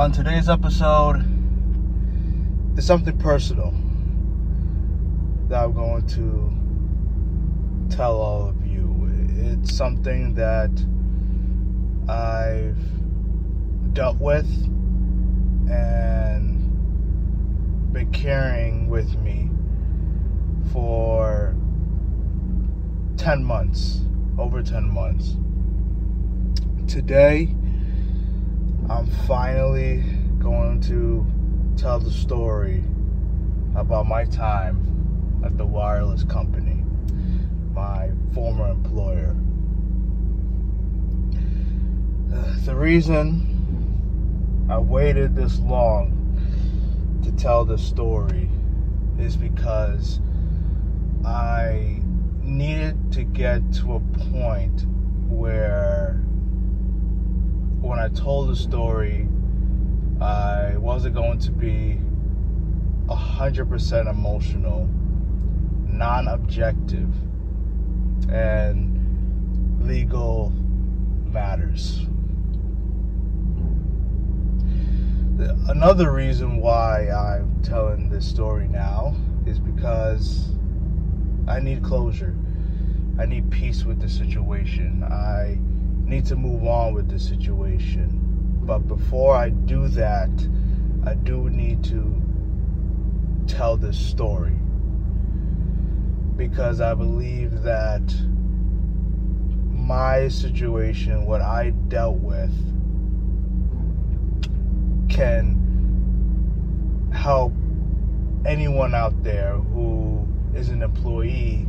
On today's episode, it's something personal that I'm going to tell all of you. It's something that I've dealt with and been carrying with me for 10 months, over 10 months. Today, I'm finally going to tell the story about my time at the wireless company, my former employer. The reason I waited this long to tell this story is because I needed to get to a point where when I told the story, I wasn't going to be 100% emotional, non objective, and legal matters. Another reason why I'm telling this story now is because I need closure. I need peace with the situation. I need to move on with the situation. But before I do that, I do need to tell this story. Because I believe that my situation, what I dealt with, can help anyone out there who is an employee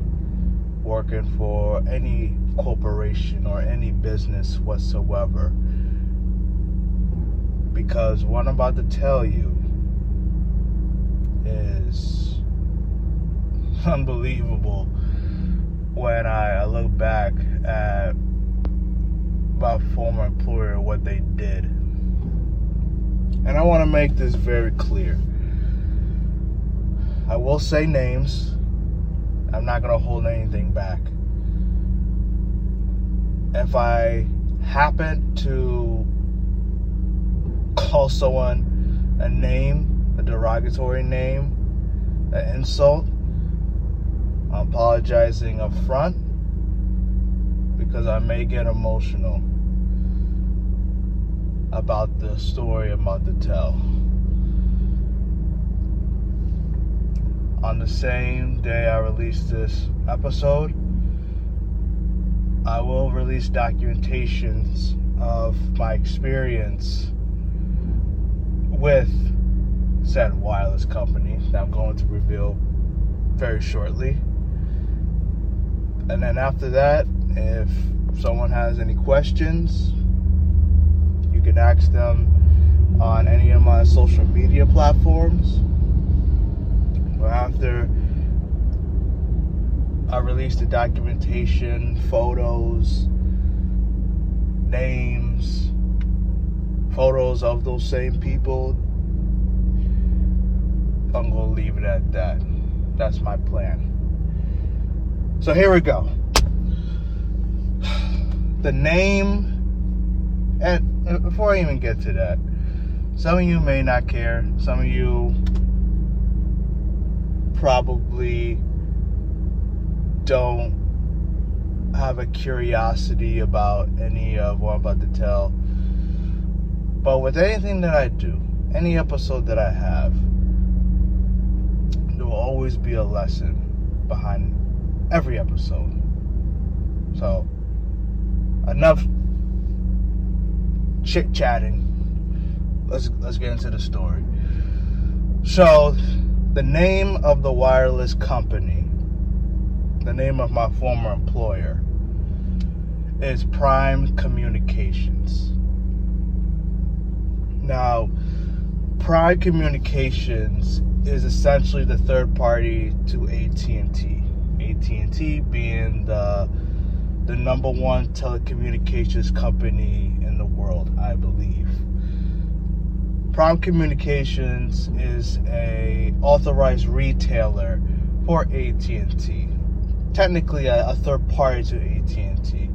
working for any corporation or any business whatsoever. Because what I'm about to tell you is unbelievable when I look back at my former employer, what they did. And I want to make this very clear. I will say names. I'm not going to hold anything back. If I happen to call someone a name, a derogatory name, an insult, I'm apologizing up front because I may get emotional about the story I'm about to tell. On the same day I release this episode, I will release documentations of my experience with said wireless company that I'm going to reveal very shortly. And then after that, if someone has any questions, you can ask them on any of my social media platforms. After I release the documentation, photos, names, photos of those same people, I'm to leave it at that. That's my plan. So here we go. The name, and uh, before I even get to that, some of you may not care. Some of you probably don't have a curiosity about any of what I'm about to tell. But with anything that I do, any episode that I have, there will always be a lesson behind every episode. So, enough chit chatting. Let's let's get into the story. So, the name of the wireless company, the name of my former employer, is Prime Communications. Now, Prime Communications is essentially the third party to AT&T. AT&T being the the number one telecommunications company in the world, I believe. Prime Communications is a authorized retailer for AT&T. Technically a, a third party to AT&T.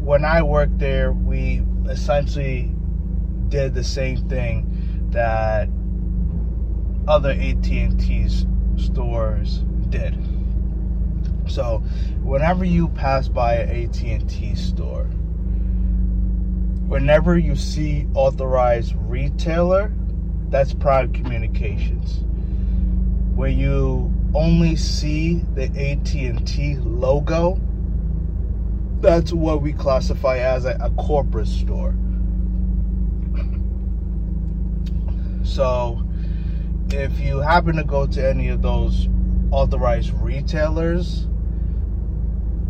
when I worked there, we essentially did the same thing that other AT&T stores did. So, whenever you pass by an AT&T store, whenever you see authorized retailer, that's Prime Communications. When you only see the AT&T logo, that's what we classify as a, a corporate store. So, if you happen to go to any of those authorized retailers,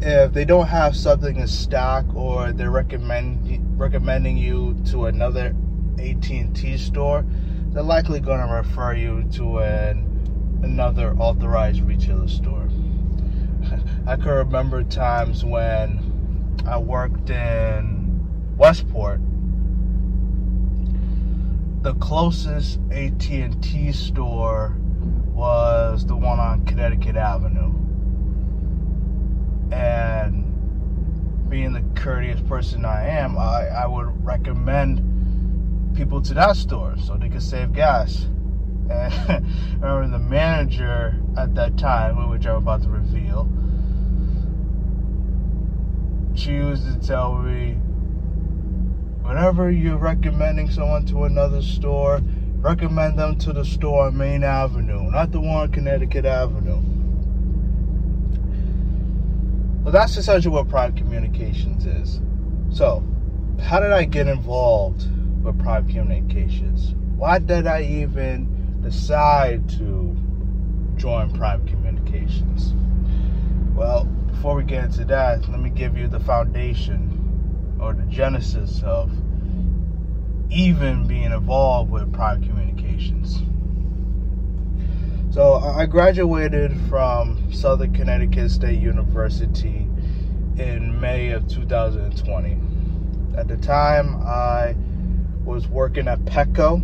if they don't have something in stock or they're recommend, recommending you to another AT&T store, they're likely going to refer you to an, another authorized retailer store. I can remember times when I worked in Westport. The closest AT&T store was the one on Connecticut Avenue and being the courteous person I am, I, I would recommend people to that store so they could save gas. Uh, and remember the manager at that time, which I'm about to reveal, she used to tell me, whenever you're recommending someone to another store, recommend them to the store on Main Avenue, not the one on Connecticut Avenue. Well, that's essentially what Prime Communications is. So, how did I get involved with Prime Communications? Why did I even decide to join Prime Communications? Well, before we get into that, let me give you the foundation or the genesis of even being involved with Prime Communications. So I graduated from Southern Connecticut State University in May of 2020. At the time, I was working at Petco,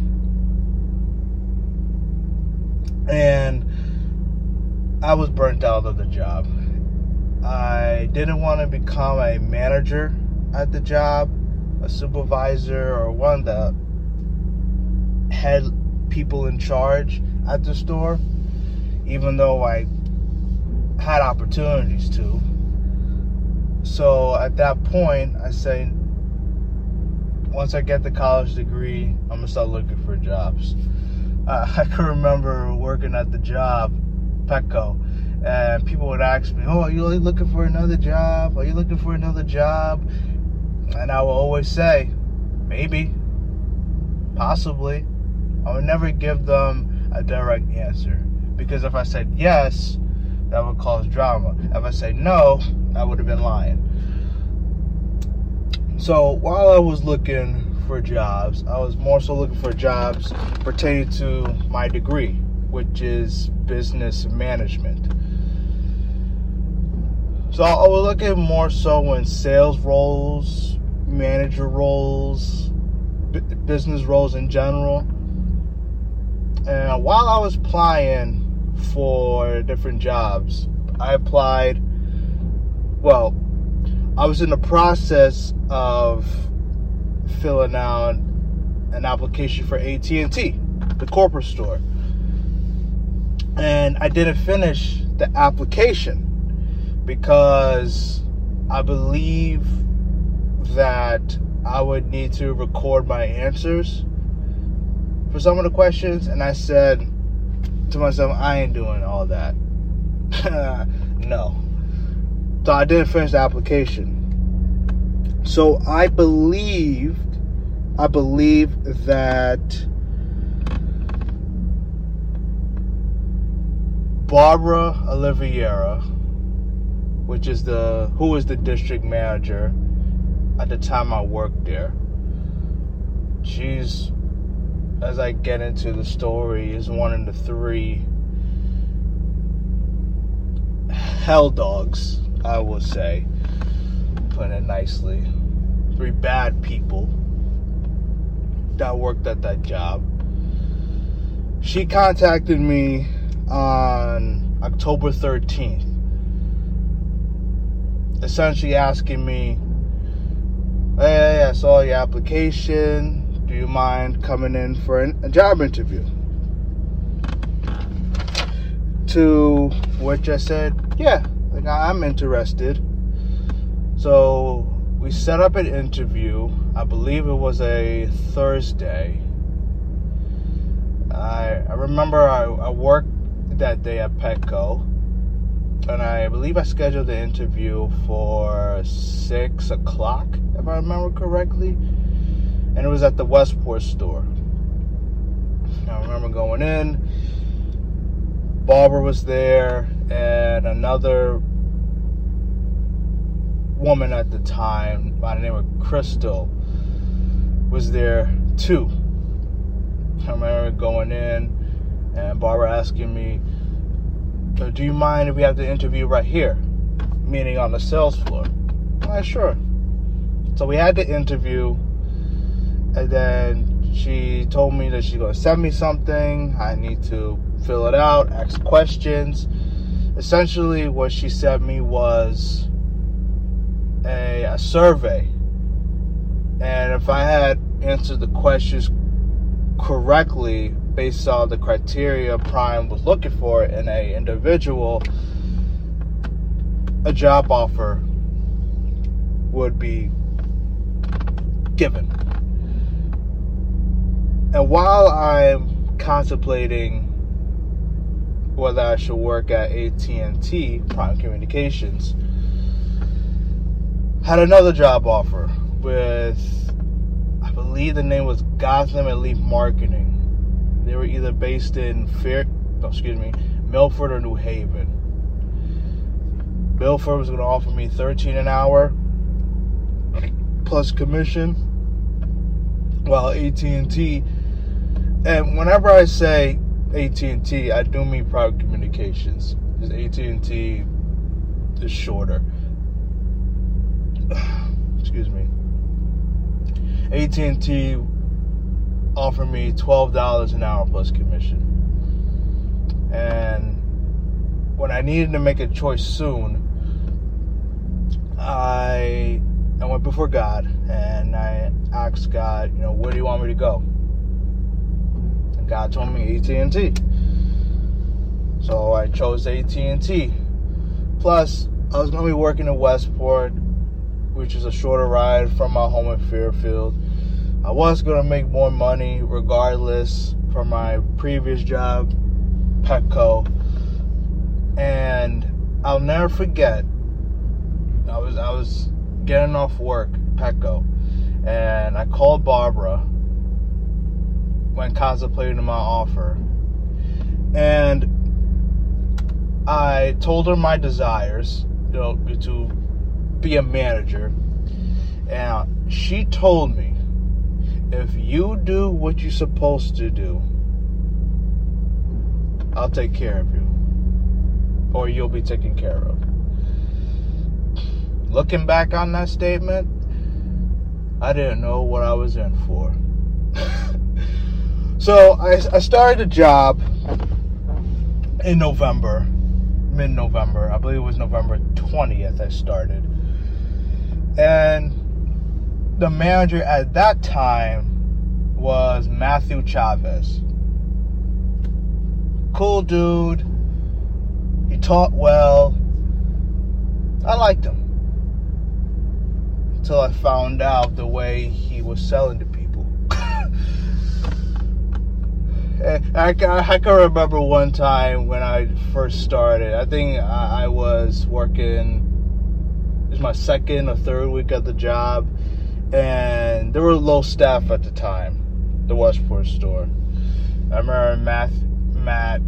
and I was burnt out of the job. I didn't want to become a manager at the job, a supervisor, or one the head people in charge at the store even though I had opportunities to. So at that point, I say, once I get the college degree, I'm gonna start looking for jobs. Uh, I can remember working at the job, Petco, and people would ask me, "Oh, are you looking for another job? Are you looking for another job?" And I will always say, "Maybe, possibly." I would never give them a direct answer. Because if I said yes, that would cause drama. If I say no, I would have been lying. So while I was looking for jobs, I was more so looking for jobs pertaining to my degree, which is business management. So I was looking more so in sales roles, manager roles, business roles in general. And while I was applying for different jobs. I applied, well, I was in the process of filling out an application for AT&T, the corporate store. And I didn't finish the application because I believe that I would need to record my answers for some of the questions and I said to myself, I ain't doing all that. no. So I didn't finish the application. So I believed, I believe that Barbara Oliveira, which is the who was the district manager at the time I worked there. She's as I get into the story, is one of the three hell dogs, I will say, putting it nicely. Three bad people that worked at that job. She contacted me on October 13th, essentially asking me Hey, I saw your application. Do you mind coming in for a job interview? To which I said, yeah, like I'm interested. So we set up an interview. I believe it was a Thursday. I, I remember I, I worked that day at Petco, and I believe I scheduled the interview for six o'clock, if I remember correctly, and it was at the Westport store. I remember going in. Barbara was there, and another woman at the time by the name of Crystal was there too. I remember going in and Barbara asking me, uh, Do you mind if we have the interview right here? Meaning on the sales floor. I'm sure. So we had the interview, and then she told me that she's to send me something. I need to fill it out, ask questions. Essentially, what she sent me was a, a survey. And if I had answered the questions correctly based on the criteria Prime was looking for in a individual, a job offer would be given. And while I'm contemplating whether I should work at AT&T Prime Communications, had another job offer with I believe the name was Gotham Elite Marketing. They were either based in Fair, excuse me, Milford or New Haven. Milford was going to offer me 13 an hour plus commission, while AT&T, and whenever I say AT&T, I do mean Prime Communications. Because AT&T is shorter. Excuse me. AT&T offered me $12 an hour plus commission. And when I needed to make a choice soon, I I went before God and I asked God, you know, where do you want me to go? And God told me AT&T. So I chose AT&T. Plus, I was going to be working in Westport which is a shorter ride from my home in Fairfield. I was to make more money regardless from my previous job, Petco. And I'll never forget, I was, I was getting off work, Petco, and I called Barbara when contemplating my offer. And I told her my desires, you know, to be a manager. And she told me, if you do what you're supposed to do, I'll take care of you. Or you'll be taken care of. Looking back on that statement, I didn't know what I was in for. so I, I started a job in November, mid November. I believe it was November 20th I started. And the manager at that time was Matthew Chavez. Cool dude. He taught well. I liked him. Until I found out the way he was selling to people. I, I, I can remember one time when I first started. I think I, I was working it was my second or third week at the job, and there were low staff at the time, the Westport store. I remember Matt, Matt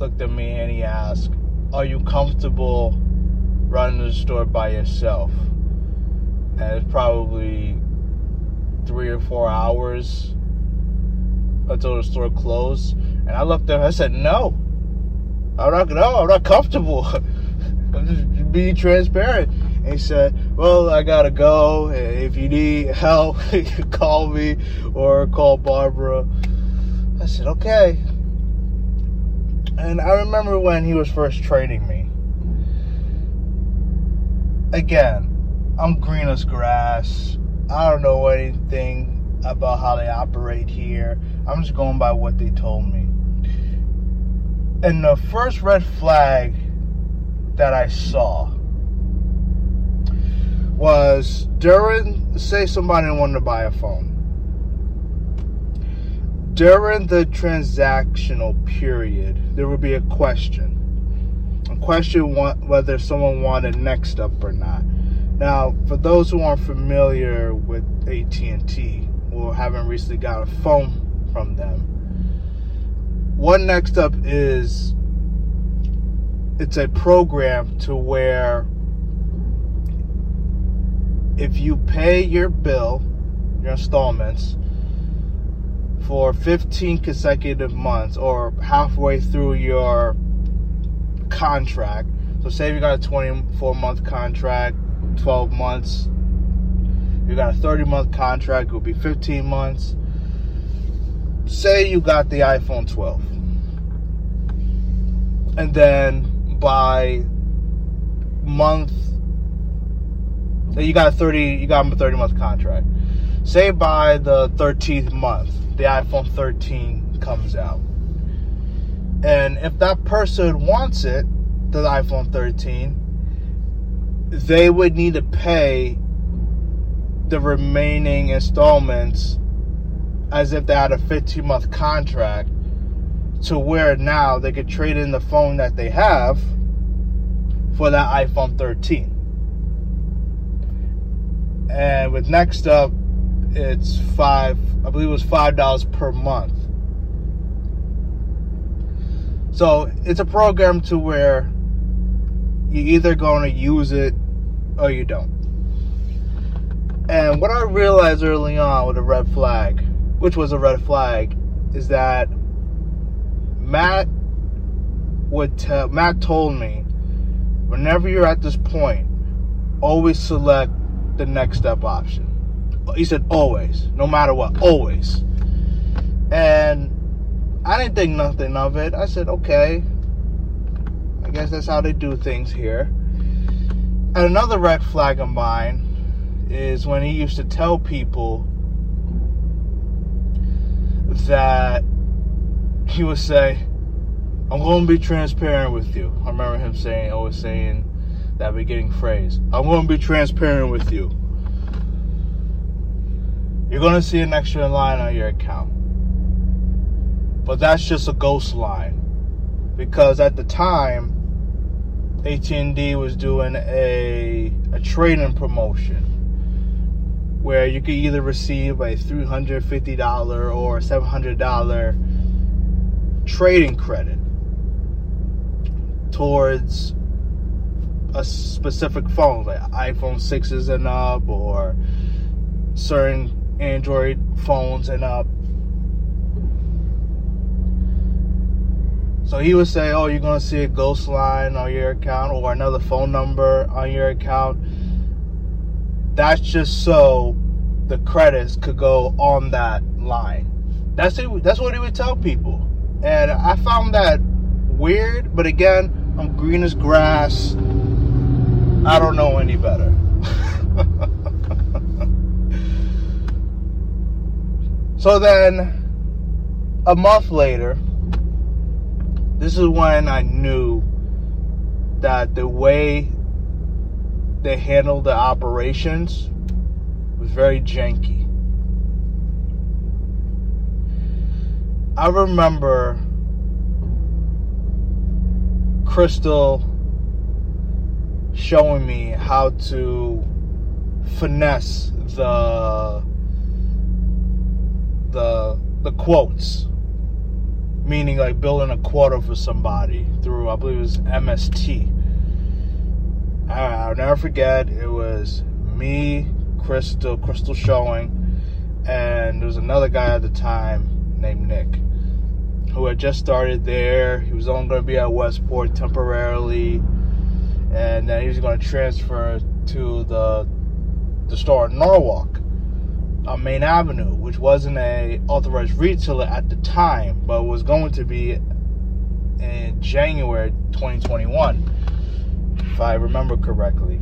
looked at me and he asked, Are you comfortable running the store by yourself? And it's probably three or four hours until the store closed. And I looked at him, I said, No. I'm not no, I'm not comfortable. I'm just being transparent. And said, Well, I gotta go. If you need help, call me or call Barbara. I said, Okay. And I remember when he was first training me. Again, I'm green as grass. I don't know anything about how they operate here. I'm just going by what they told me. And the first red flag that I saw was during, say, somebody wanted to buy a phone. During the transactional period, there would be a question. A question whether someone wanted next up or not. Now, for those who aren't familiar with AT&T or haven't recently got a phone from them, what next up is it's a program to where if you pay your bill, your installments for 15 consecutive months or halfway through your contract. So say you got a 24 month contract, 12 months. You got a 30 month contract, it would be 15 months. Say you got the iPhone 12. And then by month you got a 30 you got a 30 month contract. Say by the 13th month, the iPhone 13 comes out. And if that person wants it, the iPhone 13, they would need to pay the remaining installments as if they had a 15 month contract to where now they could trade in the phone that they have for that iPhone 13. And with next up, it's five, I believe it was five dollars per month. So it's a program to where you're either going to use it or you don't. And what I realized early on with a red flag, which was a red flag, is that Matt would tell Matt told me whenever you're at this point, always select the next up option. He said always, no matter what, always. And I didn't think nothing of it. I said, okay, I guess that's how they do things here. And another red flag of mine is when he used to tell people that he would say, I'm going to be transparent with you. I remember him saying, always saying that beginning phrase. I'm going to be transparent with you. You're going to see an extra line on your account. But that's just a ghost line. Because at the time, AT&T was doing a a trading promotion where you could either receive a $350 or $700 trading credit towards a specific phone like iPhone 6s and up or certain Android phones and up So he would say, Oh, you're going to see a ghost line on your account or another phone number on your account. That's just so the credits could go on that line. That's it. That's what he would tell people. And I found that weird, but again, I'm green as grass. I don't know any better. so then, a month later, this is when I knew that the way they handled the operations was very janky. I remember Crystal showing me how to finesse the the the quotes meaning like building a quota for somebody through I believe it was MST. I'll never forget. It was me, Crystal, Crystal showing, and there was another guy at the time named Nick, who had just started there. He was only going to be at Westport temporarily, and then he was going to transfer to the the store in Norwalk on Main Avenue, which wasn't a authorized retailer at the time, but was going to be in January 2021, if I remember correctly.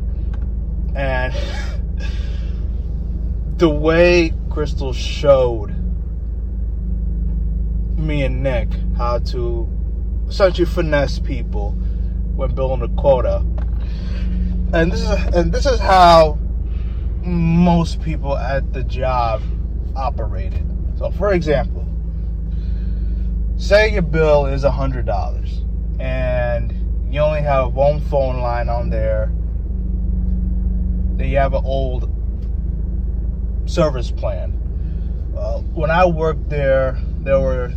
And the way Crystal showed me and Nick how to essentially finesse people when building a quota. And this is and this is how most people at the job operated. So for example, say your bill is a hundred dollars and you only have one phone line on there. Then you have an old service plan. Well, when I worked there, there were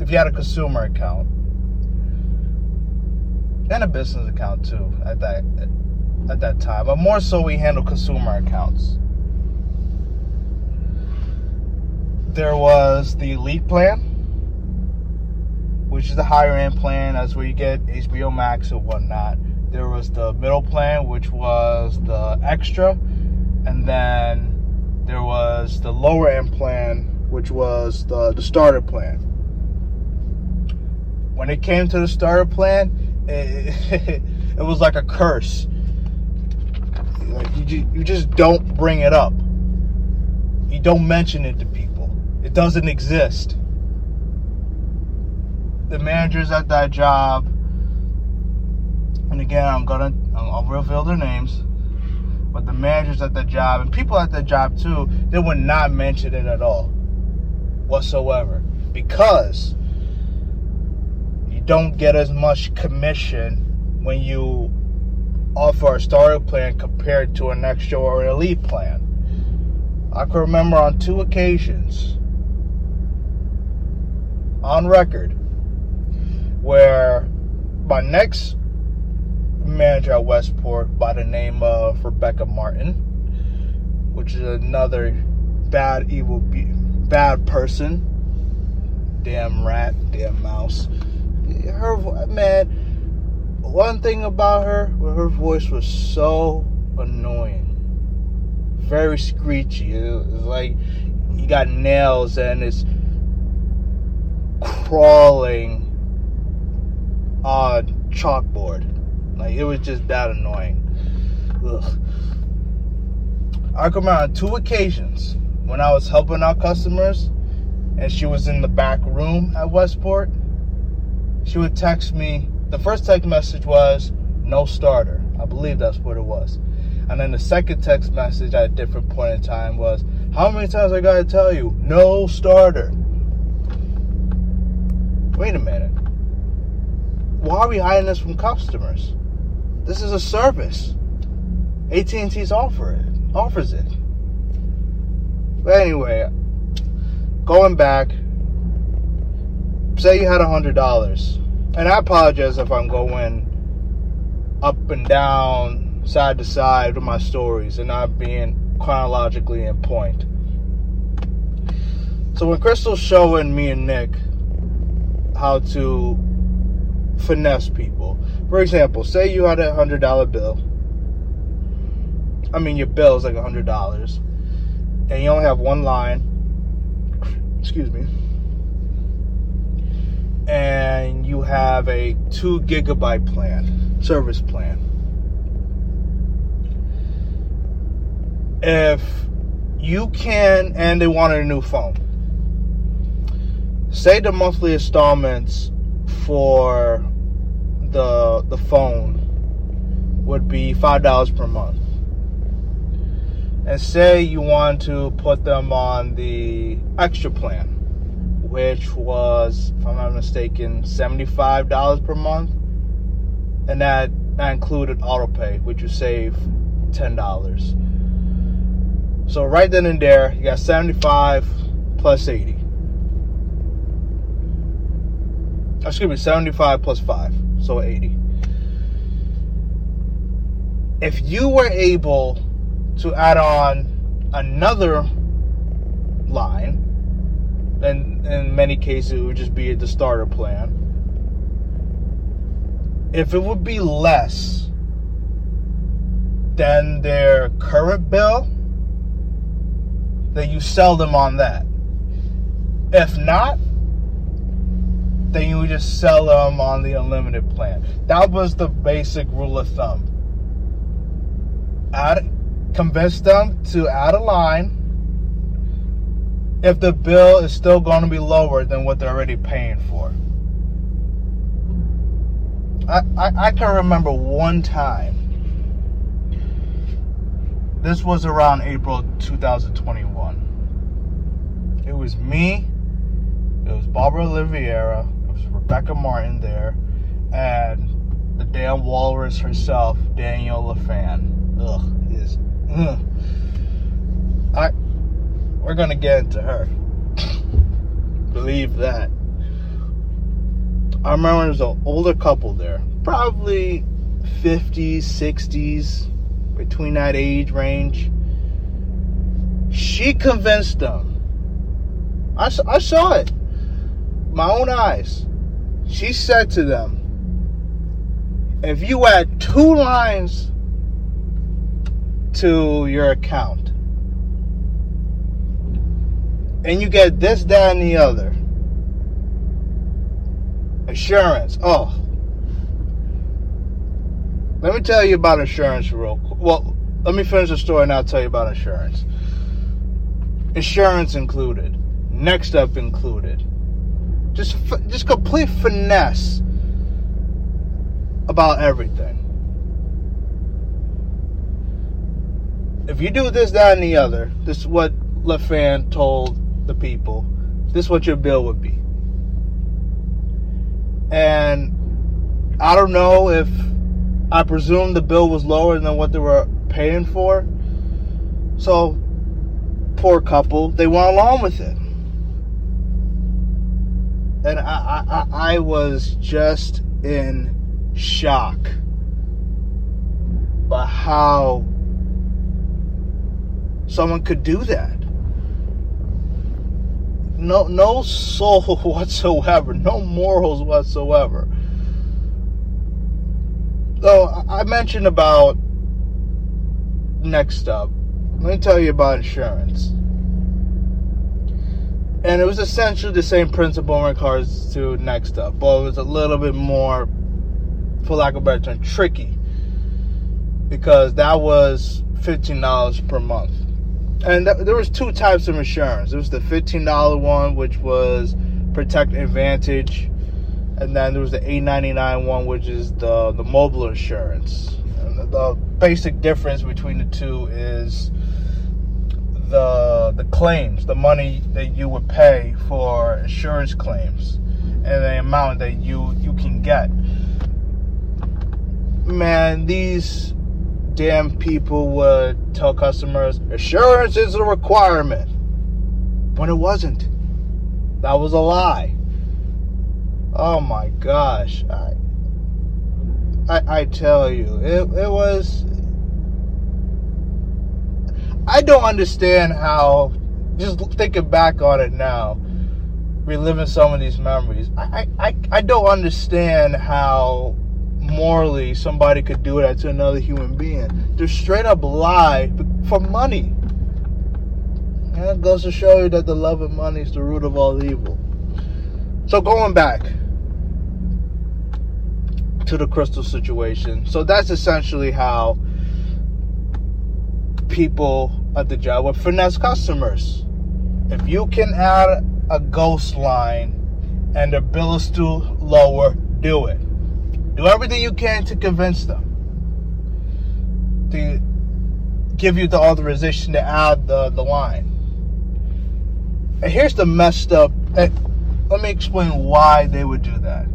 if you had a consumer account and a business account too at that at that time, but more so we handle consumer accounts. There was the elite plan, which is the higher end plan. That's where you get HBO Max and whatnot. There was the middle plan, which was the extra, and then there was the lower end plan, which was the, the starter plan. When it came to the starter plan, it, it was like a curse. Like you, you just don't bring it up. You don't mention it to people. It doesn't exist. The managers at that job, and again, I'm gonna I'll reveal their names, but the managers at that job and people at that job too, they would not mention it at all, whatsoever, because don't get as much commission when you offer a starter plan compared to an extra or an elite plan. I can remember on two occasions on record where my next manager at Westport by the name of Rebecca Martin, which is another bad, evil, bad person, damn rat, damn mouse her man. One thing about her, her voice was so annoying, very screechy. It was like you got nails and it's crawling on chalkboard. Like it was just that annoying. Ugh. I come out on two occasions when I was helping out customers and she was in the back room at Westport she would text me. The first text message was no starter. I believe that's what it was. And then the second text message at a different point in time was, How many times I gotta tell you, no starter? Wait a minute. Why are we hiding this from customers? This is a service. AT&T's offer it, offers it. But anyway, going back, say you had a hundred dollars, and I apologize if I'm going up and down, side to side with my stories and not being chronologically in point. So when Crystal's showing me and Nick how to finesse people, for example, say you had a hundred dollar bill. I mean, your bill is like a hundred dollars, and you only have one line. Excuse me and you have a two gigabyte plan, service plan. If you can, and they wanted a new phone, say the monthly installments for the the phone would be five dollars per month, and say you want to put them on the extra plan which was, if I'm not mistaken, $75 per month. And that, that included autopay, which you save $10. So right then and there, you got 75 plus 80. Excuse me, 75 plus 5, so 80. If you were able to add on another line and in many cases it would just be the starter plan. If it would be less than their current bill, then you sell them on that. If not, then you just sell them on the unlimited plan. That was the basic rule of thumb. Add convince them to add a line if the bill is still going to be lower than what they're already paying for. I, I, I can remember one time. This was around April 2021. It was me, it was Barbara Oliveira, it was Rebecca Martin there, and the damn walrus herself, Danielle LaFan. Ugh, is ugh. I we're gonna get into her. Believe that. I remember there was an older couple there, probably 50s, 60s, between that age range. She convinced them. I, I saw it. My own eyes. She said to them, if you add two lines to your account and you get this, that, and the other, Assurance. Oh. Let me tell you about insurance real quick. Well, let me finish the story and I'll tell you about insurance. Insurance included. Next up included. Just just complete finesse about everything. If you do this, that, and the other, this is what LaFan told the people. This is what your bill would be. And I don't know if I presume the bill was lower than what they were paying for. So, poor couple, they went along with it. And I, I, I was just in shock by how someone could do that no no soul whatsoever, no morals whatsoever. So I mentioned about next up. Let me tell you about insurance. And it was essentially the same principle in regards to next up, but it was a little bit more, for lack of a better term, tricky. Because that was $15 per month and th- there was two types of insurance. There was the fifteen dollar one, which was Protect Advantage, and then there was the eight ninety nine one, which is the the mobile insurance. The, the basic difference between the two is the the claims, the money that you would pay for insurance claims, and the amount that you you can get. Man, these damn people would tell customers insurance is a requirement when it wasn't. That was a lie. Oh my gosh. I I, I tell you, it, it was I don't understand how just thinking back on it now, reliving some of these memories. I, I, I don't understand how morally somebody could do that to another human being. They're straight up lie for money. And it goes to show you that the love of money is the root of all evil. So going back to the crystal situation. So that's essentially how people at the job would finesse customers. If you can add a ghost line and the bill is still lower, do it. Do everything you can to convince them to give you the authorization to add the, the line. And here's the messed up. Eh, let me explain why they would do that.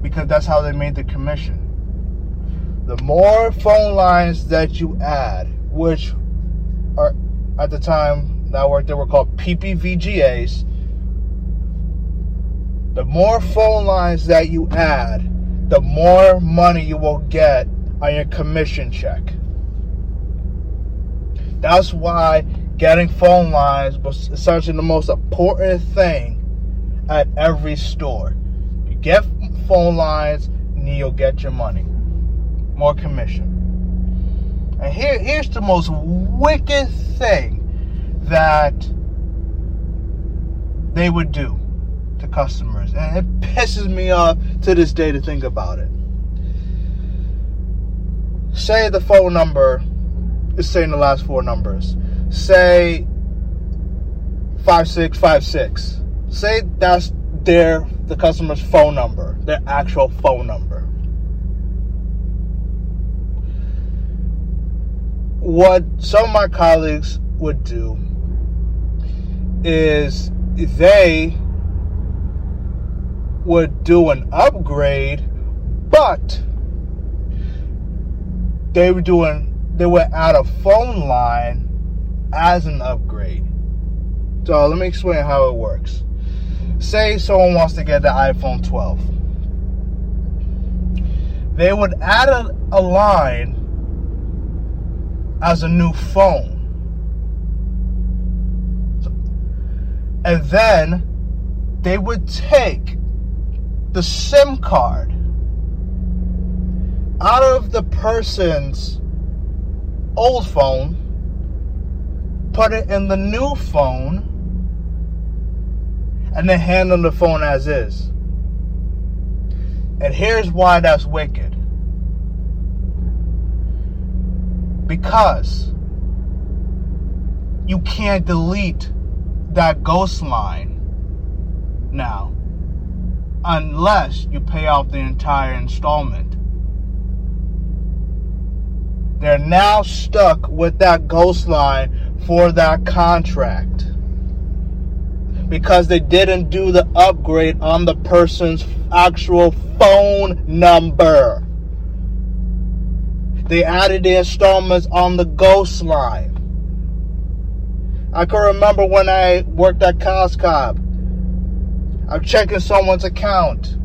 Because that's how they made the commission. The more phone lines that you add, which are at the time that worked, they were called PPVGAs the more phone lines that you add, the more money you will get on your commission check. That's why getting phone lines was essentially the most important thing at every store. You get phone lines, and you'll get your money. More commission. And here, here's the most wicked thing that they would do to customers. And it pisses me off to this day to think about it. Say the phone number is saying the last four numbers. Say 5656. Say that's their the customer's phone number, their actual phone number. What some of my colleagues would do is they would do an upgrade, but they were doing they would add a phone line as an upgrade. So let me explain how it works. Say someone wants to get the iPhone 12. They would add a, a line as a new phone. And then they would take the SIM card out of the person's old phone, put it in the new phone, and then hand them the phone as is. And here's why that's wicked. Because you can't delete that ghost line now unless you pay off the entire installment. They're now stuck with that ghost line for that contract because they didn't do the upgrade on the person's actual phone number. They added the installments on the ghost line. I can remember when I worked at Cos Cob. I'm checking someone's account.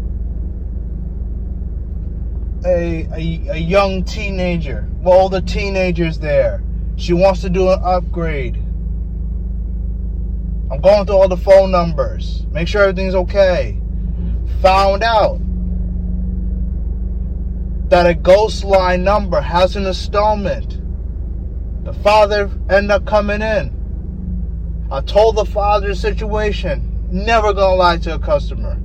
A, a, a young teenager. Well, the teenagers there. She wants to do an upgrade. I'm going through all the phone numbers. Make sure everything's okay. Found out that a ghost line number has an installment. The father ended up coming in. I told the father the situation. Never gonna lie to a customer.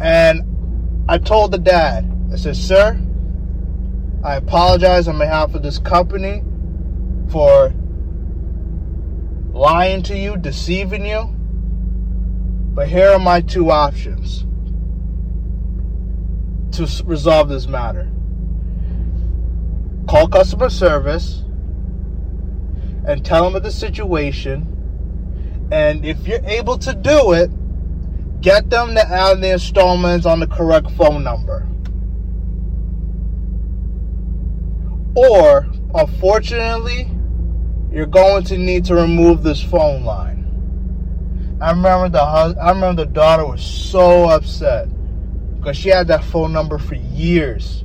And I told the dad, I said, Sir, I apologize on behalf of this company for lying to you, deceiving you. But here are my two options to resolve this matter call customer service and tell them of the situation. And if you're able to do it, get them to add the installments on the correct phone number. Or, unfortunately, you're going to need to remove this phone line. I remember the I remember the daughter was so upset because she had that phone number for years.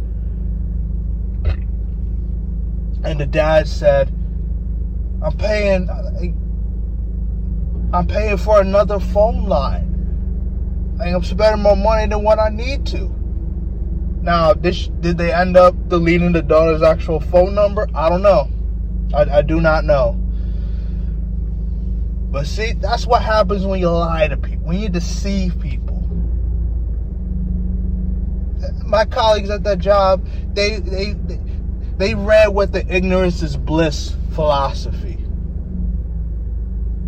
And the dad said, "I'm paying uh, I'm paying for another phone line. I'm spending more money than what I need to." Now, did, did they end up deleting the daughter's actual phone number? I don't know. I, I do not know. But see, that's what happens when you lie to people, when you deceive people. My colleagues at that job, they they they, they read with the ignorance is bliss philosophy.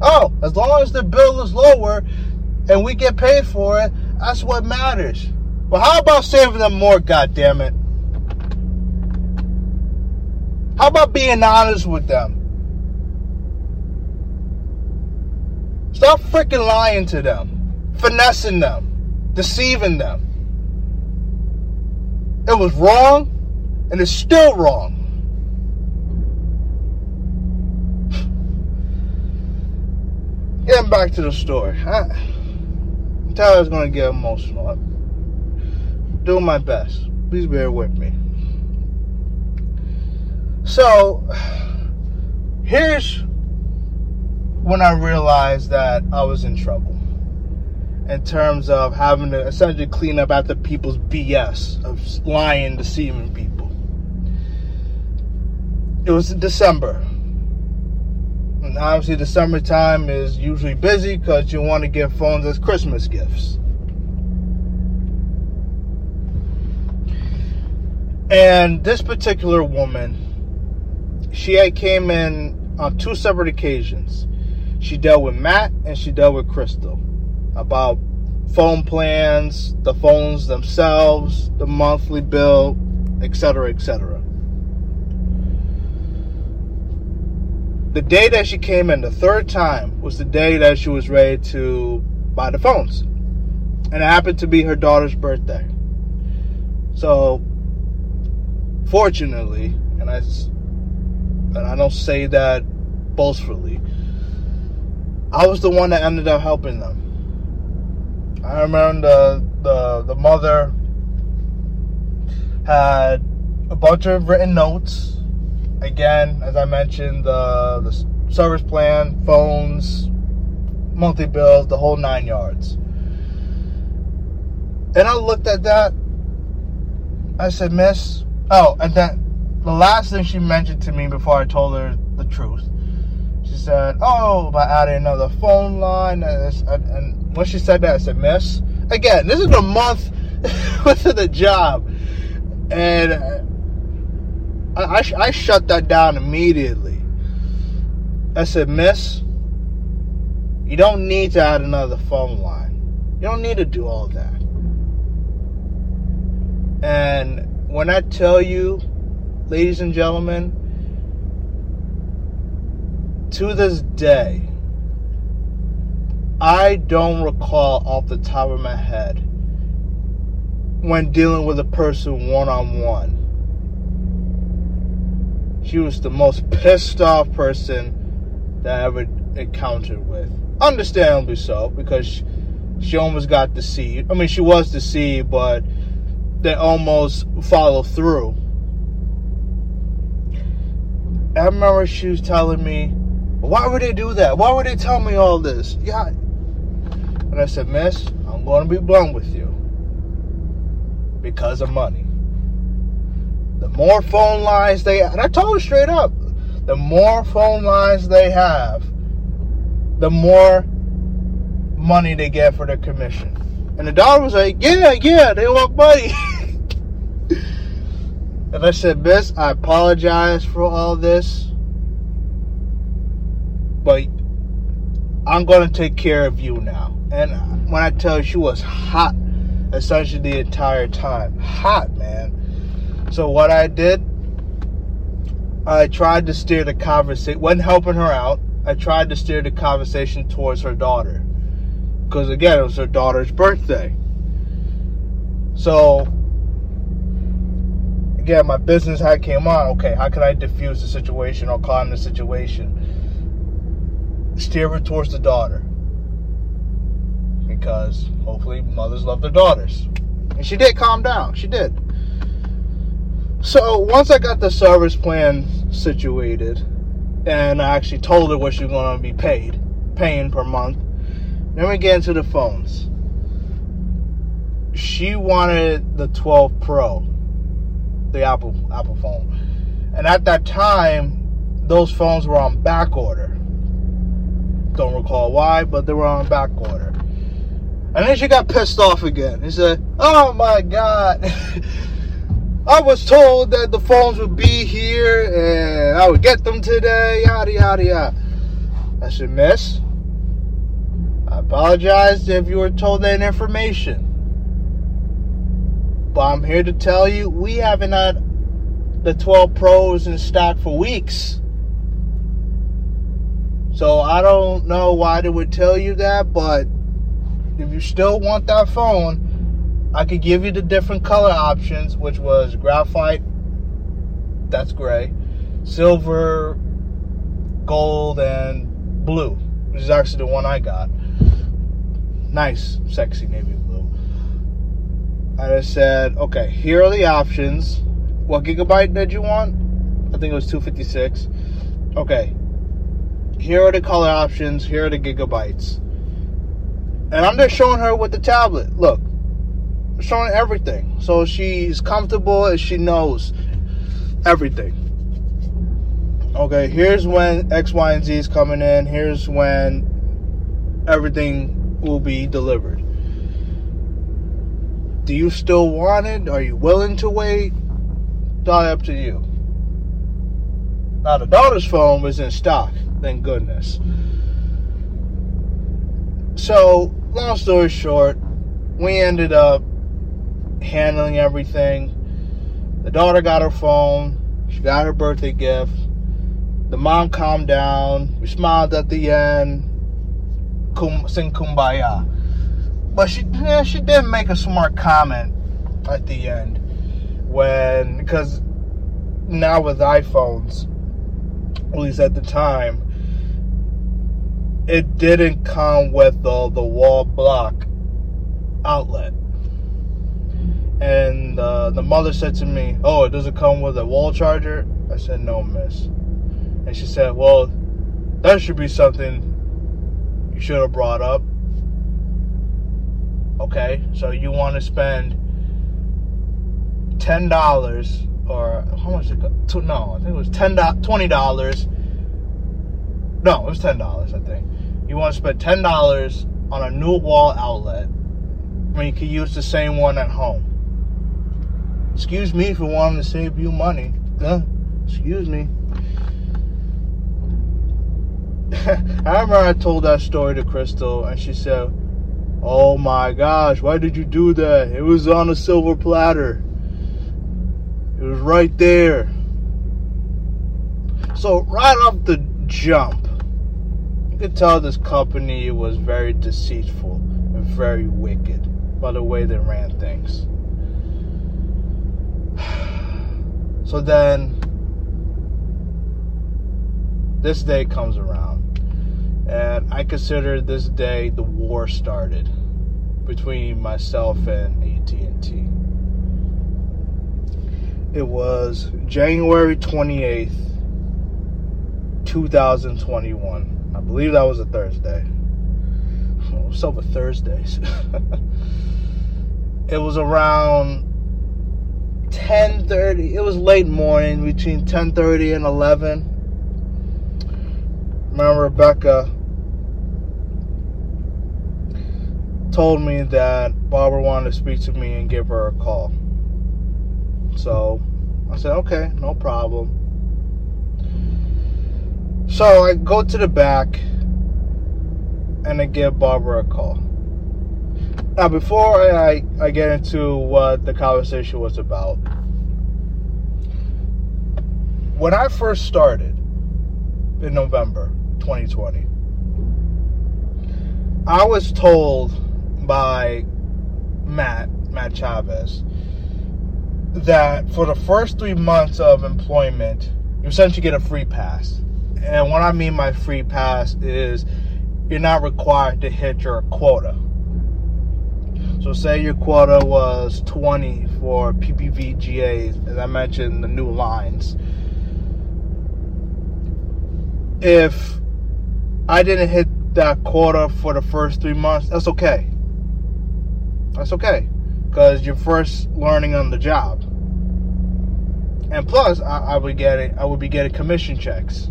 Oh, as long as the bill is lower and we get paid for it, that's what matters. Well, how about saving them more, God damn it? How about being honest with them? Stop freaking lying to them, finessing them, deceiving them. It was wrong, and it's still wrong. Getting back to the story. I, I'm I was going to get emotional. I'm doing my best. Please bear with me. So, here's when I realized that I was in trouble in terms of having to essentially clean up after people's BS of lying, deceiving people. It was December. Obviously, the summertime is usually busy because you want to give phones as Christmas gifts. And this particular woman, she had came in on two separate occasions. She dealt with Matt and she dealt with Crystal about phone plans, the phones themselves, the monthly bill, etc., etc. The day that she came in, the third time, was the day that she was ready to buy the phones. And it happened to be her daughter's birthday. So, fortunately, and I, and I don't say that boastfully, I was the one that ended up helping them. I remember the, the, the mother had a bunch of written notes again, as I mentioned, the, the service plan, phones, monthly bills, the whole nine yards. And I looked at that. I said, Miss. Oh, and then the last thing she mentioned to me before I told her the truth, she said, Oh, about adding another phone line. And, and when she said that, I said, Miss. Again, this is a month into the job. And uh, I, I, I shut that down immediately. I said, Miss, you don't need to add another phone line. You don't need to do all that. And when I tell you, ladies and gentlemen, to this day, I don't recall off the top of my head when dealing with a person one on one she was the most pissed off person that I ever encountered with. Understandably so, because she almost got deceived. I mean, she was deceived, but they almost followed through. I remember she was telling me, why would they do that? Why would they tell me all this? Yeah. And I said, Miss, I'm going to be blunt with you. Because of money the more phone lines they and I told her straight up, the more phone lines they have, the more money they get for their commission. And the daughter was like, Yeah, yeah, they want money. and I said, Miss, I apologize for all this. But I'm gonna take care of you now. And when I tell you she was hot essentially the entire time. Hot, man. So what I did, I tried to steer the conversation, wasn't helping her out. I tried to steer the conversation towards her daughter. Because again, it was her daughter's birthday. So, again, my business hat came on. Okay, how can I diffuse the situation or calm the situation? Steer her towards the daughter. Because hopefully mothers love their daughters. And she did calm down. She did. So once I got the service plan situated, and I actually told her what she was going to be paid, paying per month, then we get into the phones. She wanted the 12 Pro, the Apple Apple phone, and at that time, those phones were on back order. Don't recall why, but they were on back order. And then she got pissed off again. He said, "Oh my God." I was told that the phones would be here and I would get them today, yada, yada, yada. I said, Miss, I apologize if you were told that information. But I'm here to tell you, we haven't had the 12 Pros in stock for weeks. So I don't know why they would tell you that, but if you still want that phone, I could give you the different color options, which was graphite, that's gray, silver, gold, and blue, which is actually the one I got. Nice, sexy navy blue. I just said, okay, here are the options. What gigabyte did you want? I think it was 256. Okay, here are the color options, here are the gigabytes. And I'm just showing her with the tablet. Look, showing everything. So she's comfortable and she knows everything. Okay, here's when X, Y, and Z is coming in. Here's when everything will be delivered. Do you still want it? Are you willing to wait? entirely up to you. Now, the daughter's phone was in stock, thank goodness. So, long story short, we ended up handling everything. The daughter got her phone, she got her birthday gift. The mom calmed down. We smiled at the end. Kum, sing kumbaya. But she, yeah, she did make a smart comment at the end when, because now with iPhones, at least at the time, it didn't come with the, the wall block outlet. And uh, the mother said to me, Oh, it doesn't come with a wall charger? I said, No, miss. And she said, Well, that should be something you should have brought up. Okay, so you want to spend ten dollars or how much it? No, I think it was ten twenty dollars. No, it was ten dollars. I think you want to spend ten dollars on a new wall outlet when you could use the same one at home. Excuse me for wanting to save you money. Uh, excuse me. I remember I told that story to Crystal, and she said, Oh my gosh, why did you do that? It was on a silver platter. It was right there. So, right off the jump, you could tell this company was very deceitful and very wicked by the way they ran things. So then, this day comes around, and I consider this day the war started between myself and AT&T. It was January 28th, 2021. I believe that was a Thursday. What's up with Thursdays? it was around 10:30. It was late morning, between 10:30 and 11. Remember Rebecca told me that Barbara wanted to speak to me and give her a call. So I said, okay, no problem. So I go to the back and I give Barbara a call. Now, before I, I get into what the conversation was about, when I first started in November 2020, I was told by Matt, Matt Chavez, that for the first three months of employment, you essentially get a free pass. And what I mean by free pass is you're not required to hit your quota. So say your quota was 20 for PPVGAs, as I mentioned, the new lines. If I didn't hit that quota for the first three months, that's okay. That's okay, because you're first learning on the job. And plus, I, I would get it. I would be getting commission checks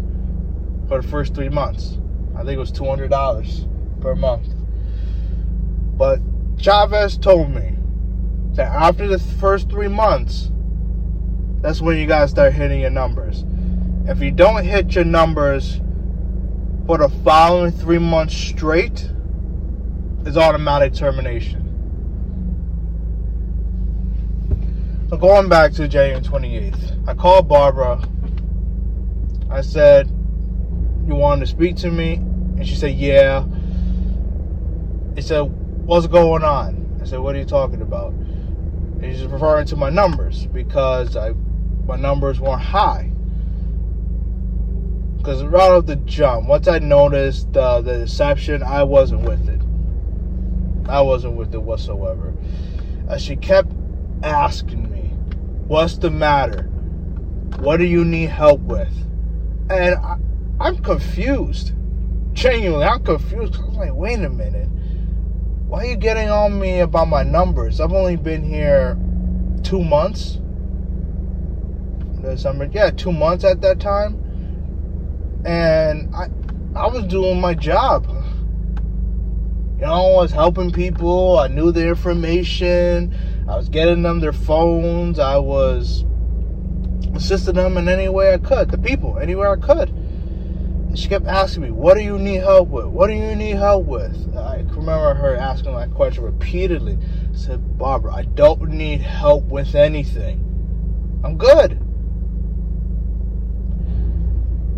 for the first three months. I think it was two hundred dollars per month. But Chavez told me that after the first three months, that's when you guys start hitting your numbers. If you don't hit your numbers for the following three months straight, it's automatic termination. So going back to January 28th, I called Barbara. I said, You wanted to speak to me? And she said, Yeah. He said, what's going on? I said, what are you talking about? And he's referring to my numbers because I my numbers weren't high. Because right off the jump, once I noticed uh, the deception, I wasn't with it. I wasn't with it whatsoever. Uh, she kept asking me, What's the matter? What do you need help with? And I, I'm confused. Genuinely, I'm confused. I'm like, wait a minute why are you getting on me about my numbers? I've only been here two months. December, yeah, two months at that time, and I, I was doing my job. You know, I was helping people. I knew the information. I was getting them their phones. I was assisting them in any way I could, the people, anywhere I could. She kept asking me, What do you need help with? What do you need help with? I remember her asking that question repeatedly. I said, Barbara, I don't need help with anything. I'm good.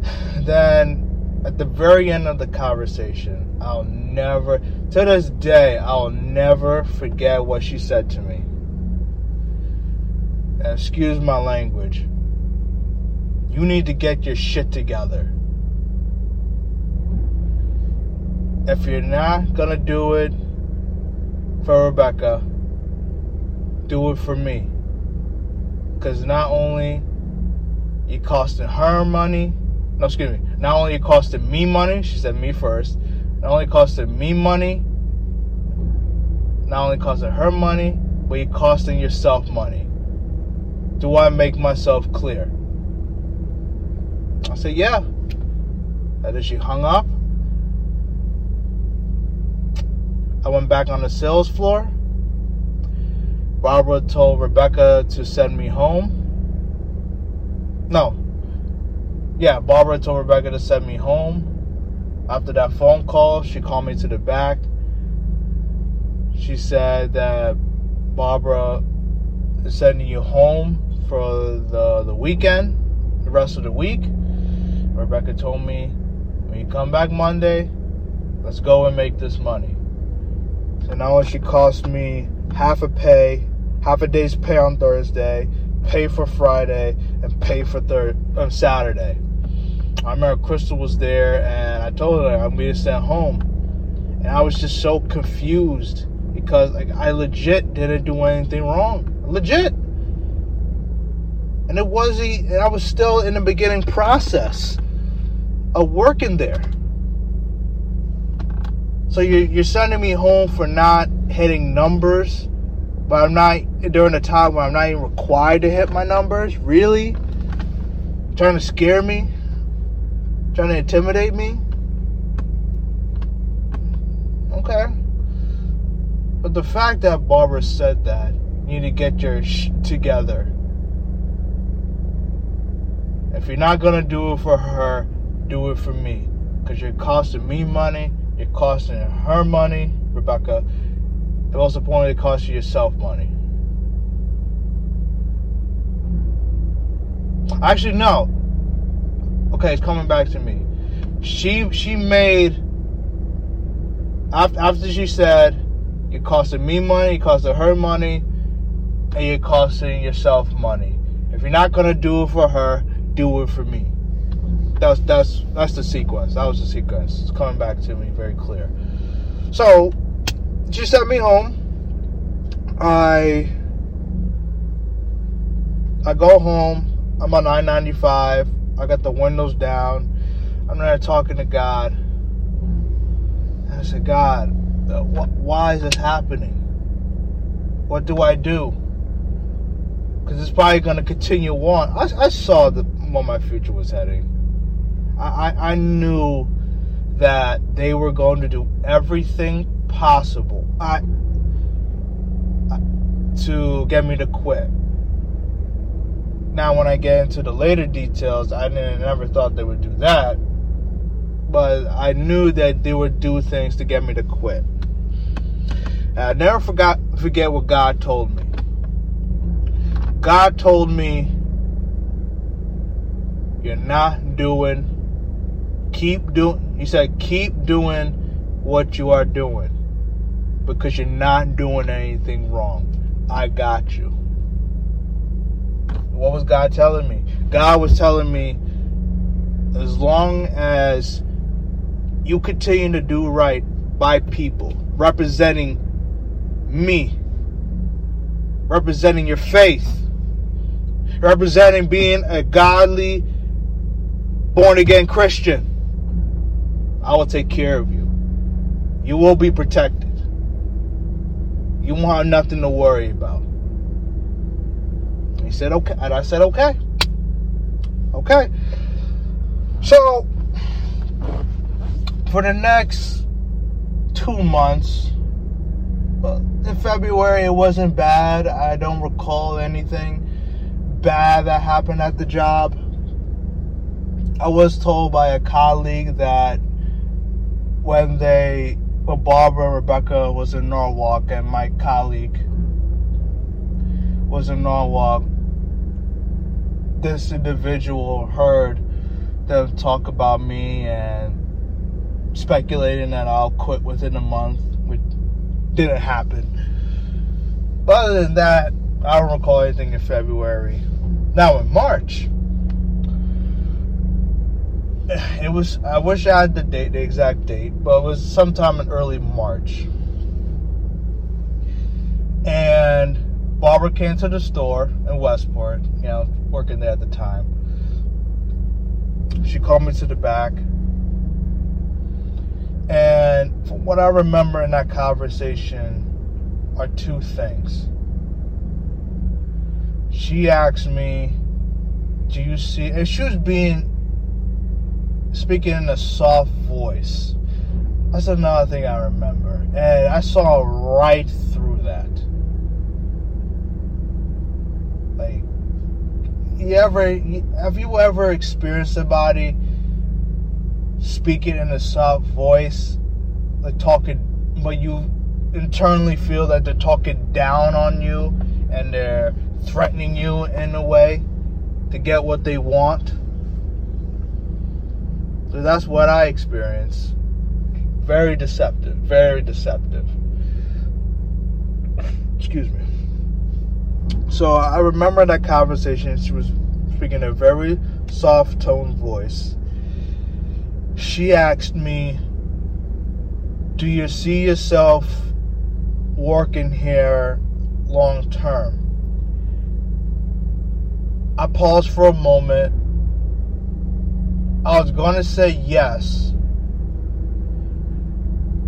Then at the very end of the conversation, I'll never, to this day, I'll never forget what she said to me. Excuse my language. You need to get your shit together. If you're not gonna do it for Rebecca, do it for me. Because not only you costing her money, no, excuse me, not only it costing me money, she said me first, not only costing me money, not only costing her money, but you costing yourself money. Do I make myself clear? I said, yeah. And then she hung up. I went back on the sales floor. Barbara told Rebecca to send me home. No. Yeah, Barbara told Rebecca to send me home. After that phone call, she called me to the back. She said that Barbara is sending you home for the, the weekend, the rest of the week. Rebecca told me, when you come back Monday, let's go and make this money. So now she cost me half a pay, half a day's pay on Thursday, pay for Friday, and pay for third on uh, Saturday. I remember Crystal was there, and I told her I'm sent home, and I was just so confused because like I legit didn't do anything wrong, legit, and it wasn't. I was still in the beginning process of working there. So you're, you're sending me home for not hitting numbers, but I'm not during a time where I'm not even required to hit my numbers. Really? Trying to scare me? Trying to intimidate me? Okay. But the fact that Barbara said that, you need to get your sh together. If you're not gonna do it for her, do it for me. Because you're costing me money, you're costing her money, Rebecca. And most importantly, it costs you yourself money. Actually, no. Okay, it's coming back to me. She she made after after she said you're costing me money, you're costing her money, and you're costing yourself money. If you're not gonna do it for her, do it for me that's that's that's the sequence. That was the sequence. It's coming back to me very clear. So she sent me home. I I go home. I'm on I-95. I got the windows down. I'm there talking to God. And I said, God, uh, why is this happening? What do I do? Because it's probably going to continue on. I, I saw the, where my future was heading. I, I knew that they were going to do everything possible I, to get me to quit. Now, when I get into the later details, I never thought they would do that, but I knew that they would do things to get me to quit. And I never forgot forget what God told me. God told me, "You're not doing keep doing he said keep doing what you are doing because you're not doing anything wrong. I got you. What was god telling me? God was telling me as long as you continue to do right by people representing me representing your faith representing being a godly born again christian I will take care of you. You will be protected. You won't have nothing to worry about. He said, okay. And I said, okay. Okay. So, for the next two months, in February, it wasn't bad. I don't recall anything bad that happened at the job. I was told by a colleague that when they, when Barbara Rebecca was in Norwalk and my colleague was in Norwalk, this individual heard them talk about me and speculating that I'll quit within a month, which didn't happen. But other than that, I don't recall anything in February. Now in March, it was I wish I had the date, the exact date, but it was sometime in early March. And Barbara came to the store in Westport, you know, working there at the time. She called me to the back. And from what I remember in that conversation are two things. She asked me, Do you see? And she was being speaking in a soft voice. That's another thing I remember. And I saw right through that. Like, you ever, have you ever experienced somebody speaking in a soft voice, like talking, but you internally feel that they're talking down on you and they're threatening you in a way to get what they want? So that's what I experienced. Very deceptive. Very deceptive. Excuse me. So I remember that conversation. She was speaking in a very soft tone voice. She asked me, Do you see yourself working here long term? I paused for a moment I was going to say yes.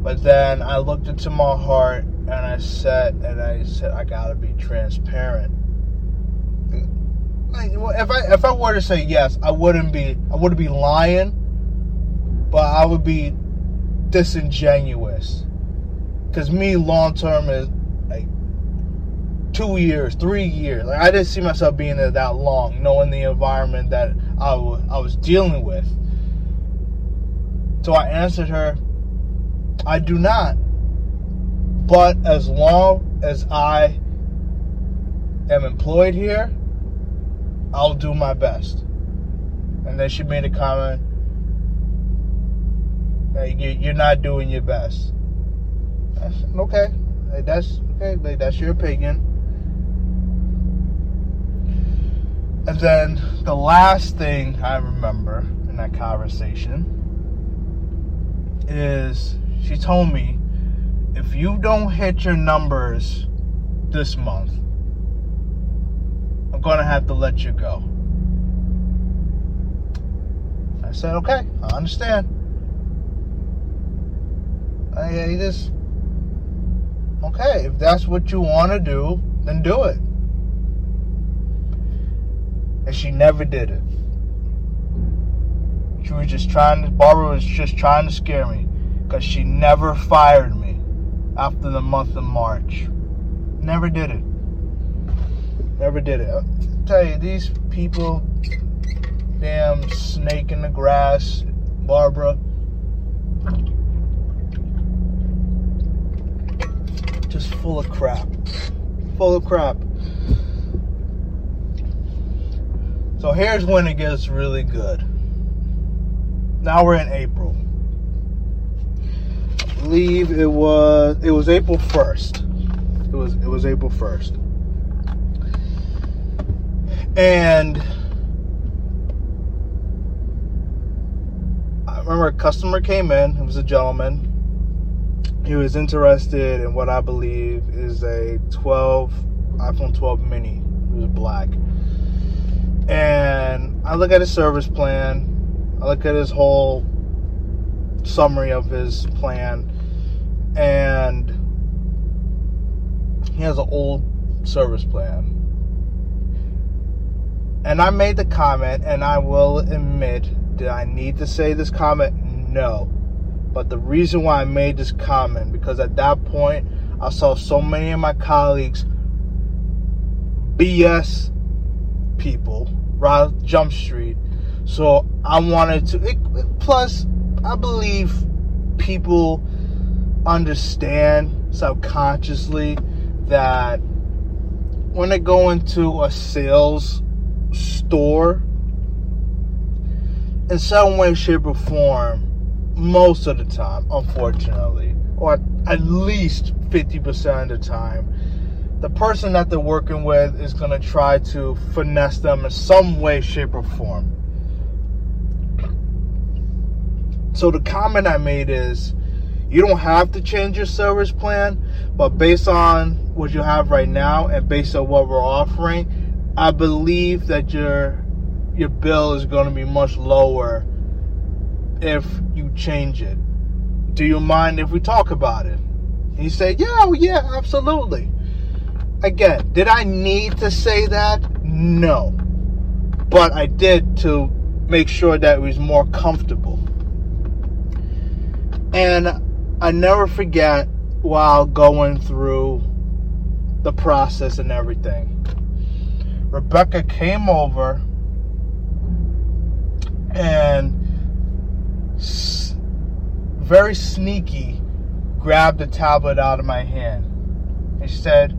But then I looked into my heart and I said, and I said, I gotta be transparent. If I if I were to say yes, I wouldn't be I wouldn't be lying, but I would be disingenuous. Cause me long term is like two years, three years. Like I didn't see myself being there that long, knowing the environment that I, was dealing with. So I answered her, I do not. But as long as I am employed here, I'll do my best. And then she made a comment, hey, you're not doing your best. I said, okay, that's okay, but that's your opinion. And then the last thing I remember in that conversation is she told me if you don't hit your numbers this month, I'm going to have to let you go. I said, okay, I understand. I just, okay, if that's what you want to do, then do it. And she never did it. She was just trying to, Barbara was just trying to scare me because she never fired me after the month of March. Never did it. Never did it. I'll tell you, these people, damn snake in the grass, Barbara. Just full of crap. Full of crap. So here's when it gets really good. Now we're in April. I believe it was it was April 1st. It was it was April 1st. And I remember a customer came in, it was a gentleman. He was interested in what I believe is a 12 iPhone 12 mini. It was black and I look at his service plan. I look at his whole summary of his plan, and he has an old service plan. And I made the comment, and I will admit, did I need to say this comment? No. But the reason why I made this comment, because at that point, I saw so many of my colleagues BS people right Jump Street. So I wanted to. It, plus, I believe people understand subconsciously that when they go into a sales store, in some way, shape, or form, most of the time, unfortunately, or at least 50% of the time, the person that they're working with is going to try to finesse them in some way, shape, or form. So the comment I made is you don't have to change your service plan, but based on what you have right now and based on what we're offering, I believe that your your bill is going to be much lower if you change it. Do you mind if we talk about it? And you say, yeah, oh, yeah, absolutely. Again, did I need to say that? No. But I did to make sure that it was more comfortable. And I never forget while going through the process and everything. Rebecca came over and very sneaky grabbed the tablet out of my hand and said,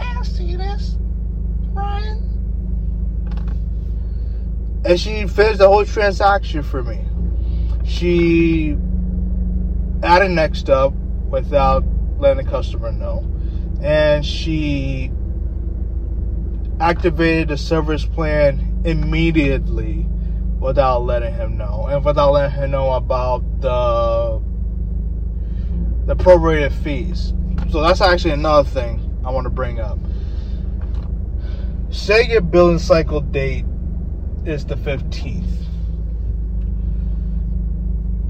I see this, Ryan. And she finished the whole transaction for me. She added next up without letting the customer know. And she activated the service plan immediately without letting him know and without letting him know about the the prorated fees. So that's actually another thing I want to bring up. Say your billing cycle date is the 15th.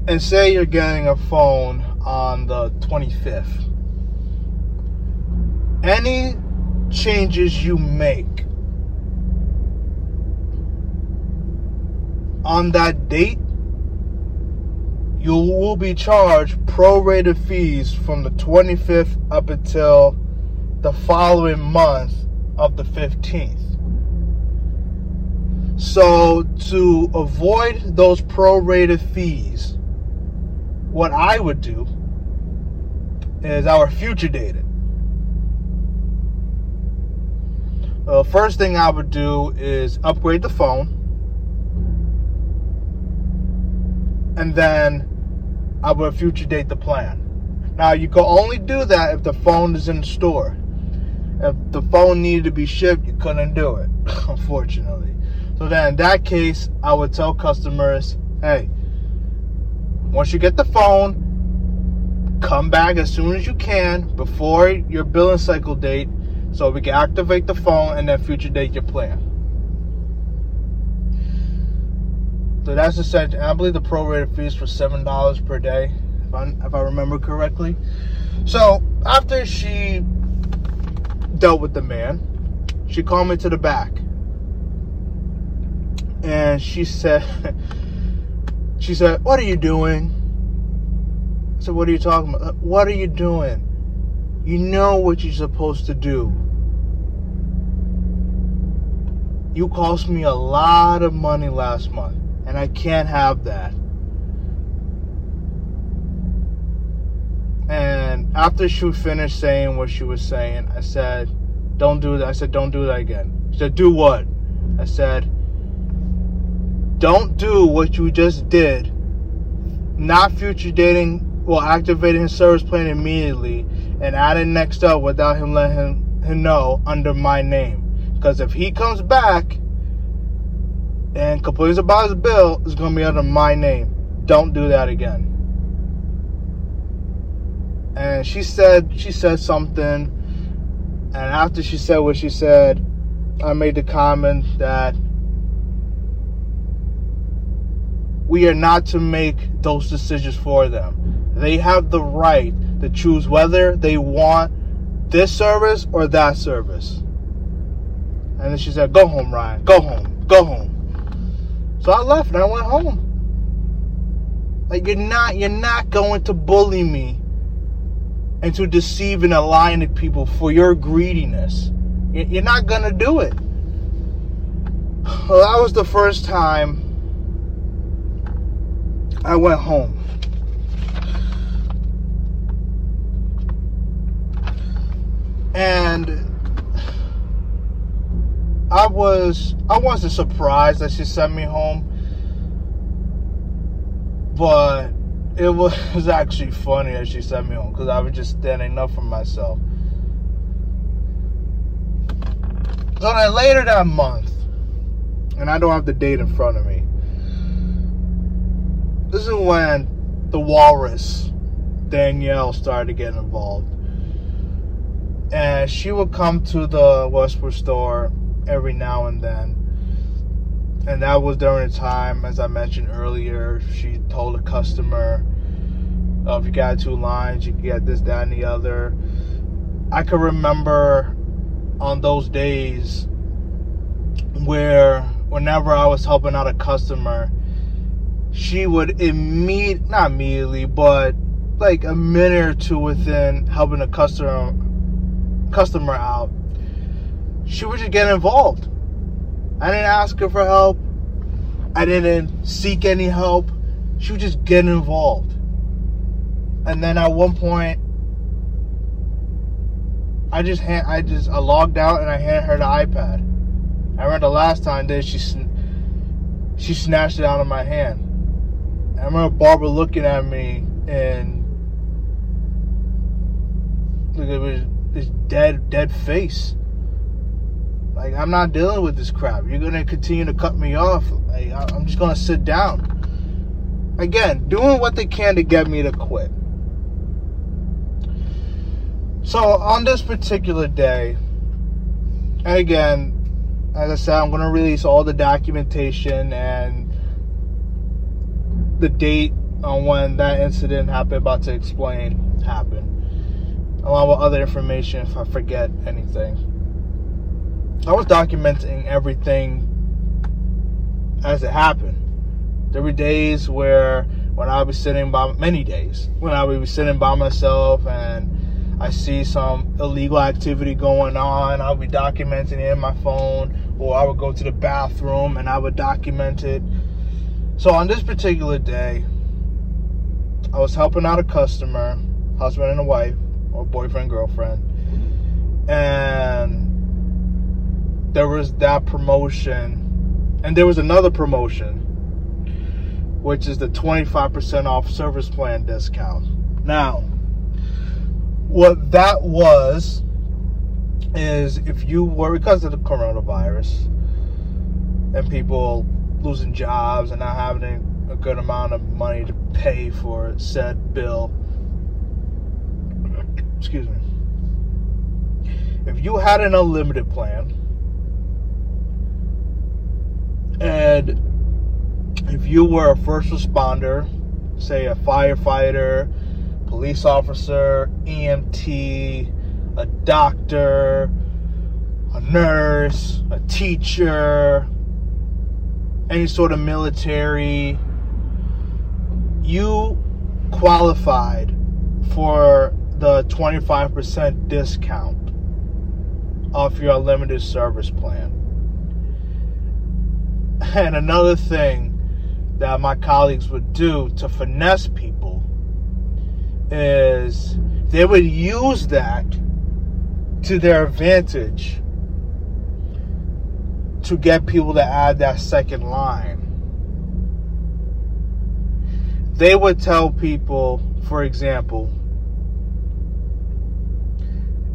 And say you're getting a phone on the 25th. Any changes you make on that date, you will be charged prorated fees from the 25th up until the following month of the 15th. So, to avoid those prorated fees, what I would do is our future dated. The first thing I would do is upgrade the phone and then I would future date the plan. Now you can only do that if the phone is in store. If the phone needed to be shipped, you couldn't do it, unfortunately. So then in that case, I would tell customers, hey, once you get the phone, come back as soon as you can before your billing cycle date so we can activate the phone and then future date your plan. So that's essentially, I believe the prorated fees for seven dollars per day, if I, if I remember correctly. So after she dealt with the man, she called me to the back, and she said, she said, "What are you doing?" I said, "What are you talking about? Uh, what are you doing? You know what you're supposed to do." You cost me a lot of money last month and I can't have that. And after she finished saying what she was saying, I said, Don't do that. I said, Don't do that again. She said, Do what? I said, Don't do what you just did. Not future dating, well, activating his service plan immediately and adding next up without him letting him, him know under my name. Because if he comes back and complains about his bill is going to be under my name. Don't do that again. And she said she said something, and after she said what she said, I made the comment that we are not to make those decisions for them. They have the right to choose whether they want this service or that service. And then she said, Go home, Ryan. Go home. Go home. So I left and I went home. Like you're not you're not going to bully me into deceive and lying to people for your greediness. You're not gonna do it. Well, that was the first time I went home. And I was I wasn't surprised that she sent me home. But it was actually funny that she sent me home because I was just standing up for myself. So then later that month, and I don't have the date in front of me. This is when the walrus, Danielle, started to get involved. And she would come to the Westwood store every now and then. And that was during a time, as I mentioned earlier, she told a customer, oh, if you got two lines, you can get this, that, and the other. I can remember on those days where whenever I was helping out a customer, she would immediately, not immediately, but like a minute or two within helping a customer customer out, she would just get involved. I didn't ask her for help. I didn't seek any help. She would just get involved. And then at one point, I just hand, I just I logged out and I handed her the iPad. I remember the last time that she she snatched it out of my hand. I remember Barbara looking at me and look at this dead dead face. Like I'm not dealing with this crap. You're gonna continue to cut me off. Like, I'm just gonna sit down. Again, doing what they can to get me to quit. So on this particular day, and again, as I said, I'm gonna release all the documentation and the date on when that incident happened. About to explain happened, along with other information if I forget anything. I was documenting everything as it happened. There were days where when I was sitting by many days when I would be sitting by myself and I see some illegal activity going on, I'll be documenting it in my phone, or I would go to the bathroom and I would document it. So on this particular day, I was helping out a customer, husband and a wife, or boyfriend, girlfriend, and there was that promotion, and there was another promotion, which is the 25% off service plan discount. Now, what that was is if you were, because of the coronavirus and people losing jobs and not having a good amount of money to pay for said bill, excuse me. If you had an unlimited plan, and if you were a first responder, say a firefighter, police officer, EMT, a doctor, a nurse, a teacher, any sort of military, you qualified for the 25% discount off your limited service plan. And another thing that my colleagues would do to finesse people is they would use that to their advantage to get people to add that second line. They would tell people, for example,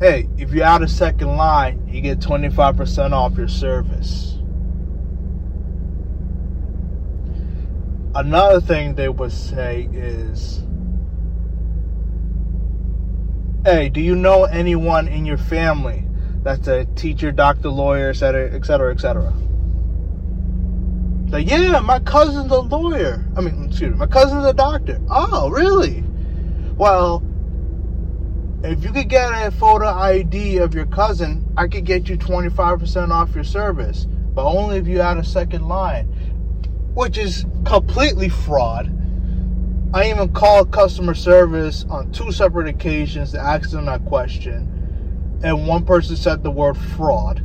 hey, if you add a second line, you get 25% off your service. Another thing they would say is, hey, do you know anyone in your family that's a teacher, doctor, lawyer, etc., etc., etc.? Like, yeah, my cousin's a lawyer. I mean, excuse me, my cousin's a doctor. Oh, really? Well, if you could get a photo ID of your cousin, I could get you 25% off your service, but only if you add a second line which is completely fraud. I even called customer service on two separate occasions to ask them that question, and one person said the word fraud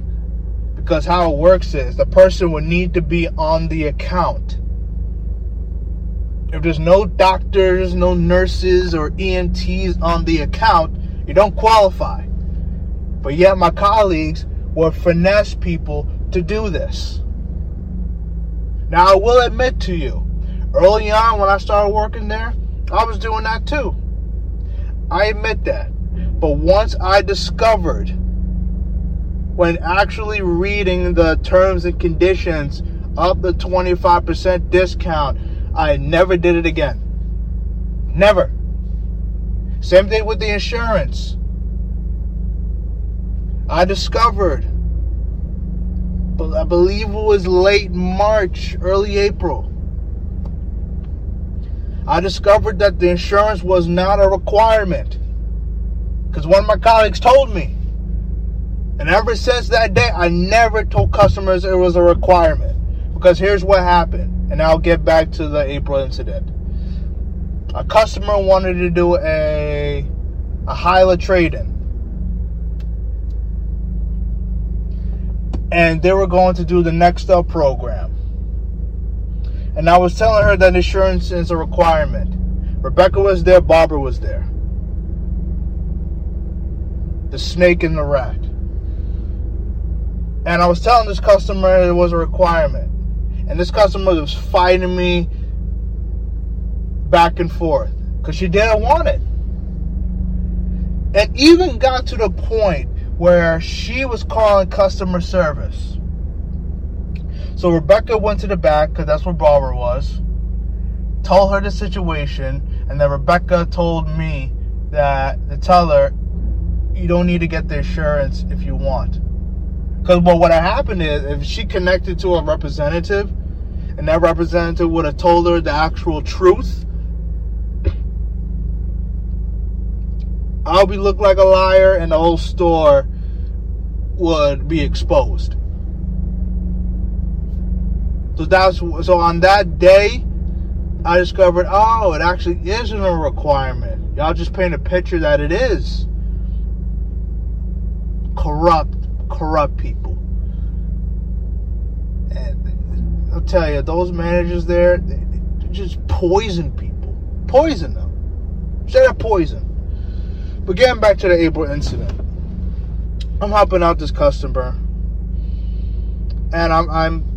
Because how it works is the person would need to be on the account. If there's no doctors, no nurses, or EMTs on the account, you don't qualify. But yet, my colleagues would finesse people to do this. Now, I will admit to you, early on when I started working there, I was doing that too. I admit that. But once I discovered, when actually reading the terms and conditions of the 25% discount, I never did it again. Never. Same thing with the insurance. I discovered, I believe it was late March, early April. I discovered that the insurance was not a requirement. Because one of my colleagues told me. And ever since that day, I never told customers it was a requirement. Because here's what happened. And I'll get back to the April incident. A customer wanted to do a, a Hyla trade in. And they were going to do the Next Up program. And I was telling her that insurance is a requirement. Rebecca was there, Barbara was there. The snake and the rat. And I was telling this customer it was a requirement. And this customer was fighting me back and forth because she didn't want it. And even got to the point where she was calling customer service. So Rebecca went to the back because that's where Barbara was. Told her the situation, and then Rebecca told me that to tell her you don't need to get the insurance if you want. Because well, what happened is if she connected to a representative, and that representative would have told her the actual truth, I'll be looked like a liar, and the whole store would be exposed. So that's so on that day, I discovered, oh, it actually isn't a requirement. Y'all just paint a picture that it is. Corrupt, corrupt people. And I'll tell you, those managers there, they, just poison people. Poison them. Straight up poison. But getting back to the April incident. I'm helping out this customer. And I'm I'm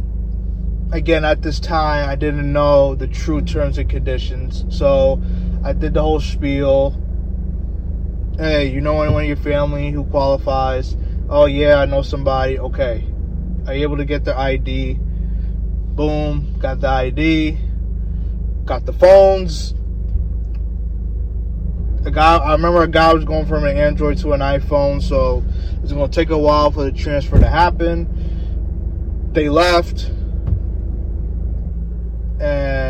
again, at this time, I didn't know the true terms and conditions. So I did the whole spiel. Hey, you know anyone in your family who qualifies? Oh, yeah, I know somebody. Okay. Are you able to get their ID? Boom, got the ID, got the phones. A guy, I remember a guy was going from an Android to an iPhone, so it's going to take a while for the transfer to happen. They left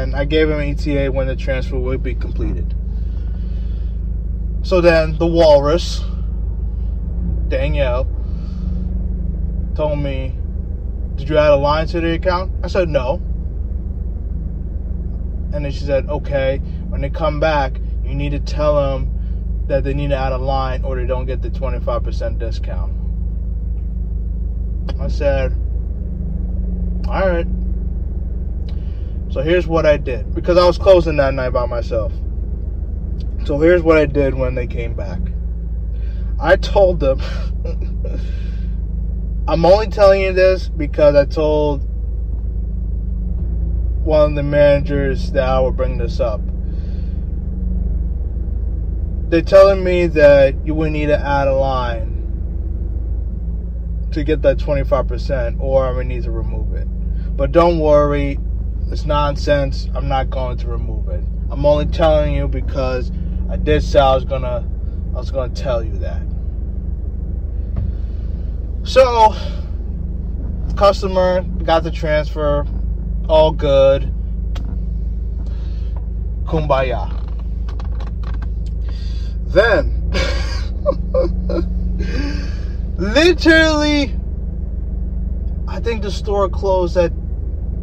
and I gave him ETA when the transfer would be completed. So then the walrus, Danielle, told me, Did you add a line to the account? I said, No. And then she said, Okay, when they come back, you need to tell them that they need to add a line or they don't get the 25% discount. I said, All right. So here's what I did because I was closing that night by myself. So here's what I did when they came back. I told them, I'm only telling you this because I told one of the managers that I would bring this up. They're telling me that you would need to add a line to get that 25% or I would need to remove it. But don't worry, it's nonsense. I'm not going to remove it. I'm only telling you because I did say I was gonna I was gonna tell you that. So customer got the transfer, all good. Kumbaya. Then literally I think the store closed at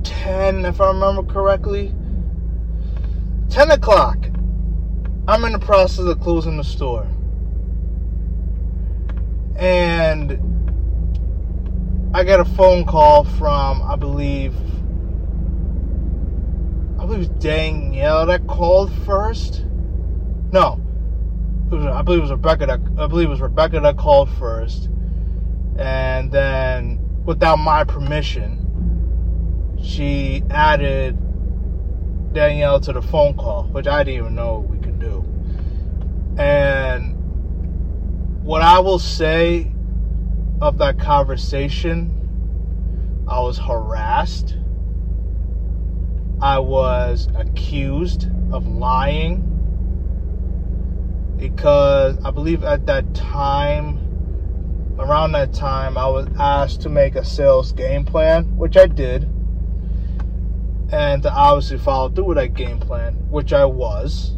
10, if I remember correctly. 10 o'clock. I'm in the process of closing the store. And I get a phone call from, I believe, I believe Danielle that called first. No, was, I believe it was Rebecca that I believe it was Rebecca that called first, and then without my permission, she added Danielle to the phone call, which I didn't even know we could do. And what I will say of that conversation, I was harassed. I was accused of lying because I believe at that time, around that time, I was asked to make a sales game plan, which I did, and to obviously follow through with that game plan, which I was.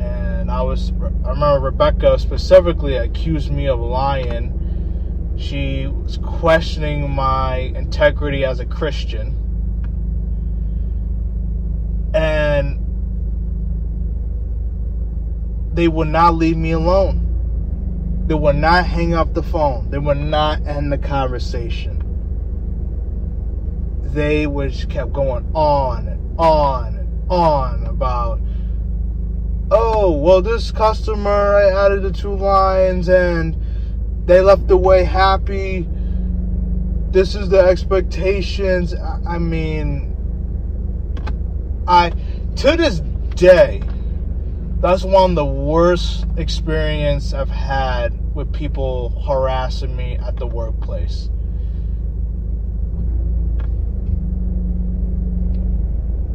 And I was, I remember Rebecca specifically accused me of lying. She was questioning my integrity as a Christian. And they would not leave me alone. They would not hang up the phone. They would not end the conversation. They just kept going on and on and on about, oh, well, this customer, I added the two lines and they left away happy. This is the expectations. I mean, I, to this day, that's one of the worst experience I've had with people harassing me at the workplace.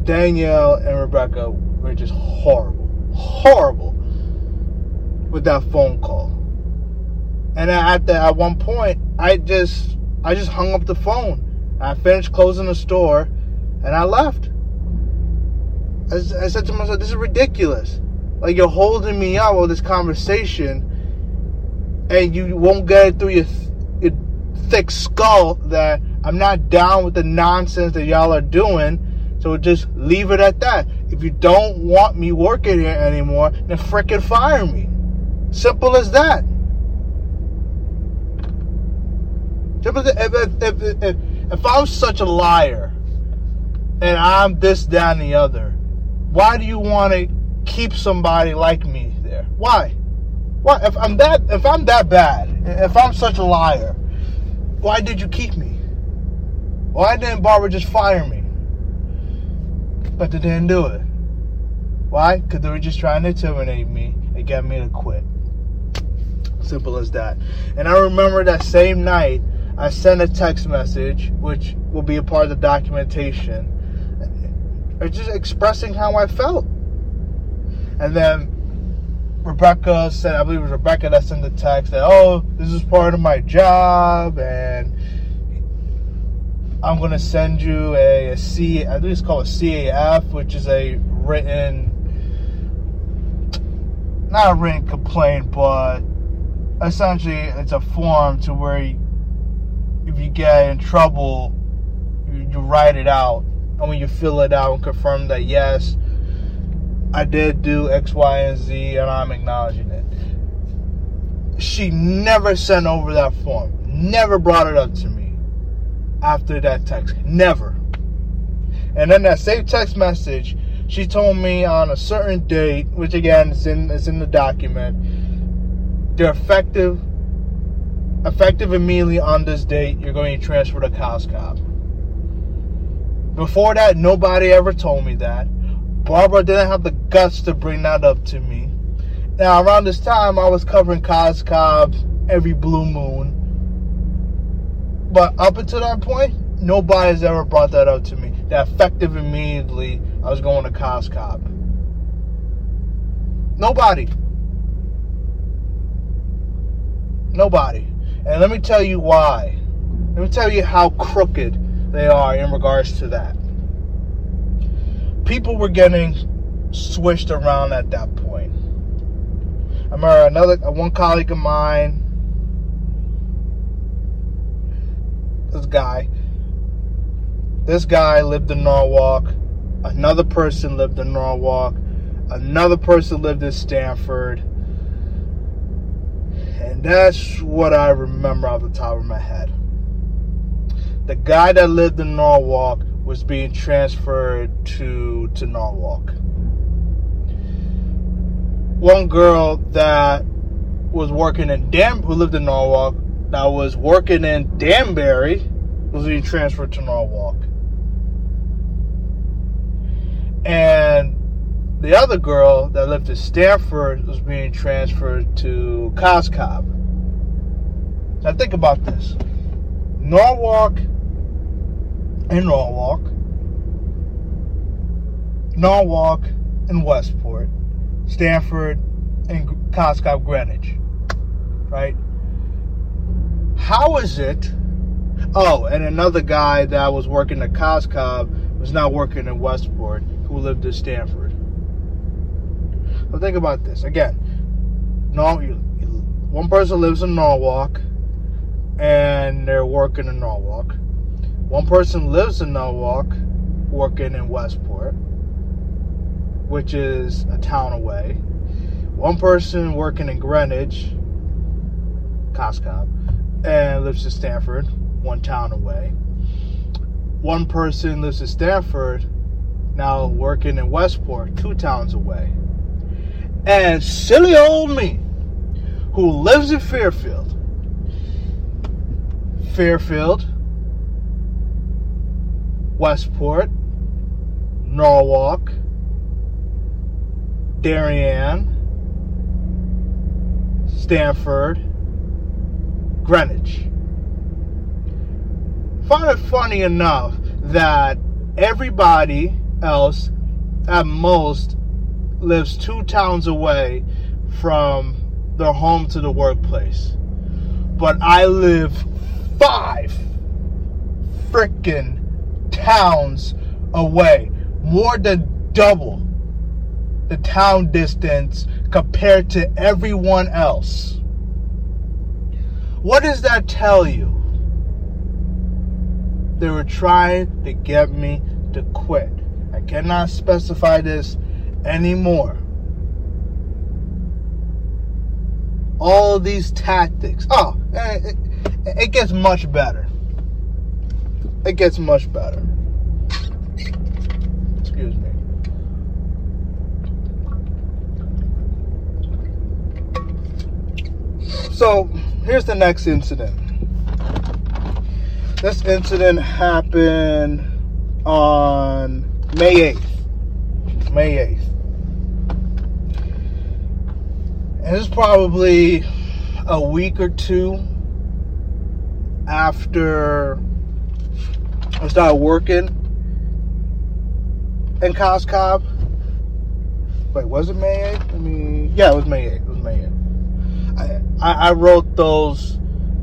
Danielle and Rebecca were just horrible, horrible with that phone call. And at the, at one point, I just I just hung up the phone. I finished closing the store, and I left. I, I said to myself, "This is ridiculous." Like you're holding me up with this conversation, and you won't get it through your, th- your thick skull that I'm not down with the nonsense that y'all are doing. So just leave it at that. If you don't want me working here anymore, then fricking fire me. Simple as that. If, if, if, if I'm such a liar and I'm this, that, and the other, why do you want to keep somebody like me there? Why? Why? If I'm that, if I'm that bad, if I'm such a liar, why did you keep me? Why didn't Barbara just fire me? But they didn't do it. Why? Because they were just trying to terminate me and get me to quit. Simple as that. And I remember that same night, I sent a text message, which will be a part of the documentation, just expressing how I felt. And then Rebecca said, I believe it was Rebecca that sent the text that, oh, this is part of my job and I'm going to send you a, a C, I think it's called a CAF, which is a written, not a written complaint, but essentially it's a form to where you, if you get in trouble, you, you write it out. And when you fill it out and confirm that, yes, I did do X, Y, and Z, and I'm acknowledging it. She never sent over that form, never brought it up to me after that text. Never. And then that same text message, she told me on a certain date, which again is in is in the document, they're effective effective immediately on this date, you're going to transfer to Cos Cob. Before that, nobody ever told me that. Barbara didn't have the guts to bring that up to me. Now, around this time, I was covering Cos every blue moon. But up until that point, nobody's ever brought that up to me. That effective immediately, I was going to Cos Nobody. Nobody. And let me tell you why. Let me tell you how crooked they are in regards to that people were getting switched around at that point. I remember another one colleague of mine, this guy, this guy lived in Norwalk. Another person lived in Norwalk. Another person lived in Stamford. And that's what I remember off the top of my head. The guy that lived in Norwalk was being transferred to to Norwalk. One girl that was working in Dam who lived in Norwalk that was working in Danbury was being transferred to Norwalk. And the other girl that lived in Stamford was being transferred to Cos Cob. Now think about this. Norwalk and Norwalk, Norwalk and Westport, Stamford and Cos Cob Greenwich. Right? How is it? Oh, and another guy that was working at Cos Cob was now working in Westport who lived in Stamford. So think about this again. No, one person lives in Norwalk, and they're working in Norwalk. One person lives in Norwalk, working in Westport, which is a town away. One person working in Greenwich, Cos Cob, and lives in Stamford, one town away. One person lives in Stamford, now working in Westport, two towns away. And silly old me, who lives in Fairfield, Fairfield, Westport, Norwalk, Darien, Stamford, Greenwich. Find it funny enough that everybody else at most lives two towns away from their home to the workplace. But I live five freaking towns away, more than double the town distance compared to everyone else. What does that tell you? They were trying to get me to quit. I cannot specify this anymore. All these tactics. Oh, it, it gets much better. It gets much better. Excuse me. So, here's the next incident. This incident happened on May 8th. May 8th. And it's probably a week or two after I started working in Cos Cob. Wait, was it May 8th? I mean, yeah, it was May 8th. It was May 8th. I, I, wrote those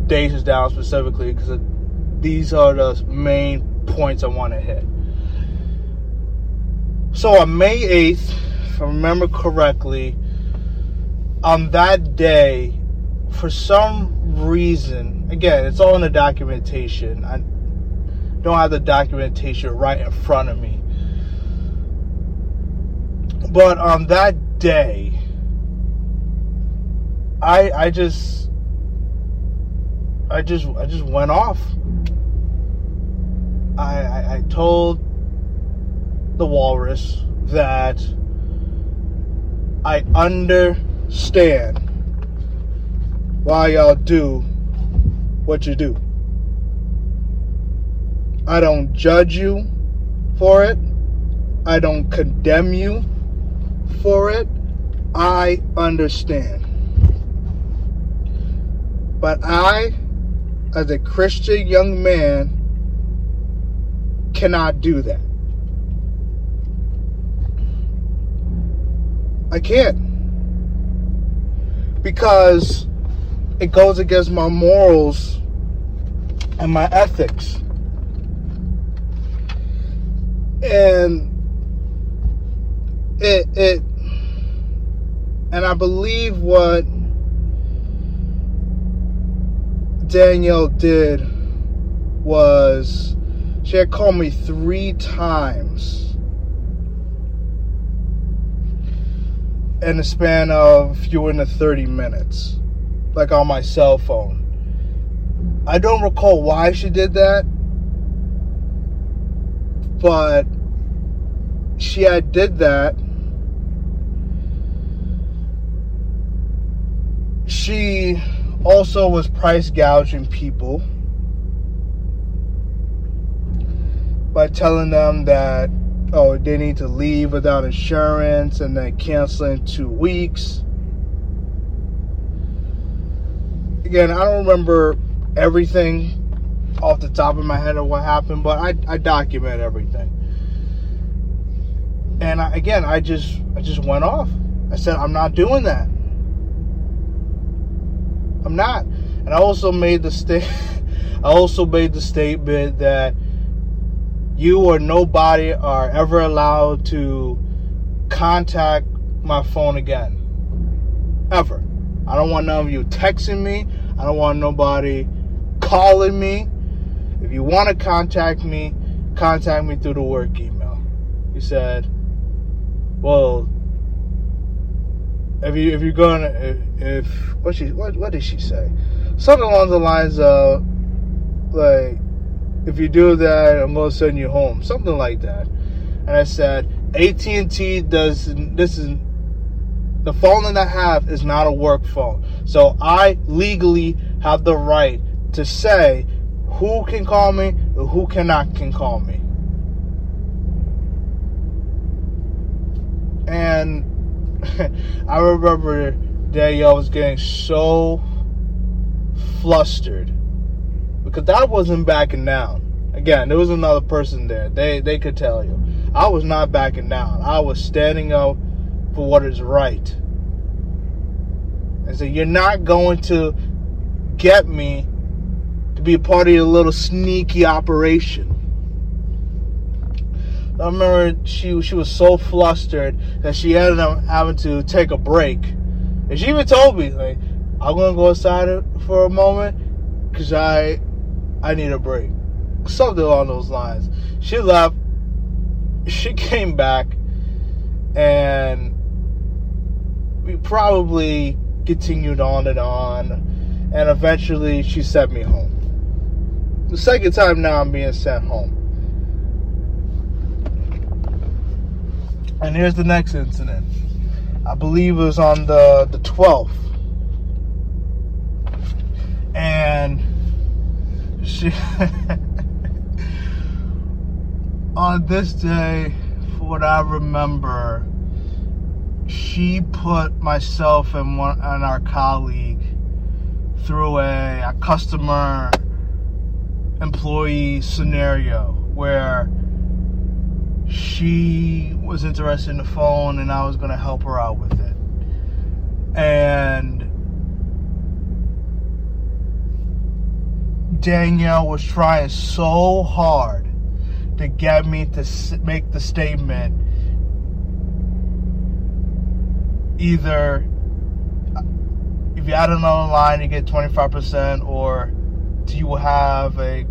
dates down specifically because these are the main points I want to hit. So on May 8th, if I remember correctly, on that day, for some reason, again, it's all in the documentation. I don't have the documentation right in front of me. But on that day, I I just I just I just went off. I, I, I told the walrus that I understand why y'all do what you do. I don't judge you for it. I don't condemn you for it. I understand. But I, as a Christian young man, cannot do that. I can't. Because it goes against my morals and my ethics. And it it and I believe what Danielle did was she had called me three times in the span of fewer than 30 minutes. like on my cell phone. I don't recall why she did that, but she had did that. She also was price gouging people by telling them that oh they need to leave without insurance and then cancel in two weeks. Again i don't remember everything off the top of my head of what happened but i, I document everything. And I, again i just i just went off. I said i'm not doing that i'm not and i also made the state i also made the statement that you or nobody are ever allowed to contact my phone again. Ever. I don't want none of you texting me. I don't want nobody calling me. If you want to contact me, contact me through the work email. He said, "Well, if you if you're gonna if, if what she what what did she say? Something along the lines of like if you do that, I'm gonna send you home, something like that. And I said, AT&T does this is the phone that I have is not a work phone, so I legally have the right to say who can call me and who cannot can call me. And I remember that I was getting so flustered because that wasn't backing down. Again, there was another person there. They they could tell you. I was not backing down. I was standing up for what is right. And so you're not going to get me to be a part of your little sneaky operation. I remember she she was so flustered that she ended up having to take a break. And she even told me, like, I'm gonna go outside for a moment because I I need a break. Something along those lines. She left. She came back, and we probably continued on and on. And eventually, she sent me home. The second time now, I'm being sent home. And here's the next incident. I believe it was on the the 12th. And she on this day, for what I remember, she put myself and one and our colleague through a, a customer employee scenario where she was interested in the phone and I was going to help her out with it. And Danielle was trying so hard to get me to make the statement either if you add another line you get 25% or do you have a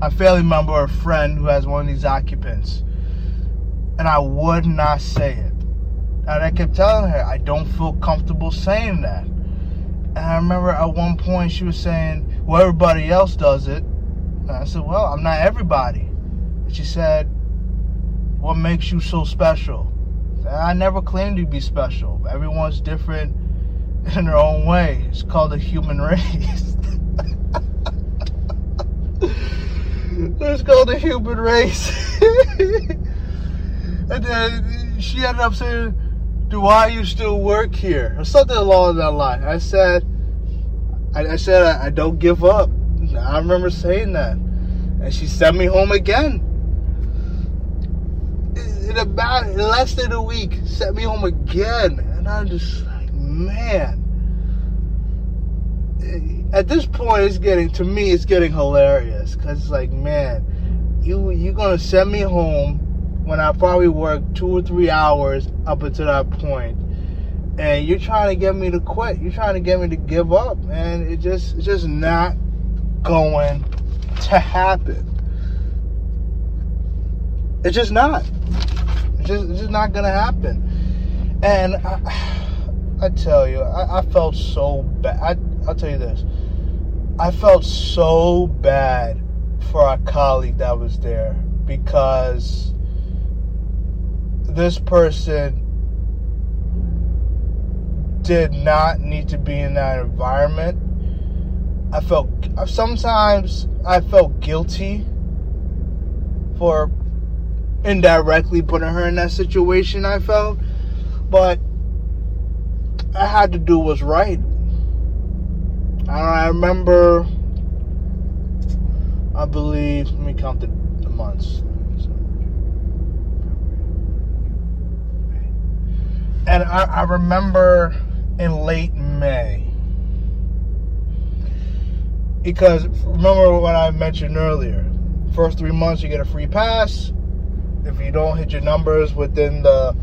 a family member or a friend who has one of these occupants and I would not say it and I kept telling her I don't feel comfortable saying that and I remember at one point she was saying well, everybody else does it. And I said, well, I'm not everybody. And she said, what makes you so special? I, I never claimed to be special. Everyone's different in their own way. It's called the human race. it's called the human race. and then she ended up saying, do why you still work here? Or something along that line. I said, I, I said I, I, don't give up. I remember saying that, and she sent me home again. In about less than a week, sent me home again, and I'm just like, man. At this point, it's getting to me. It's getting hilarious because it's like, man, you you're gonna send me home when I probably worked two or three hours up until that point and you're trying to get me to quit. You're trying to get me to give up, and it just it's just not going to happen. It's just not. It's just, it's just not gonna happen. And I, I tell you, I, I felt so bad. I, I'll tell you this. I felt so bad for our colleague that was there because this person did not need to be in that environment. I felt sometimes I felt guilty for indirectly putting her in that situation. I felt, but I had to do what's right. I remember, I believe, let me count the, the months. And I, I remember in late May. Because remember what I mentioned earlier. First three months you get a free pass. If you don't hit your numbers within the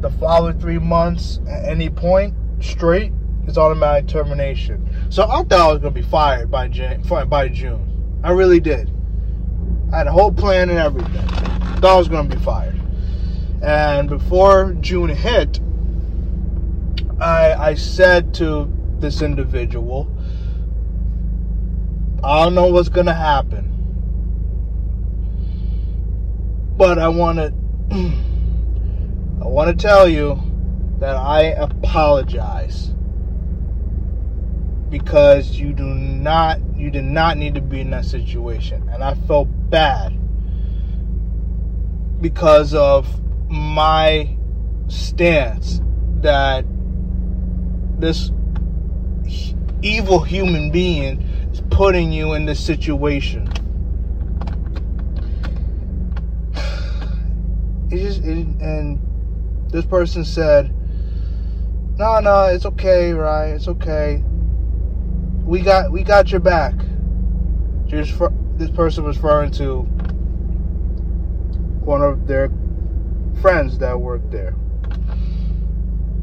the following three months at any point straight, it's automatic termination. So I thought I was gonna be fired by June. By June, I really did. I had a whole plan and everything. Thought I was gonna be fired. And before June hit, I I said to this individual, I don't know what's gonna happen, but I want to I want to tell you that I apologize because you do not you did not need to be in that situation and I felt bad because of my stance that this evil human being is putting you in this situation. It just it, and this person said, "No, no, it's okay, right? It's okay. We got we got your back." Just this person was referring to one of their friends that worked there.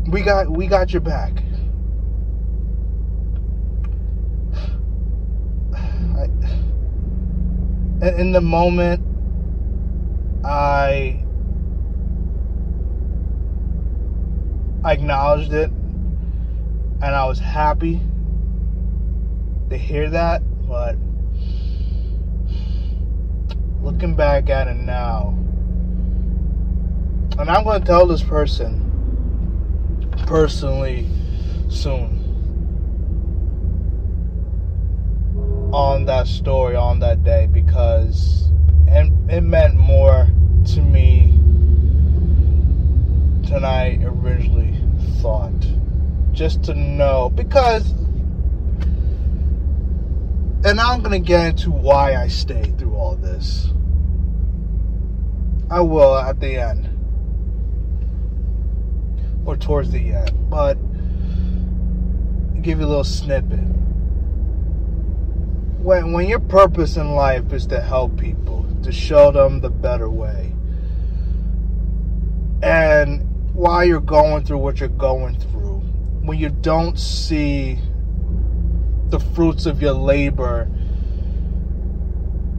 We got we got your back. And in the moment, I I acknowledged it and I was happy to hear that, but looking back at it now, and I'm going to tell this person personally soon on that story on that day because it, it meant more to me than I originally thought. Just to know because and now I'm gonna get into why I stayed through all this. I will at the end. Or towards the end. But I'll give you a little snippet when when your purpose in life is to help people, to show them the better way, and while you're going through what you're going through, when you don't see the fruits of your labor,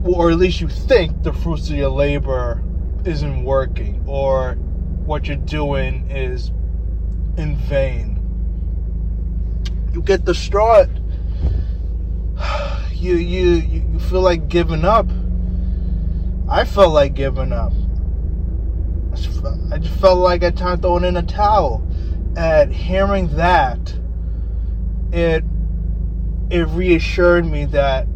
or at least you think the fruits of your labor isn't working, or what you're doing is in vain, you get distraught you you you feel like giving up. I felt like giving up. I just felt like at time throwing in a towel. At hearing that, it it reassured me that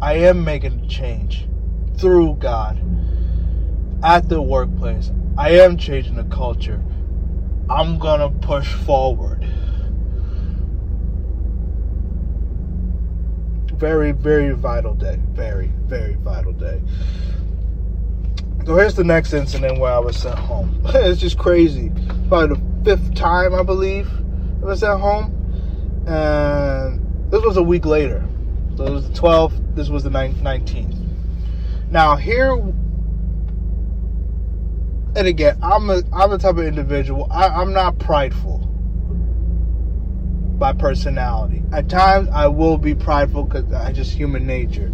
I am making a change through God at the workplace. I am changing the culture. I'm gonna push forward. very, very vital day. Very, very vital day. So here's the next incident where I was sent home. it's just crazy. Probably the fifth time, I believe, I was at home. And this was a week later. So it was the 12th, this was the 19th. Now, here, and again, I'm a, I'm the type of individual, I, I'm not prideful by personality. At times, I will be prideful because I just human nature.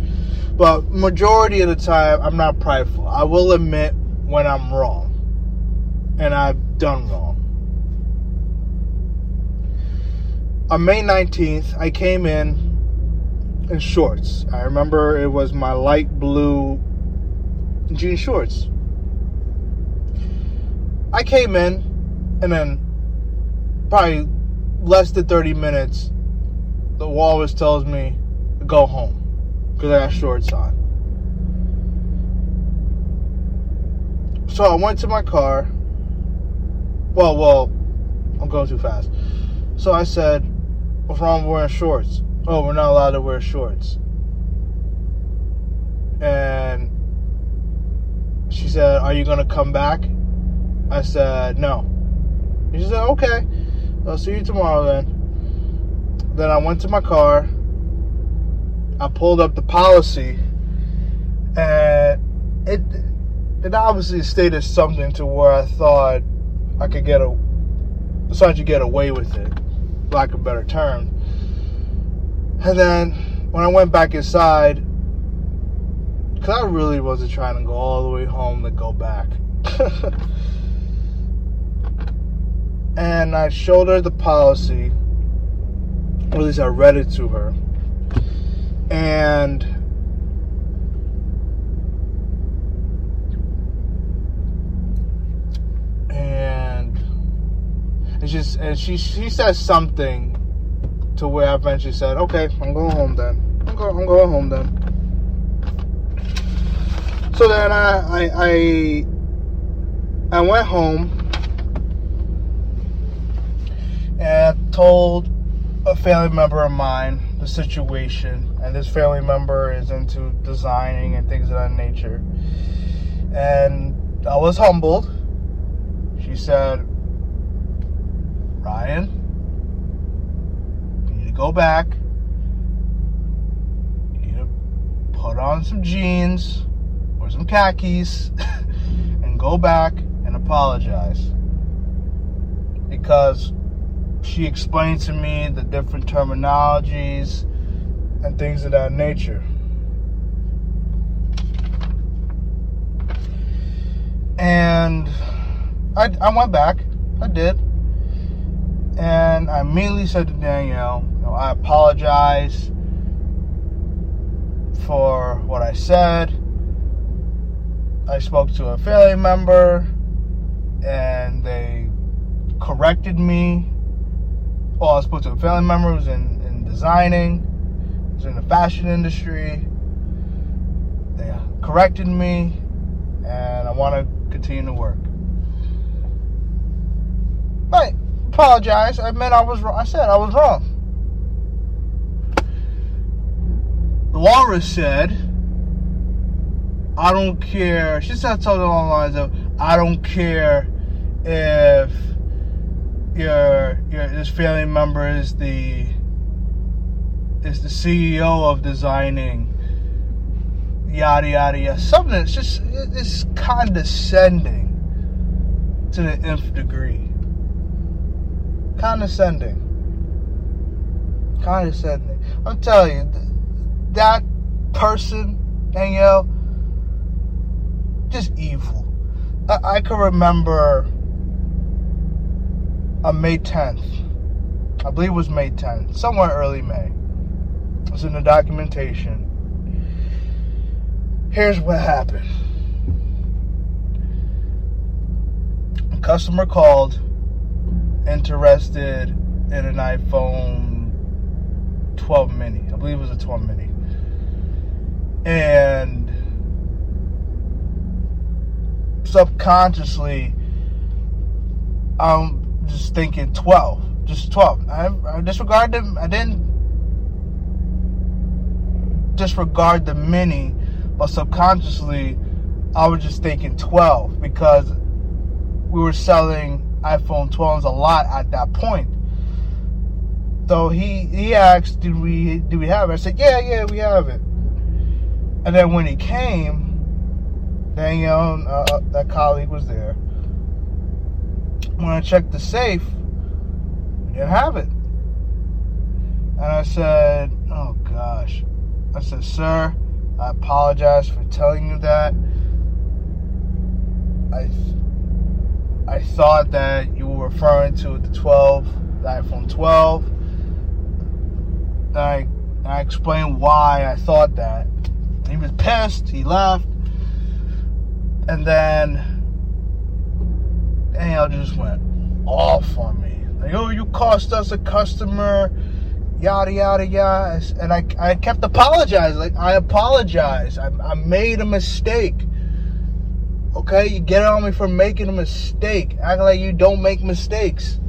But majority of the time, I'm not prideful. I will admit when I'm wrong, and I've done wrong. On May 19th, I came in in shorts. I remember it was my light blue jean shorts. I came in, and then probably less than 30 minutes, the walrus tells me to go home because I got shorts on. So I went to my car. Well, well, I'm going too fast. So I said, What's wrong with wearing shorts? Oh, we're not allowed to wear shorts. And she said, Are you going to come back? I said, No. She said, Okay. I'll see you tomorrow then. Then I went to my car. I pulled up the policy. And it it obviously stated something to where I thought I could get a decided to get away with it, lack of better term. And then when I went back inside, because I really wasn't trying to go all the way home to go back. and I showed her the policy, or at least I read it to her. And It's just and she she says something to where I eventually said, "Okay, I'm going home then. I'm going I'm going home then." So then I I I, I went home and told a family member of mine the situation, and this family member is into designing and things of that nature. And I was humbled. She said, Ryan, you need to go back. You need to put on some jeans or some khakis and go back and apologize. Because she explained to me the different terminologies and things of that nature. And I, I went back. I did. And I immediately said to Danielle, you know, I apologize for what I said. I spoke to a family member and they corrected me. Well, I spoke to a family member who's in, in designing, who's in the fashion industry. They uh, corrected me and I want to continue to work. But apologize. I admit I was wrong. I said I was wrong. The walrus said, I don't care. She said something along the lines of, I don't care if your your this family member is the is the CEO of designing yada yada yada. Something that's just it's condescending to the nth degree condescending. Condescending. I'm telling you, that person, Danielle, just evil. I, I can remember on May 10th, I believe it was May 10th, somewhere early May. It was in the documentation. Here's what happened. A customer called interested in an iPhone 12 mini. I believe it was a 12 mini. And subconsciously, I'm just thinking 12. Just 12. I, I disregard them. I didn't disregard the mini, but subconsciously, I was just thinking 12 because we were selling iPhone 12s a lot at that point. So he he asked, "Did we do we have it?" I said, "Yeah, yeah, we have it." And then when he came, Danielle, uh, uh, that colleague was there. When I checked the safe, we didn't have it. And I said, "Oh gosh," I said, "Sir, I apologize for telling you that." I I thought that you were referring to the 12, the iPhone 12. I, I explained why I thought that. He was pissed. He left. And then Danielle just went off on me. Like, oh, you cost us a customer, yada, yada, yada. And I, I kept apologizing. Like, I apologize. I, I made a mistake. Okay? You get on me for making a mistake. Act like you don't make mistakes.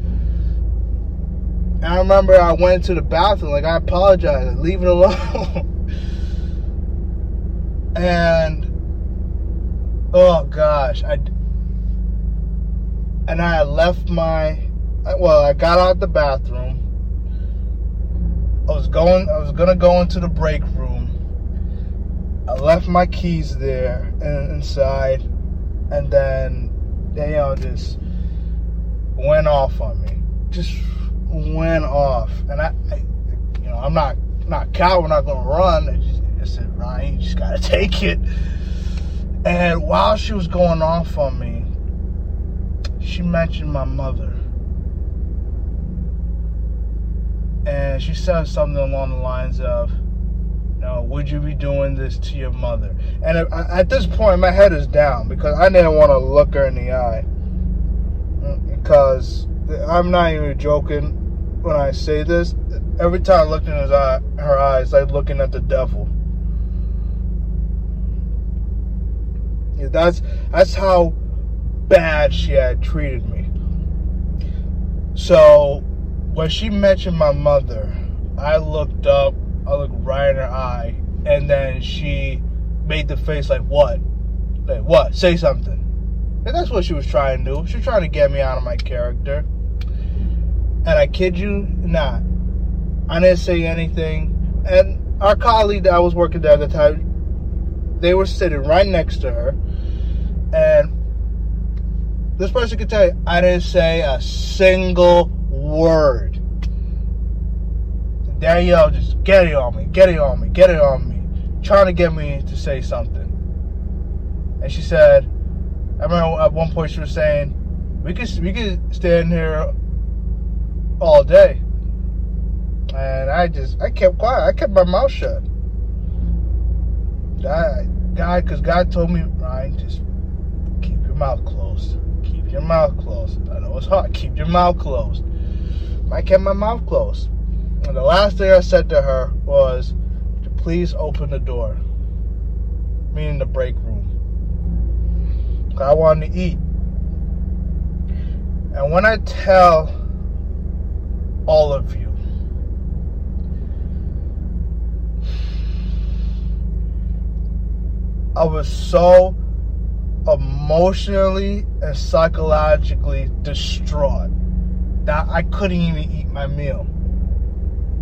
And I remember I went to the bathroom, like, I apologize. Leave it alone. and oh gosh, I and I left my well, I got out the bathroom. I was going I was gonna go into the break room. I left my keys there and inside and then they all just went off on me. Just went off. And I, I you know, I'm not not coward, not gonna run. I just, I said, Ryan, you just gotta take it. And while she was going off on me, she mentioned my mother. And she said something along the lines of, no, would you be doing this to your mother? And at this point, my head is down because I didn't want to look her in the eye. Because I'm not even joking when I say this. Every time I looked in his eye, her eyes, like looking at the devil. Yeah, that's that's how bad she had treated me. So when she mentioned my mother, I looked up, I looked right in her eye, and then she made the face like, What? Like, what? Say something. And that's what she was trying to do. She was trying to get me out of my character. And I kid you not, I didn't say anything. And our colleague that I was working there at the time, they were sitting right next to her. And this person could tell you, I didn't say a single word. Danielle just get it on me, get it on me, get it on me, trying to get me to say something. And she said, I remember at one point she was saying, we could we could stand here all day. And I just I kept quiet. I kept my mouth shut. God, God, because God told me, Ryan, just keep your mouth closed Keep your mouth closed. I know it's hard. Keep your mouth closed. I kept my mouth closed. And the last thing I said to her was, please open the door. Meaning the break room. I wanted to eat. And when I tell all of you, I was so emotionally and psychologically distraught that I couldn't even eat my meal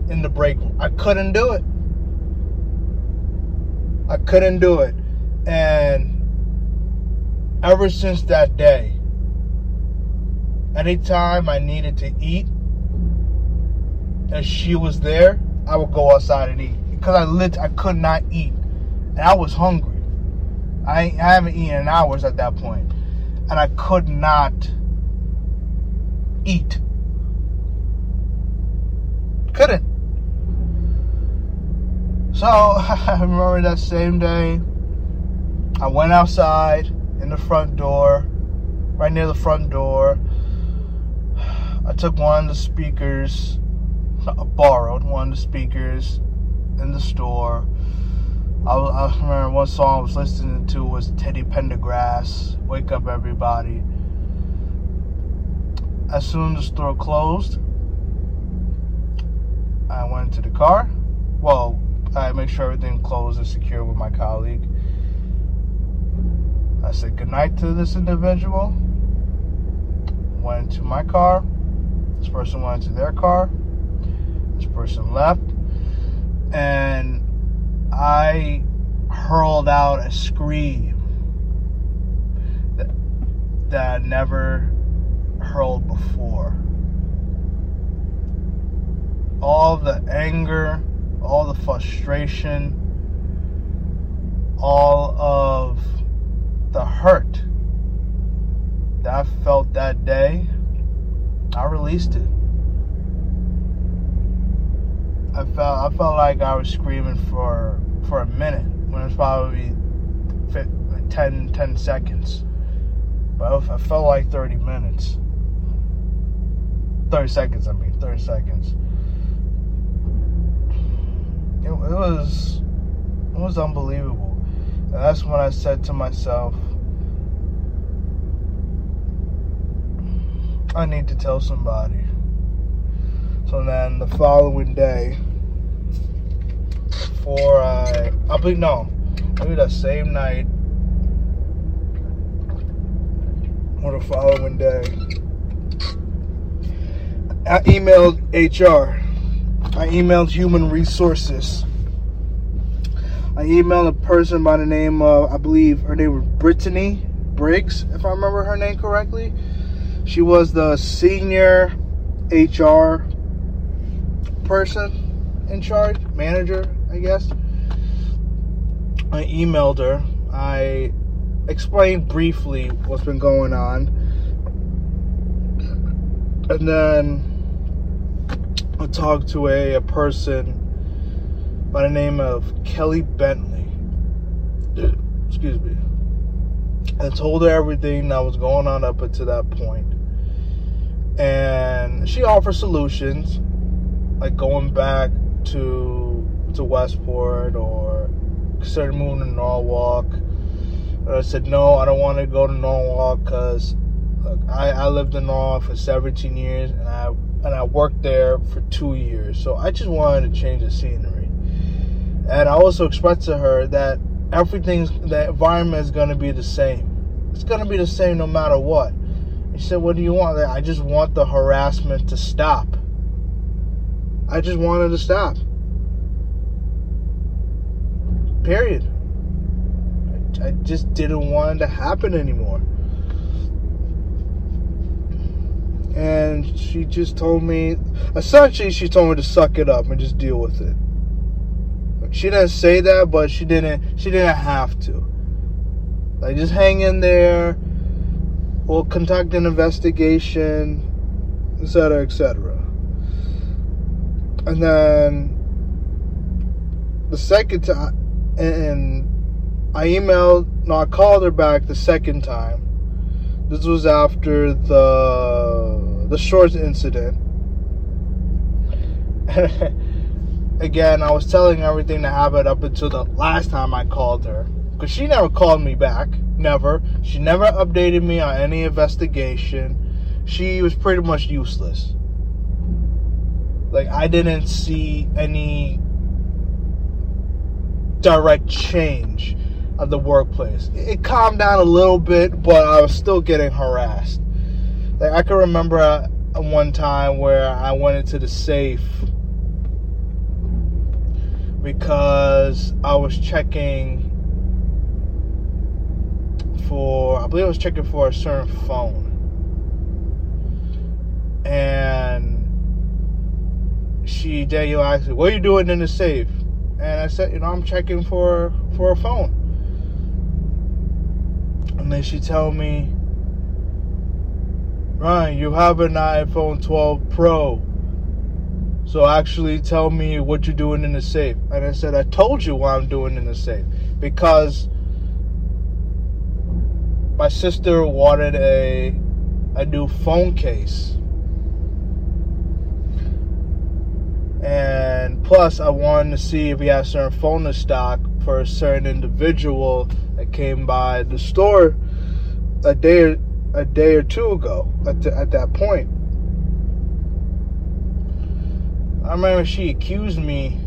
in the break room. I couldn't do it. I couldn't do it. And ever since that day, anytime I needed to eat and she was there, I would go outside and eat because I lit I could not eat and I was hungry. I, I haven't eaten in hours at that point, and I could not eat. Couldn't. So I remember that same day, I went outside in the front door, right near the front door. I took one of the speakers, I borrowed one of the speakers in the store I, I remember one song I was listening to was Teddy Pendergrass, Wake Up Everybody. As soon as the store closed, I went to the car. Well, I make sure everything closed and secure with my colleague. I said goodnight to this individual. Went to my car. This person went to their car. This person left. And I hurled out a scream that, that I never hurled before. All the anger, all the frustration, all of the hurt that I felt that day, I released it. I felt I felt like I was screaming for for a minute when it was probably 10, 10 seconds. But I felt like 30 minutes. 30 seconds, I mean, 30 seconds. It, it was it was unbelievable. And that's when I said to myself, I need to tell somebody. So then the following day, before I, I believe no, maybe that same night or the following day, I emailed HR. I emailed Human Resources. I emailed a person by the name of, I believe her name was Brittany Briggs, if I remember her name correctly. She was the senior HR person in charge, manager, I guess. I emailed her. I explained briefly what's been going on. And then I talked to a, a person by the name of Kelly Bentley. Excuse me. I told her everything that was going on up until that point. And she offered solutions like going back to to Westport or consider moving to Norwalk. I said no, I don't want to go to Norwalk because I, I lived in Norwalk for 17 years and I and I worked there for two years. So I just wanted to change the scenery. And I also expressed to her that everything's the environment is going to be the same. It's going to be the same no matter what. She said, "What do you want?" I just want the harassment to stop. I just wanted to stop. Period. I just didn't want it to happen anymore. And she just told me, essentially, she told me to suck it up and just deal with it. She didn't say that, but she didn't. She didn't have to. Like, just hang in there. We'll conduct an investigation, etc., etc. And then the second time, and I emailed, no, I called her back the second time. This was after the the shorts incident. Again, I was telling everything that happened up until the last time I called her. Because she never called me back. Never. She never updated me on any investigation. She was pretty much useless. Like I didn't see any direct change of the workplace. It calmed down a little bit, but I was still getting harassed. Like I can remember one time where I went into the safe because I was checking for I believe I was checking for a certain phone. And she Danielle asked me, "What are you doing in the safe?" And I said, "You know, I'm checking for for a phone." And then she told me, "Ryan, you have an iPhone 12 Pro." So actually tell me what you're doing in the safe. And I said, I told you what I'm doing in the safe. Because my sister wanted a a new phone case. And plus, I wanted to see if we had certain phone in stock for a certain individual that came by the store a day or, a day or two ago. At, the, at that point, I remember she accused me.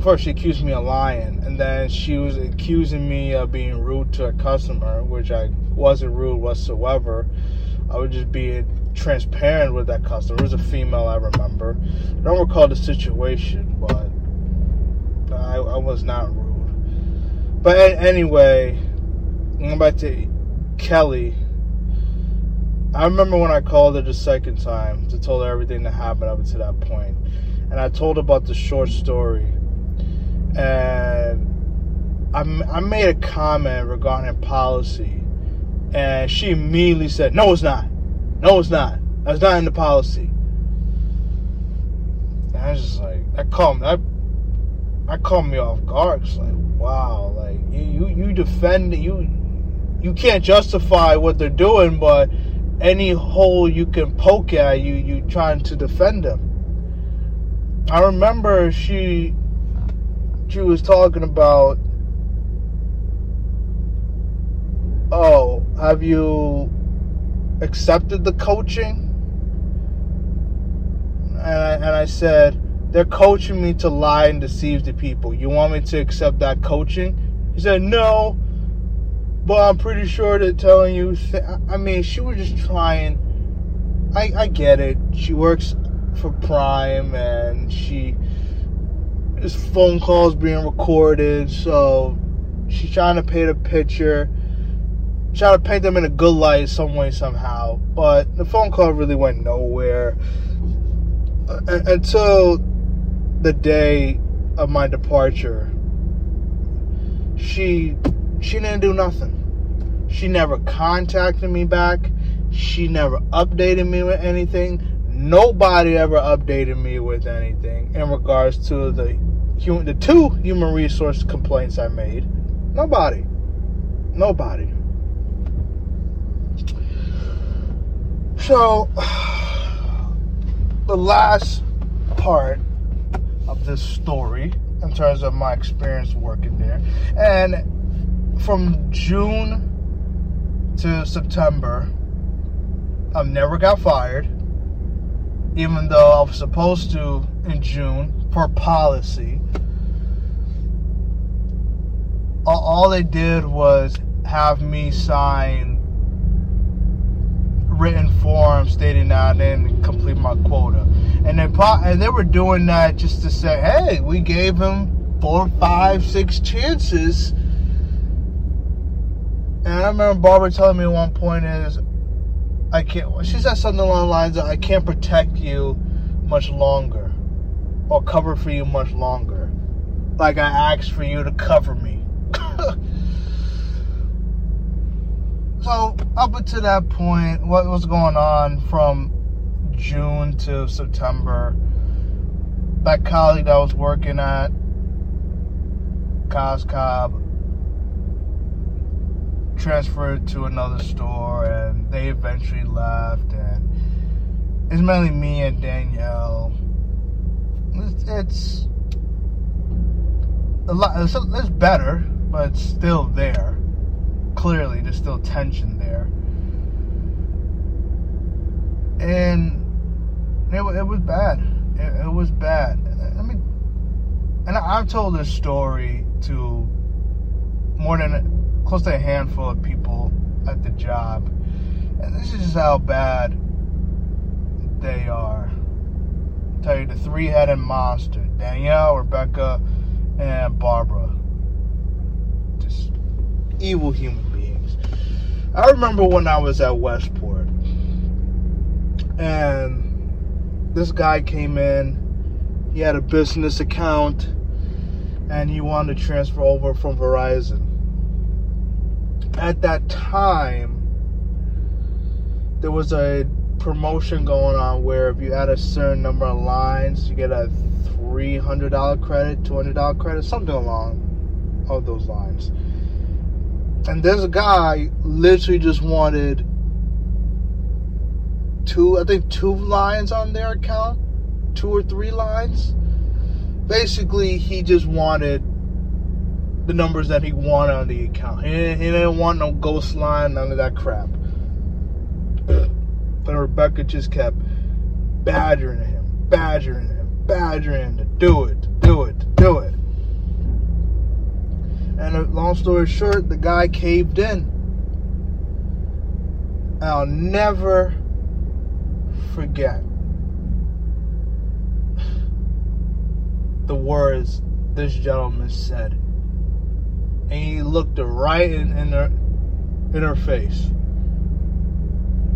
First, she accused me of lying, and then she was accusing me of being rude to a customer, which I wasn't rude whatsoever. I was just being transparent with that customer. It was a female, I remember. I don't recall the situation, but I, I was not rude. But anyway, going back to Kelly. I remember when I called her the second time to tell her everything that happened up to that point, and I told her about the short story, and I, I made a comment regarding policy, and she immediately said, "No, it's not. No, it's not. That's not in the policy." And I was just like, I called. that that caught me off guard. It's like, wow, like you you you defend you you can't justify what they're doing, but any hole you can poke at, you you trying to defend them. I remember she she was talking about oh, have you accepted the coaching? And I, and I said, they're coaching me to lie and deceive the people. You want me to accept that coaching? He said, no, but I'm pretty sure they're telling you. Th- I mean, she was just trying. I, I get it. She works for Prime and she. This phone calls being recorded, so she's trying to paint a picture Trying to paint them in a good light some way somehow but the phone call really went nowhere uh, until the day of my departure she she didn't do nothing. She never contacted me back. She never updated me with anything. Nobody ever updated me with anything in regards to the human the two human resource complaints i made. Nobody. Nobody. So, the last part of this story, in terms of my experience working there, and from June to September, I never got fired, even though I was supposed to in June for policy. All they did was have me sign written form stating that I didn't complete my quota. And they and they were doing that just to say, hey, we gave him four, five, six chances. And I remember Barbara telling me at one point is, I can't. She said something along the lines of, I can't protect you much longer, or cover for you much longer. Like I asked for you to cover me. so up until that point, what was going on from June to September? That colleague that was working at Cos Cob transferred to another store, and they eventually left. And it's mainly me and Danielle. It's, it's a lot. It's, it's better, but it's still there clearly there's still tension there. And it, it was bad. It, it, was bad. I mean, and I've told this story to more than close to a handful of people at the job. And this is how bad they are. I'll tell you the three headed monster Danielle, Rebecca, and Barbara. Just evil human I remember when I was at Westport and this guy came in. He had a business account and he wanted to transfer over from Verizon. At that time, there was a promotion going on where if you had a certain number of lines, you get a $300 credit, $200 credit, something along of those lines. And this guy literally just wanted two, I think two lines on their account, two or three lines. Basically, he just wanted the numbers that he wanted on the account. He didn't, he didn't want no ghost line, none of that crap. But Rebecca just kept badgering him, badgering him, badgering him to do it, to do it, to do it. And long story short, the guy caved in. I'll never forget the words this gentleman said. And he looked right in, in her in her face.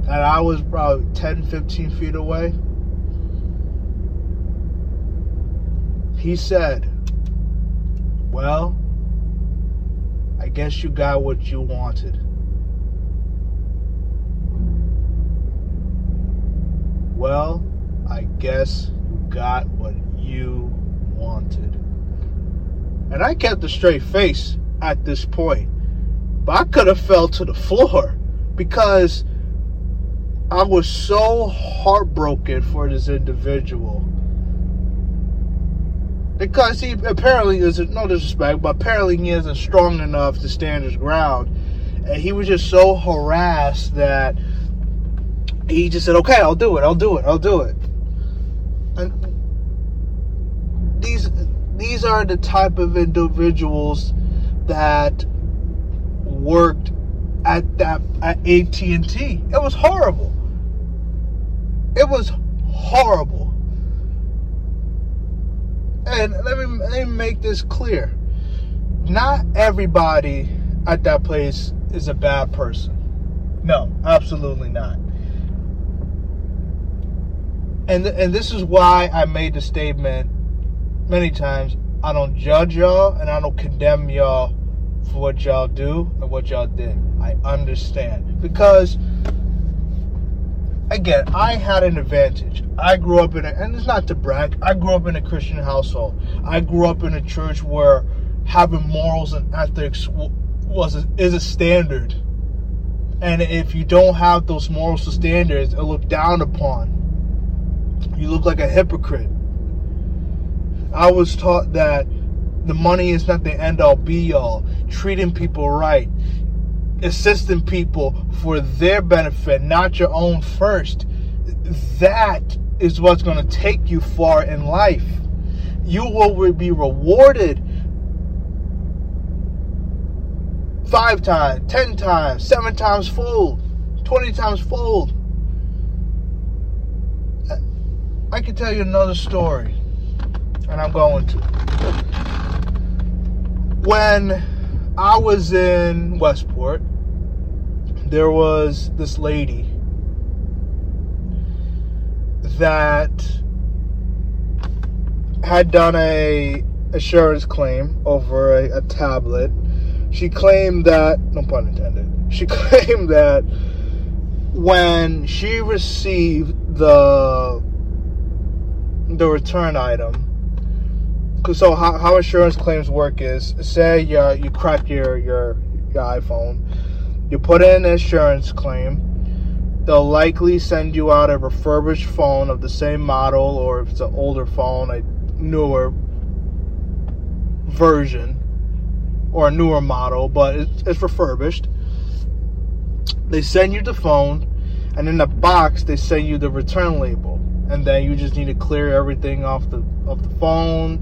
And I was probably 10, 15 feet away. He said, Well, I guess you got what you wanted. Well, I guess you got what you wanted. And I kept a straight face at this point. But I could have fell to the floor because I was so heartbroken for this individual. Because he apparently isn't, no disrespect, but apparently he isn't strong enough to stand his ground. And he was just so harassed that he just said, okay, I'll do it, I'll do it, I'll do it. And these these are the type of individuals that worked at that at AT&T. It was horrible. It was horrible. And let me, let me make this clear. Not everybody at that place is a bad person. No, absolutely not. And and this is why I made the statement many times. I don't judge y'all and I don't condemn y'all for what y'all do and what y'all did. I understand because again, I had an advantage. I grew up in a, and it's not to brag, I grew up in a Christian household. I grew up in a church where having morals and ethics was a, is a standard. And if you don't have those morals and standards, it looked down upon. You look like a hypocrite. I was taught that the money is not the end all be all. Treating people right, assisting people for their benefit, not your own first. That is what's going to take you far in life. You will be rewarded five times, ten times, seven times fold, twenty times fold. I can tell you another story, and I'm going to. When I was in Westport, there was this lady that had done a assurance claim over a, a tablet. She claimed that, no pun intended, she claimed that when she received the the return item so how, how insurance claims work is say you, you crack your, your your iphone you put in an insurance claim. They'll likely send you out a refurbished phone of the same model, or if it's an older phone, a newer version or a newer model, but it's, refurbished. They send you the phone, and in the box they send you the return label, and then you just need to clear everything off the off the phone,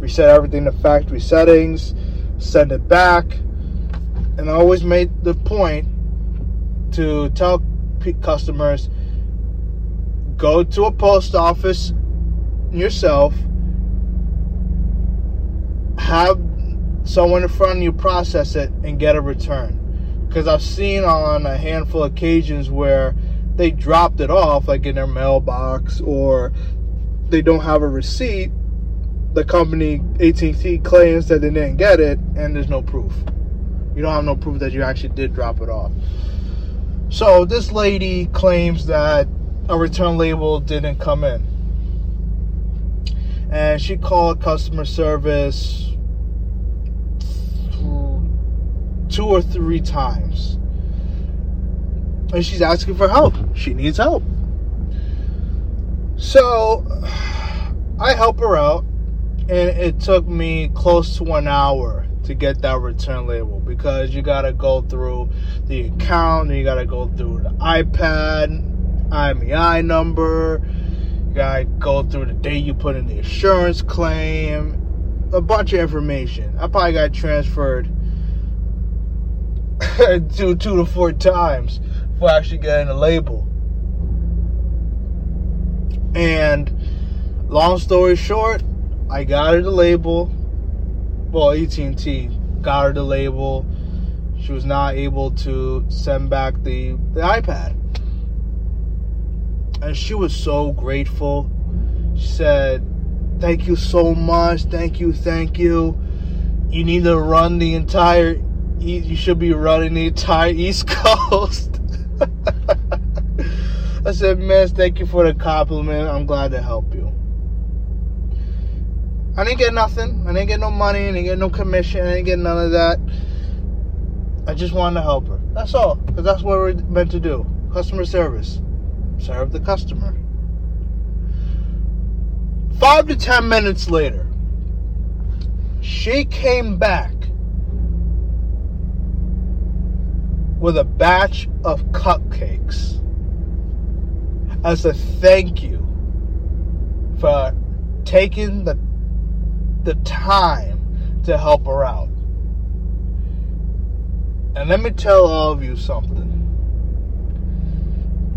reset everything to factory settings, send it back and I always made the point to tell customers go to a post office yourself, have someone in front of you process it, and get a return. Because I've seen on a handful of occasions where they dropped it off, like in their mailbox, or they don't have a receipt. The company AT&T claims that they didn't get it, and there's no proof. You don't have no proof that you actually did drop it off. So this lady claims that a return label didn't come in. And she called customer service two or three times. And she's asking for help. She needs help. So I help her out, and it took me close to an hour to get that return label because you got to go through the account, you got to go through the iPad, IMEI number, you got to go through the day you put in the insurance claim, a bunch of information. I probably got transferred two, two to four times before actually getting a label. And long story short, I got her the label well, AT&T got her the label. She was not able to send back the, the iPad. And she was so grateful. She said, Thank you so much. Thank you. Thank you. You need to run the entire, you should be running the entire East Coast. I said, Miss, thank you for the compliment. I'm glad to help you. I didn't get nothing. I didn't get no money. I didn't get no commission. I didn't get none of that. I just wanted to help her. That's all. Because that's what we're meant to do. Customer service. Serve the customer. Five to ten minutes later, she came back with a batch of cupcakes as a thank you for taking the the time to help her out. And let me tell all of you something.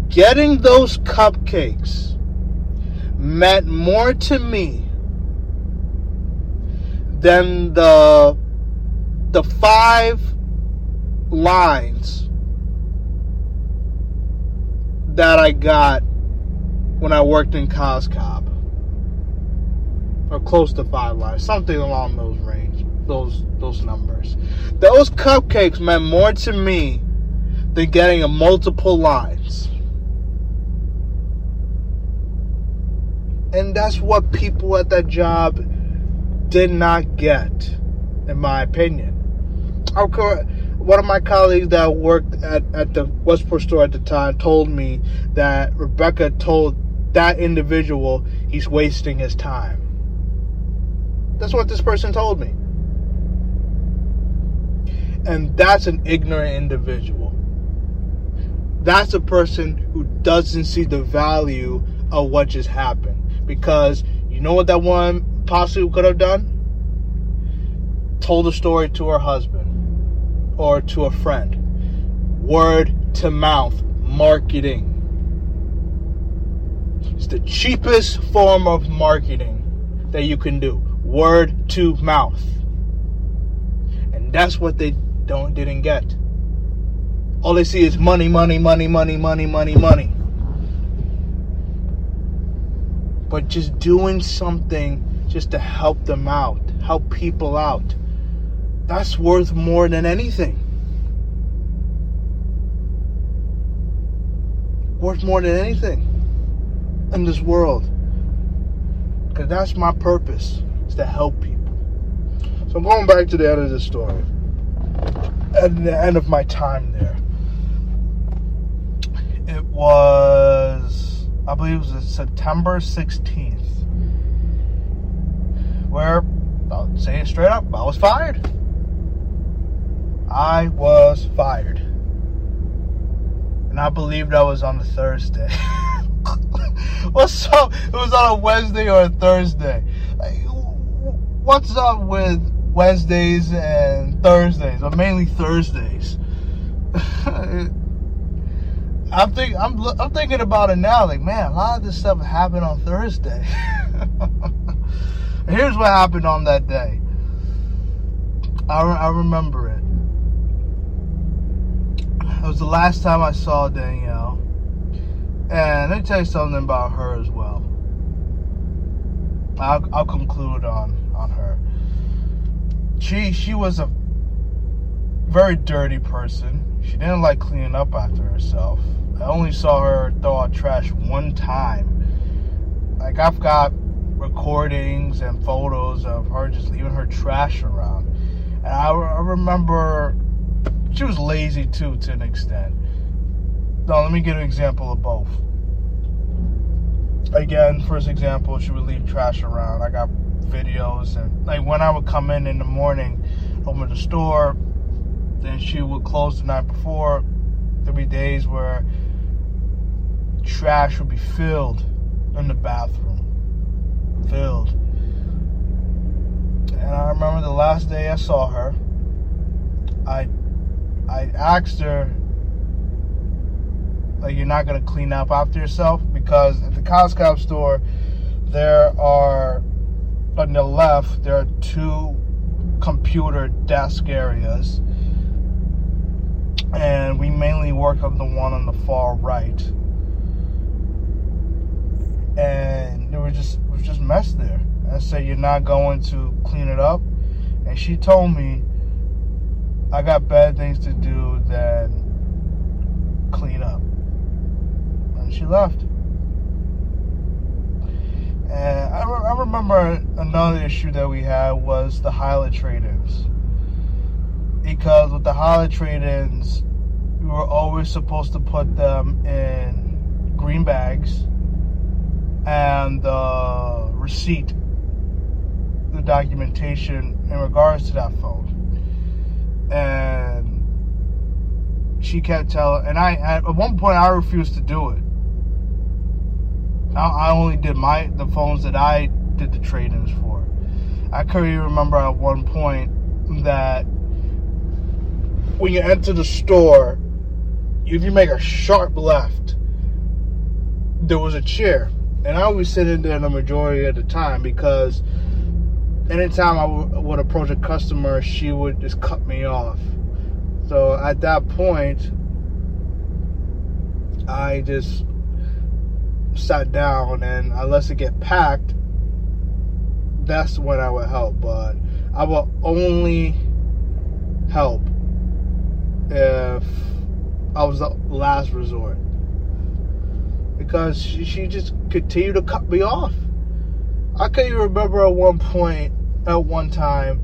Getting those cupcakes meant more to me than the the five lines that I got when I worked in Cos Cob. Or close to five lives, something along those range, those those numbers. Those cupcakes meant more to me than getting a multiple lines. And that's what people at that job did not get, in my opinion. One of my colleagues that worked at, at the Westport store at the time told me that Rebecca told that individual he's wasting his time. That's what this person told me. And that's an ignorant individual. That's a person who doesn't see the value of what just happened. Because you know what that one possibly could have done? Told a story to her husband or to a friend. Word to mouth marketing. It's the cheapest form of marketing that you can do. Word to mouth. And that's what they don't didn't get. All they see is money, money, money, money, money, money, money but just doing something just to help them out, help people out. That's worth more than anything. Worth more than anything in this world. Because that's my purpose, to help people. So I'm going back to the end of the story. At the end of my time there. It was I believe it was September 16th, where I'll say it straight up, I was fired. I was fired. And I believe that was on a Thursday. what's up? It was on a Wednesday or a Thursday. What's up with Wednesdays and Thursdays, or mainly Thursdays? I'm think I'm I'm thinking about it now. Like, man, a lot of this stuff happened on Thursday. Here's what happened on that day. I, re- I remember it. It was the last time I saw Danielle, and let me tell you something about her as well. I'll, I'll conclude on on her. She she was a very dirty person. She didn't like cleaning up after herself. I only saw her throw out trash one time. Like I've got recordings and photos of her just leaving her trash around. And I, I remember she was lazy too to an extent. Now let me give an example of both. Again, first example, she would leave trash around. I got videos and like when I would come in in the morning, open the store, then she would close the night before. There'd be days where trash would be filled in the bathroom. Filled. And I remember the last day I saw her, I I asked her like you're not gonna clean up after yourself because at the Cos Cob store there are on the left there are two computer desk areas and we mainly work on the one on the far right. And there was just it was just mess there. I said, "You're not going to clean it up," and she told me, "I got bad things to do than clean up," and she left. And I, re- I remember another issue that we had was the Hyla trade-ins. Because with the Hyla trade-ins, we were always supposed to put them in green bags and the receipt, the documentation in regards to that phone. And she kept telling, and I at one point I refused to do it. I, only did my the phones that I did the trade-ins for. I can remember at one point that when you enter the store, if you make a sharp left, there was a chair, and I always sit in there the majority of the time because anytime I would approach a customer, she would just cut me off. So at that point, I just sat down, and unless it get packed, that's when I would help. But I will only help if I was the last resort because she, she just continued to cut me off. I can't even remember at one point, at one time,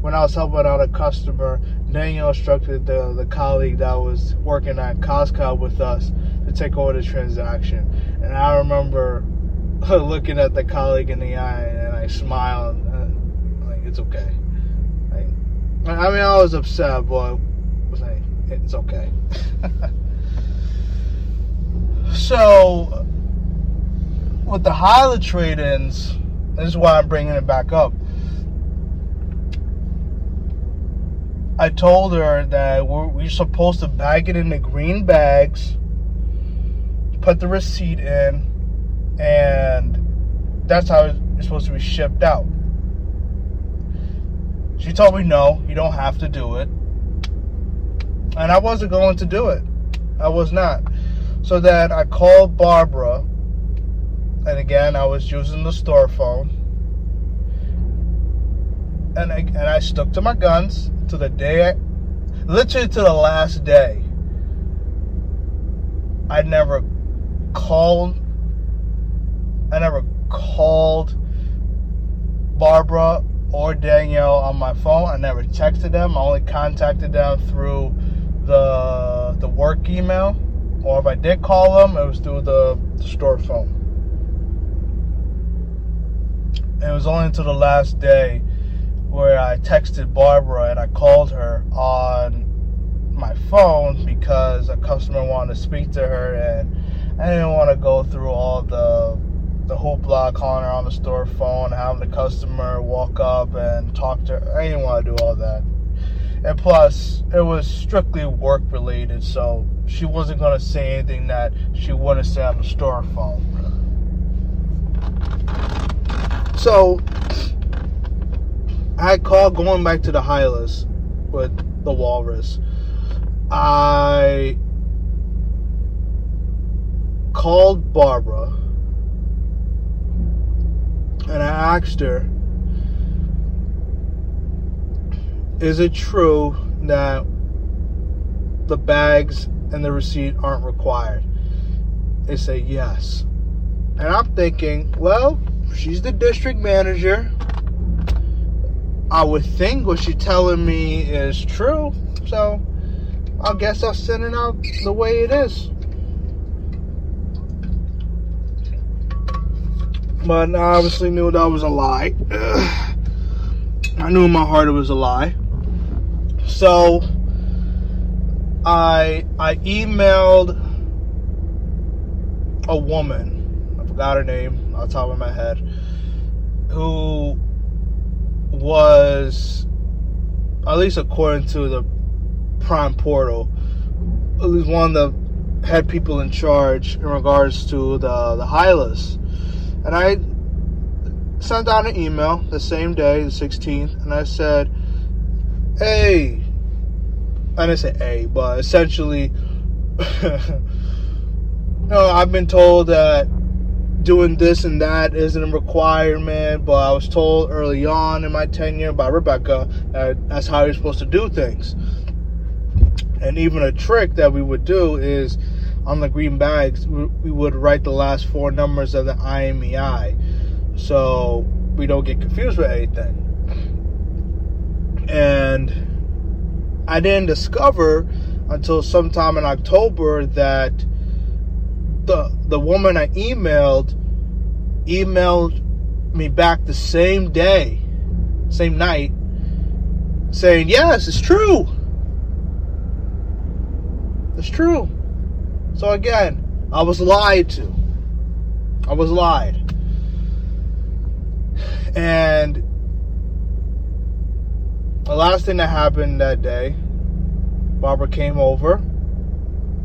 when I was helping out a customer, Danielle instructed the, the colleague that was working at Cos Cob with us to take over the transaction. And I remember looking at the colleague in the eye and I smiled. And, uh, like, it's okay. Like, I mean, I was upset, but I was like, it's okay. so, with the Hyla trade ins, this is why I'm bringing it back up. I told her that we're, we're supposed to bag it in the green bags, put the receipt in, and that's how it's supposed to be shipped out. She told me no, you don't have to do it. And I wasn't going to do it. I was not. So then I called Barbara, and again, I was using the store phone. And I, and I stuck to my guns to the day, literally to the last day. I never called. I never called Barbara or Danielle on my phone. I never texted them. I only contacted them through the the work email, or if I did call them, it was through the, the store phone. It was only until the last day where I texted Barbara and I called her on my phone because a customer wanted to speak to her and I didn't want to go through all the the hoopla calling her on the store phone, having the customer walk up and talk to her. I didn't want to do all that. And plus, it was strictly work related, so she wasn't going to say anything that she wouldn't say on the store phone. So, I called going back to the Hylas with the Walrus. I called Barbara and I asked her, Is it true that the bags and the receipt aren't required? They say yes. And I'm thinking, well, she's the district manager. I would think what she's telling me is true. So I guess I'll send it out the way it is. But I obviously knew that was a lie. I knew in my heart it was a lie. So I I emailed a woman, I forgot her name off the top of my head, who was at least according to the Prime portal, at least one of the head people in charge in regards to the the Hylas. And I sent out an email the same day, the 16th, and I said, "Hey," I didn't say "hey," but essentially, no, I've been told that doing this and that isn't a requirement, but I was told early on in my tenure by Rebecca that that's how you're supposed to do things. And even a trick that we would do is on the green bags, we would write the last four numbers of the IMEI. so we don't get confused with anything. And I didn't discover until sometime in October that the the woman I emailed emailed me back the same day, same night, saying, Yes, it's true. It's true. So again, I was lied to. I was lied. And the last thing that happened that day, Barbara came over,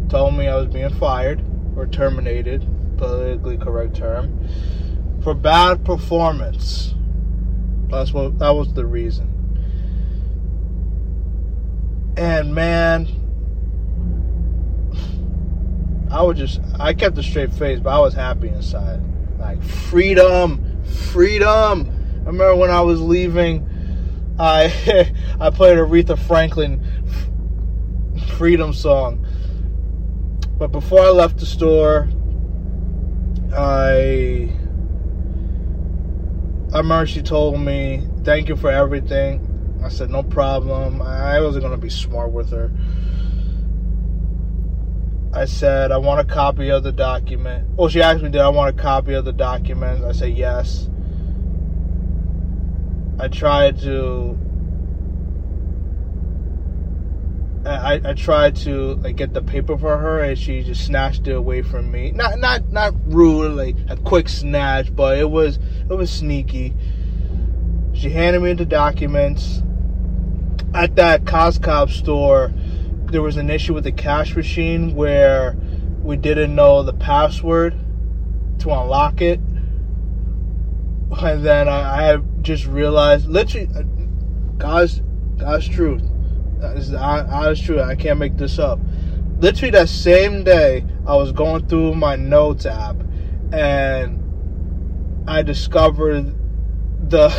told me I was being fired or terminated, politically correct term, for bad performance. That's what that was the reason. And man, I was just I kept a straight face, but I was happy inside. Like freedom, freedom. I remember when I was leaving, I I played Aretha Franklin freedom song. But before I left the store, I I remember she told me, "Thank you for everything." I said, "No problem." I wasn't gonna be smart with her. I said, I want a copy of the document. Well, she asked me, did I want a copy of the document? I said, yes. I tried to. I, I tried to like get the paper for her, and she just snatched it away from me. Not not not rude, like a quick snatch, but it was it was sneaky. She handed me the documents at that Cos Cob store there was an issue with the cash machine where we didn't know the password to unlock it. And then I, I just realized, literally, uh, God's, God's truth. That is. I can't make this up. Literally, that same day, I was going through my notes app and I discovered the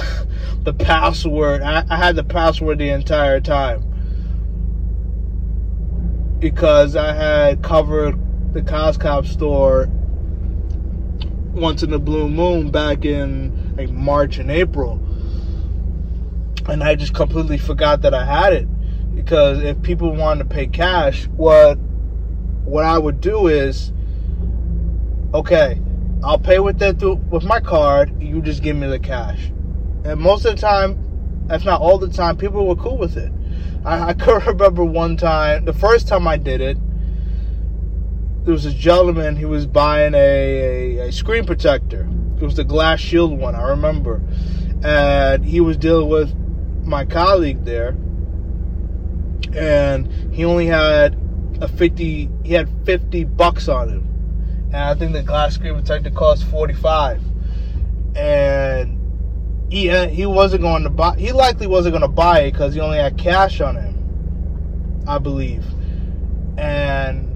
the password. I, I had the password the entire time because I had covered the Cos Cob store once in the blue moon back in like March and April. And I just completely forgot that I had it. Because if people wanted to pay cash, what what I would do is okay, I'll pay with that through with my card, you just give me the cash. And most of the time, if not all the time, people were cool with it. I, I could remember one time, the first time I did it, there was a gentleman, he was buying a, a, a screen protector. It was the glass shield one, I remember. And he was dealing with my colleague there. And he only had a 50, he had 50 bucks on him. And I think the glass screen protector cost 45. And he uh, he wasn't going to buy. He likely wasn't going to buy it because he only had cash on him, I believe. And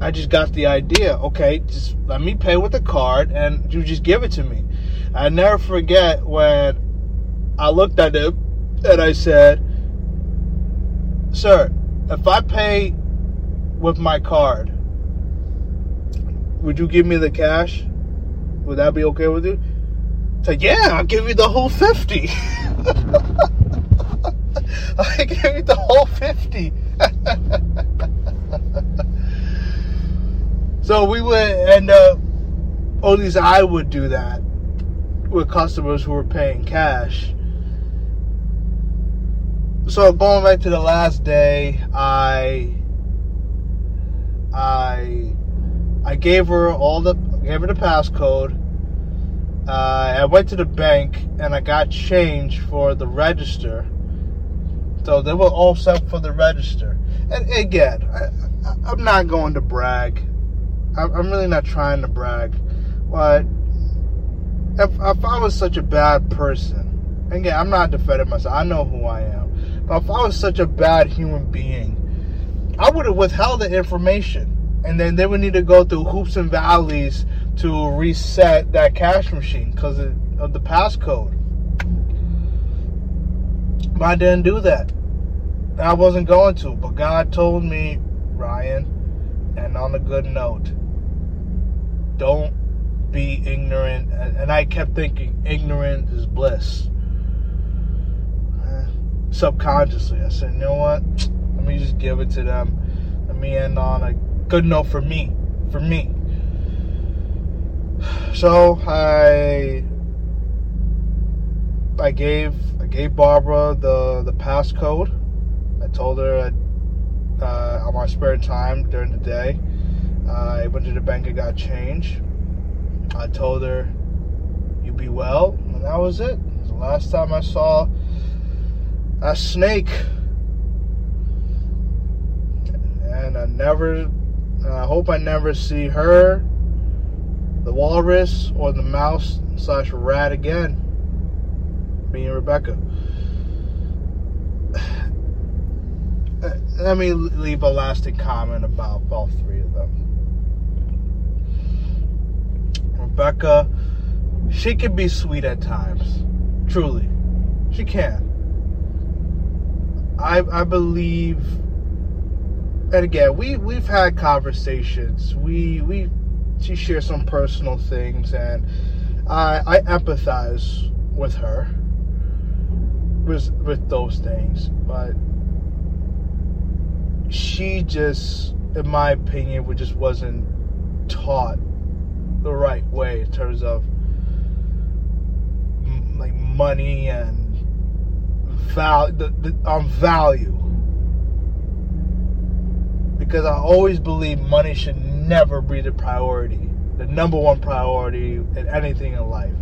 I just got the idea. Okay, just let me pay with the card, and you just give it to me. I never forget when I looked at him and I said, "Sir, if I pay with my card, would you give me the cash? Would that be okay with you?" Said, yeah, I'll give you the whole 50. I give you the whole 50. so we would, and uh, at least I would do that with customers who were paying cash. So going back to the last day, I I I gave her all the gave her the passcode uh, I went to the bank and I got change for the register. So they were all set for the register. And again, I, am not going to brag. I'm really not trying to brag. But if, if I was such a bad person, again, I'm not defending myself. I know who I am. But if I was such a bad human being, I would have withheld the information. And then they would need to go through hoops and valleys to reset that cash machine because of the passcode. But I didn't do that. I wasn't going to, but God told me, Ryan, and on a good note, don't be ignorant, and I kept thinking ignorant is bliss. Subconsciously, I said, you know what? Let me just give it to them. Let me end on a good note for me, for me. So I I gave I gave Barbara the the passcode. I told her I, uh, on my spare time during the day. I went to the bank and got change. I told her, "You be well," and that was it. it was the last time I saw a snake, and I never. I hope I never see her, the walrus, or the mouse slash rat again. Me and Rebecca. Let me leave a lasting comment about all three of them. Rebecca, she can be sweet at times. Truly. She can. I I believe and again, we we've had conversations. We we she shares some personal things and I I empathize with her with with those things, but she just in my opinion, just wasn't taught the right way in terms of like money and value the, the, on value because I always believe money should never be the priority, the number one priority in anything in life.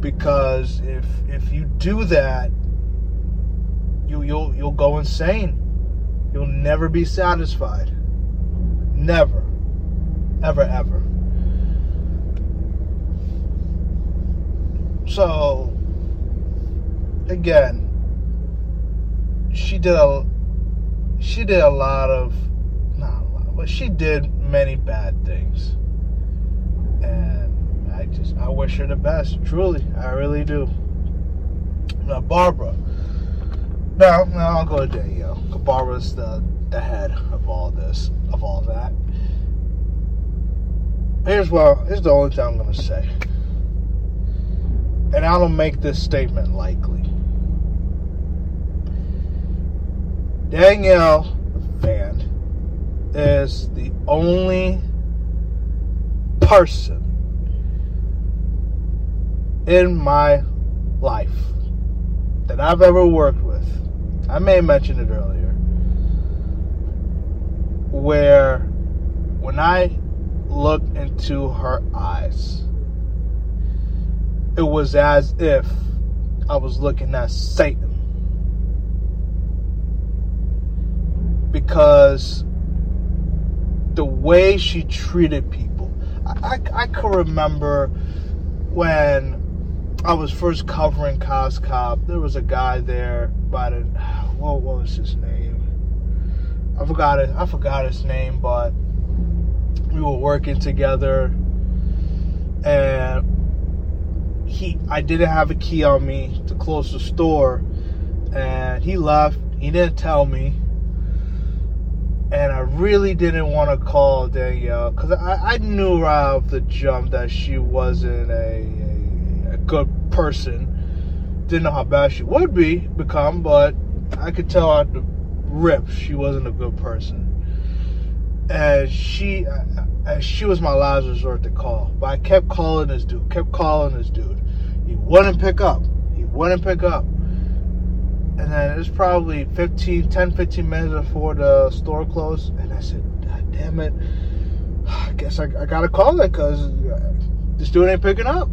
Because if if you do that, you you'll you'll go insane. You'll never be satisfied. Never. Ever ever. So, again, she did a she did a lot of but she did many bad things, and I just I wish her the best. Truly, I really do. Now, Barbara. No, no, I'll go to Danielle. Barbara's the the head of all this, of all that. Here's what here's the only thing I'm gonna say and I don't make this statement likely. Danielle Van is the only person in my life that I've ever worked with. I may have mentioned it earlier. Where when I look into her eyes, it was as if I was looking at Satan. Because the way she treated people, I, I, I can remember when I was first covering Cos Cob, there was a guy there by the, what was his name? I forgot it. I forgot his name, but we were working together, and he I didn't have a key on me to close the store and he left. He didn't tell me. And I really didn't want to call Danielle because I, I knew right off the jump that she wasn't a, a, a good person. Didn't know how bad she would be become, but I could tell at the rip she wasn't a good person. And she, uh, and she was my last resort to call. But I kept calling this dude, kept calling this dude. He wouldn't pick up. He wouldn't pick up. And then it was probably 15, 10, 15 minutes before the store closed. And I said, God damn it. I guess I, I gotta call it because uh, this dude ain't picking up.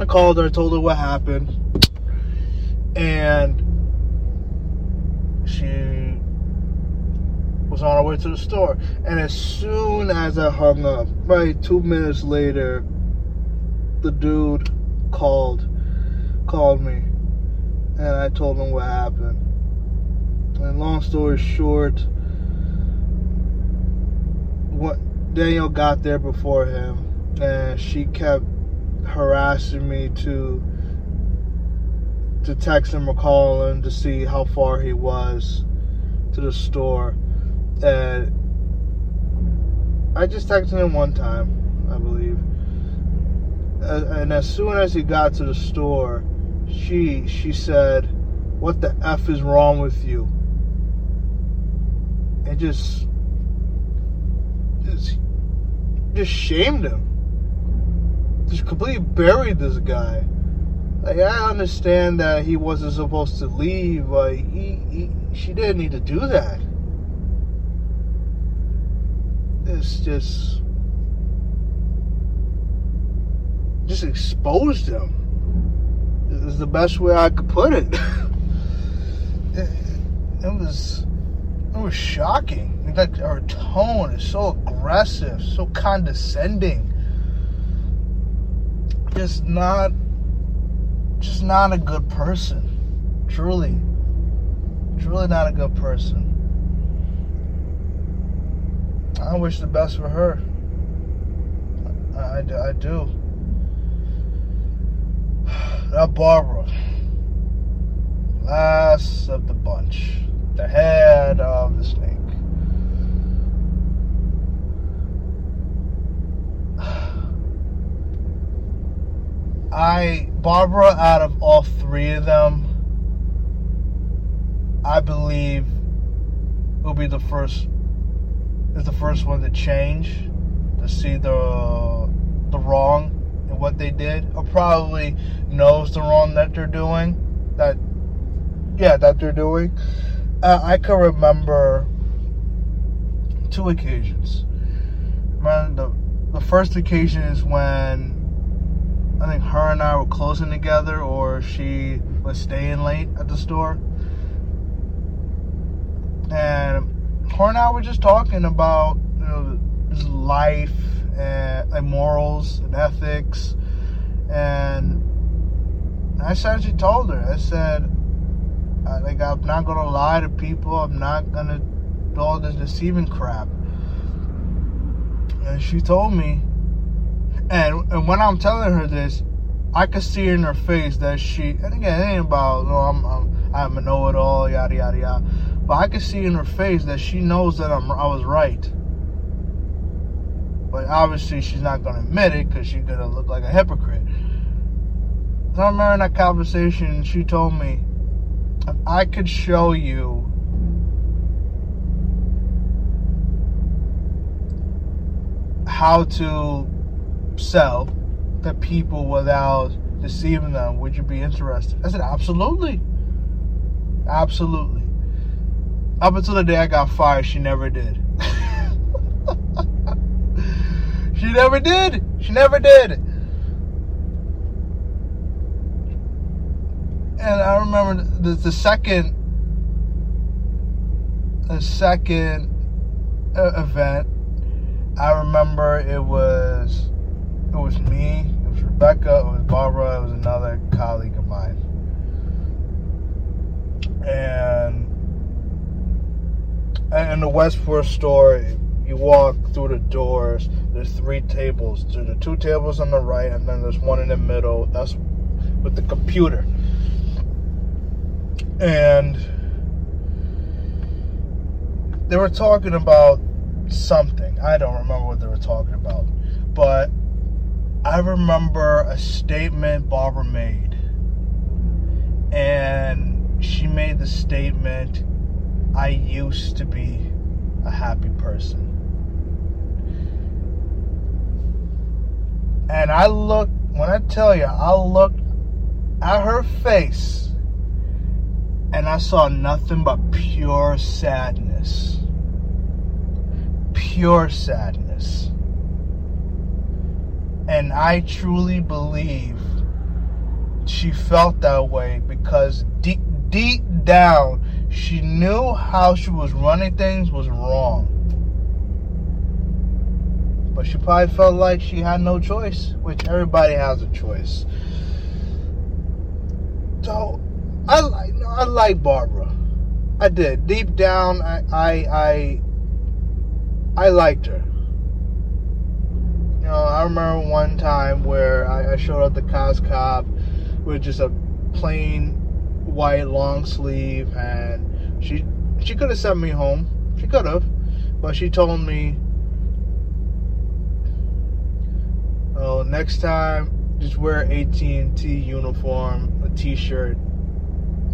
I called her, I told her what happened. And she was on her way to the store. And as soon as I hung up, right two minutes later, the dude called called me and I told him what happened. And long story short, what Danielle got there before him and she kept harassing me to to text him or call him to see how far he was to the store and I just texted him one time I believe. And as soon as he got to the store, she she said, "What the f is wrong with you?" And just just just shamed him. Just completely buried this guy. Like I understand that he wasn't supposed to leave, but he, he she didn't need to do that. It's just just exposed him. Is the best way I could put it. it, it was it was shocking. Like her tone is so aggressive, so condescending. Just not just not a good person. Truly. Truly not a good person. I wish the best for her. I, I, I do. Now, Barbara. Last of the bunch. The head of the snake. I Barbara out of all three of them, I believe will be the first is the first one to change, to see the the wrong what they did, or probably knows the wrong that they're doing. That yeah, that they're doing. Uh, I can remember two occasions. Man, the the first occasion is when I think her and I were closing together, or she was staying late at the store. And her and I were just talking about you know life Uh, and like morals and ethics. And I essentially told her, I said, like I'm not gonna lie to people. I'm not gonna do all this deceiving crap. And she told me and, and when I'm telling her this, I could see in her face that she, and again, it ain't about, no, I'm, I'm, I'm a know it all, yada, yada, yada. But I could see in her face that she knows that I'm, I was right. But obviously, she's not going to admit it because she's going to look like a hypocrite. So I remember in that conversation, she told me, if I could show you how to sell to people without deceiving them, would you be interested? I said, absolutely. Absolutely. Up until the day I got fired, she never did. She never did. She never did. And I remember the, the second, the second uh, event. I remember it was it was me, it was Rebecca, it was Barbara, it was another colleague of mine. And in the Westport store, you walk through the doors, there's three tables. There's the two tables on the right, and then there's one in the middle. That's with the computer. And they were talking about something. I don't remember what they were talking about. But I remember a statement Barbara made. And she made the statement, I used to be a happy person. And I looked, when I tell you, I looked at her face and I saw nothing but pure sadness. Pure sadness. And I truly believe she felt that way because deep, deep down, she knew how she was running things was wrong. But she probably felt like she had no choice, which everybody has a choice. So I like I like Barbara. I did. Deep down I I I, I liked her. You know, I remember one time where I, I showed up the Cos Cob with just a plain white long sleeve, and she she could have sent me home. She could have, but she told me, next time, just wear AT&T uniform, a T-shirt,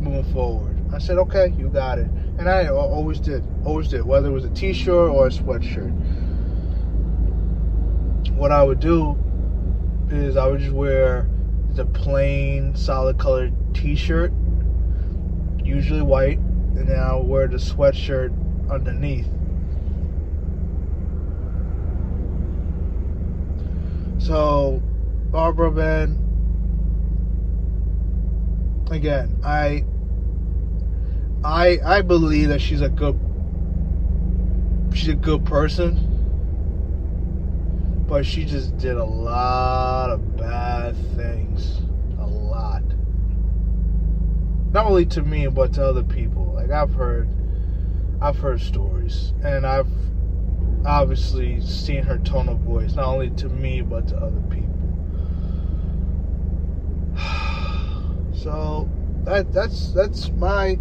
moving forward. I said, okay, you got it. And I always did, always did, whether it was a T-shirt or a sweatshirt. What I would do is I would just wear the plain, solid colored T-shirt, usually white, and then I'll wear the sweatshirt underneath. So, Barbara Ben, again, I, I, I believe that she's a good, she's a good person, but she just did a lot of bad things, a lot. Not only to me, but to other people. Like I've heard, I've heard stories, and I've obviously seen her tone of voice, not only to me, but to other people. So that that's that's my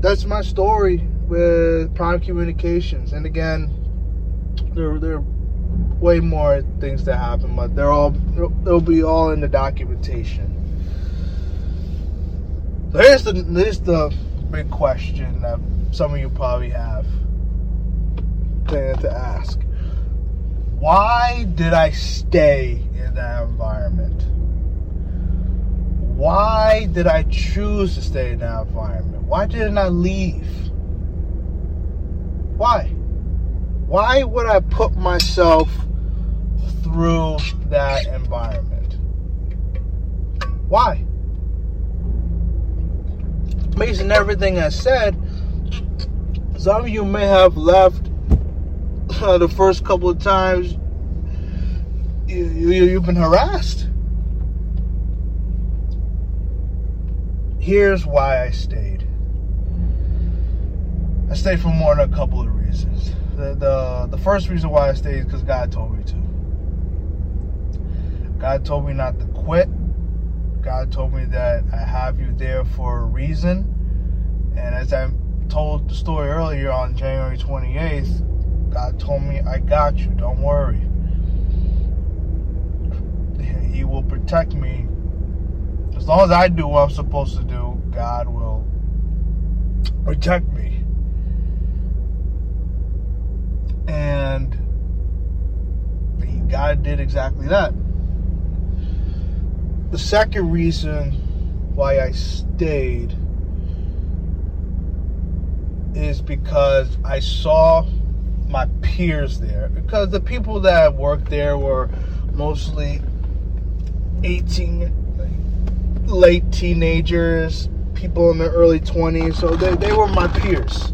that's my story with Prime Communications. And again, there there are way more things that happen, but they're all they'll be all in the documentation. So here's the here's the big question that some of you probably have to ask. Why did I stay in that environment? Why did I choose to stay in that environment? Why didn't I leave? Why? Why would I put myself through that environment? Why? Based on everything I said, some of you may have left uh, the first couple of times you, you, you've been harassed. Here's why I stayed. I stayed for more than a couple of reasons. The, the, the first reason why I stayed is because God told me to. God told me not to quit. God told me that I have you there for a reason. And as I told the story earlier on January 28th, God told me, I got you. Don't worry. He will protect me. As long as I do what I'm supposed to do, God will protect me. And God did exactly that. The second reason why I stayed is because I saw my peers there because the people that worked there were mostly 18 late teenagers people in their early 20s so they, they were my peers.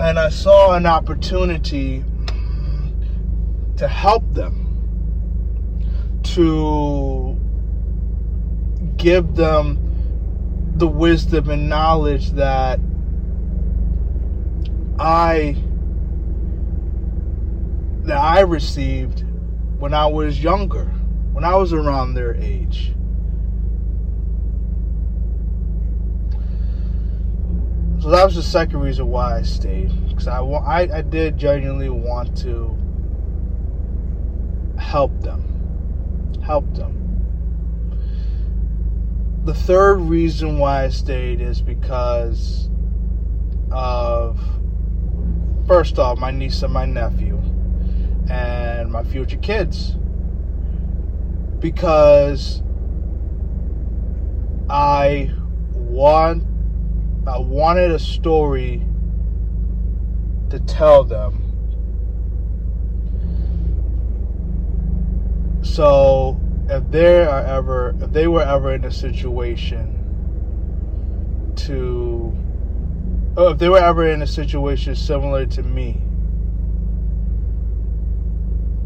And i saw an opportunity to help them to give them the wisdom and knowledge that I that I received when I was younger, when I was around their age. So that was the second reason why I stayed, because I, I I did genuinely want to help them, help them. The third reason why I stayed is because of first off, my niece and my nephew, and my future kids. Because I want I wanted a story to tell them. So if they are ever if they were ever in a situation to oh, if they were ever in a situation similar to me,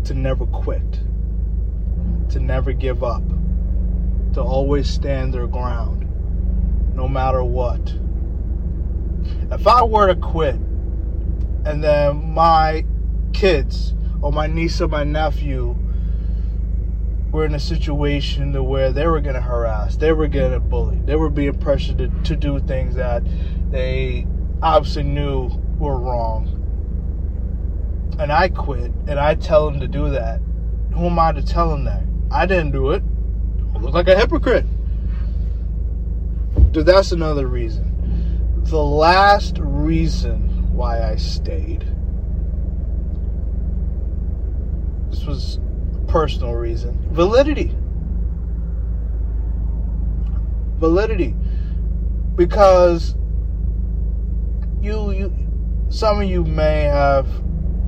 to never quit, to never give up, to always stand their ground, no matter what. If I were to quit, and then my kids or my niece or my nephew were in a situation to where they were getting harassed, they were getting bullied, they were being pressured to, to do things that they obviously knew we were wrong. and I quit and I tell him to do that, who am I to tell him that? I didn't do it. I look like a hypocrite. Dude, that's another reason. The last reason why I stayed. This was a personal reason. Validity. Validity. Because you you some of you may have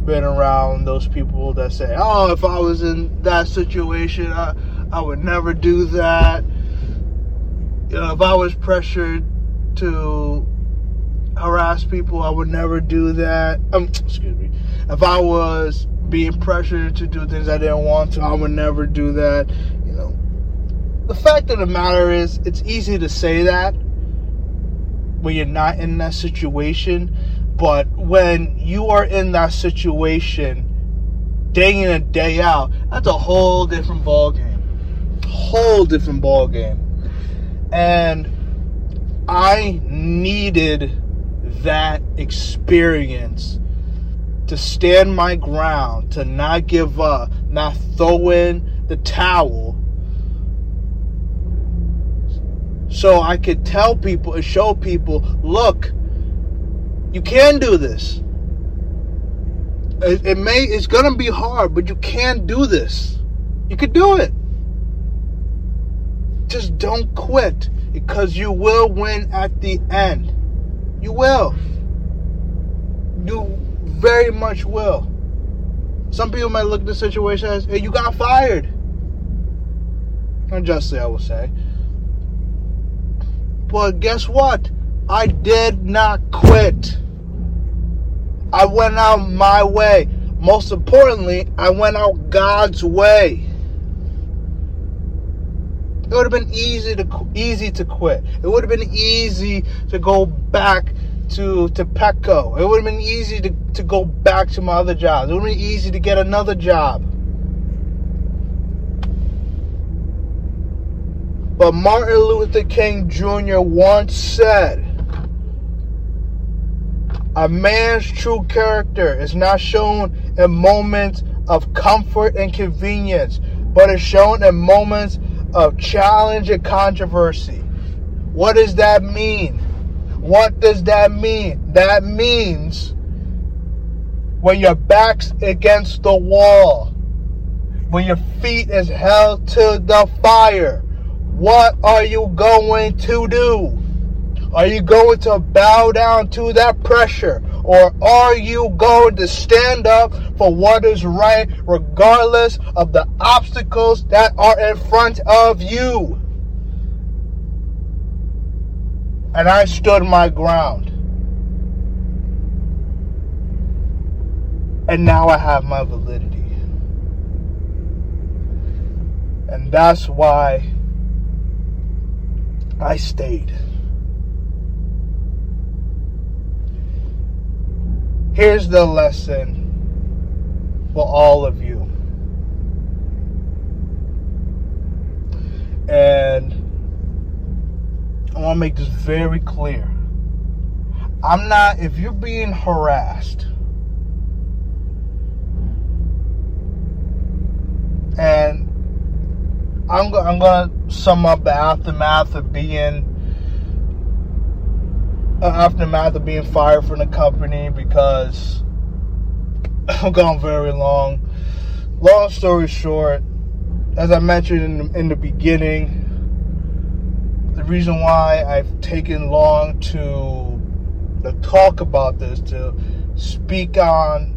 been around those people that say, "Oh, if I was in that situation, I, I would never do that." You know, if I was pressured to harass people, I would never do that. Um, excuse me. If I was being pressured to do things I didn't want to, I would never do that. You know, the fact of the matter is, it's easy to say that when you're not in that situation but when you are in that situation day in and day out, that's a whole different ball game. Whole different ball game. And I needed that experience to stand my ground, to not give up, not throw in the towel. So I could tell people and show people, look, you can do this. It, it may it's gonna be hard, but you can do this. You could do it. Just don't quit because you will win at the end. You will. You very much will. Some people might look at the situation as, hey, you got fired. Unjustly, I will say. But guess what? I did not quit. I went out my way. Most importantly, I went out God's way. It would have been easy to easy to quit. It would have been easy to go back to to Petco. It would have been easy to, to go back to my other jobs. It would have been easy to get another job. But Martin Luther King Jr. once said, a man's true character is not shown in moments of comfort and convenience, but is shown in moments of challenge and controversy. What does that mean? What does that mean? That means when your back's against the wall, when your feet is held to the fire, what are you going to do? Are you going to bow down to that pressure? Or are you going to stand up for what is right, regardless of the obstacles that are in front of you? And I stood my ground. And now I have my validity. And that's why I stayed. Here's the lesson for all of you. And I want to make this very clear. I'm not, if you're being harassed, and I'm, I'm going to sum up the aftermath of being uh, aftermath of being fired from the company because I'm gone very long. Long story short, as I mentioned in the, in the beginning, the reason why I've taken long to, to talk about this, to speak on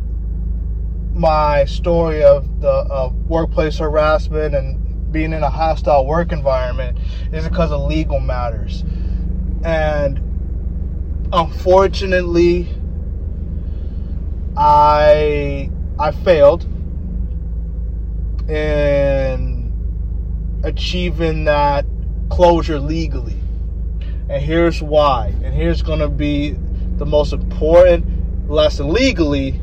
my story of the of workplace harassment and being in a hostile work environment is because of legal matters. And unfortunately, I I failed in achieving that closure legally. And here's why. And here's going to be the most important lesson legally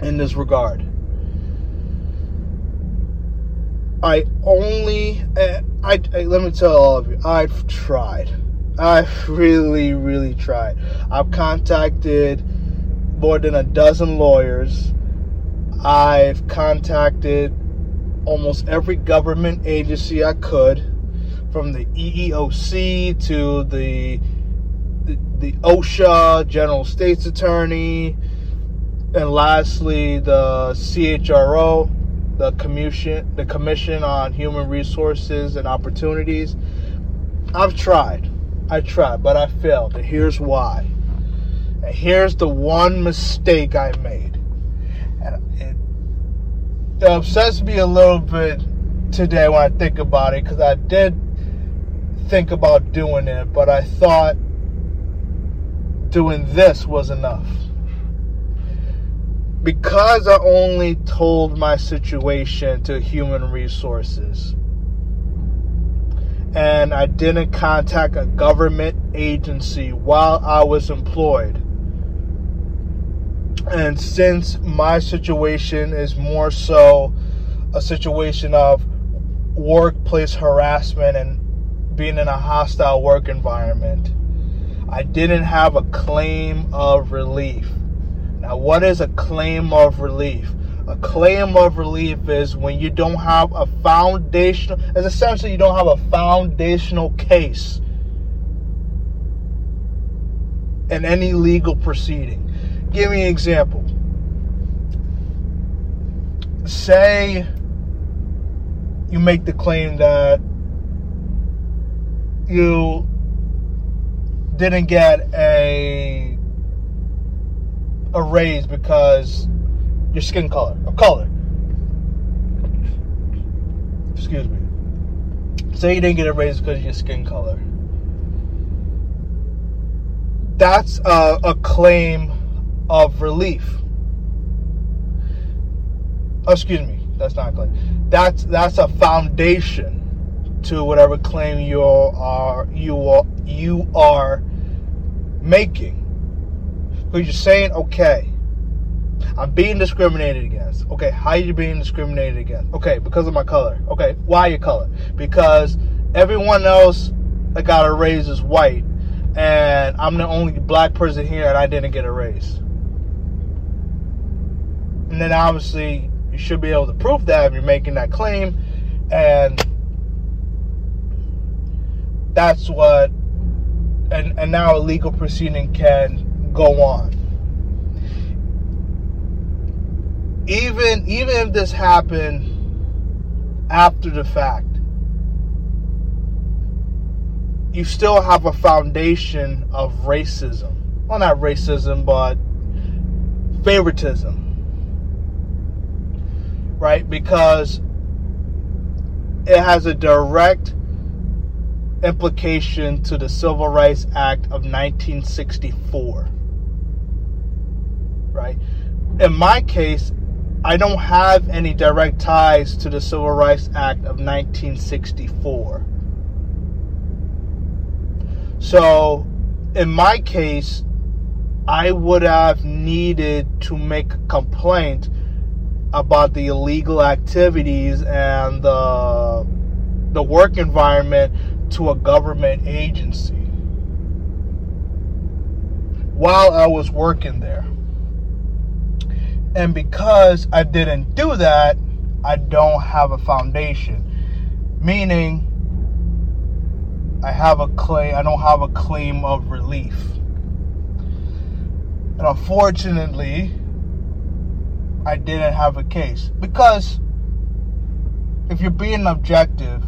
in this regard. I only, eh, I, I, let me tell all of you, I've tried. I've really, really tried. I've contacted more than a dozen lawyers. I've contacted almost every government agency I could, from the EEOC to the the, the OSHA, General State's Attorney, and lastly the CHRO, the commission, the Commission on Human Resources and Opportunities. I've tried, I tried, but I failed. And here's why. And here's the one mistake I made, and it, it upsets me a little bit today when I think about it because I did think about doing it, but I thought doing this was enough. Because I only told my situation to human resources and I didn't contact a government agency while I was employed. And since my situation is more so a situation of workplace harassment and being in a hostile work environment, I didn't have a claim of relief. Now, what is a claim of relief? A claim of relief is when you don't have a foundational, as essentially you don't have a foundational case in any legal proceeding. Give me an example. Say you make the claim that you didn't get a a raise because your skin color or color. Excuse me. Say you didn't get a raise because of your skin color. That's a, a claim of relief. Oh, excuse me. That's not a claim. That's that's a foundation to whatever claim you are you are you are making. Because you're saying, okay, I'm being discriminated against. Okay, how are you being discriminated against? Okay, because of my color. Okay, why your color? Because everyone else that got a raise is white, and I'm the only black person here, and I didn't get a raise. And then obviously you should be able to prove that if you're making that claim, and that's what and and now a legal proceeding can go on. Even even if this happened after the fact you still have a foundation of racism. Well not racism but favoritism. Right? Because it has a direct implication to the Civil Rights Act of 1964. Right? In my case, I don't have any direct ties to the Civil Rights Act of 1964. So, in my case, I would have needed to make a complaint about the illegal activities and the the work environment to a government agency while I was working there. And because I didn't do that, I don't have a foundation. Meaning, I have a claim, I don't have a claim of relief. And unfortunately, I didn't have a case. Because if you're being objective,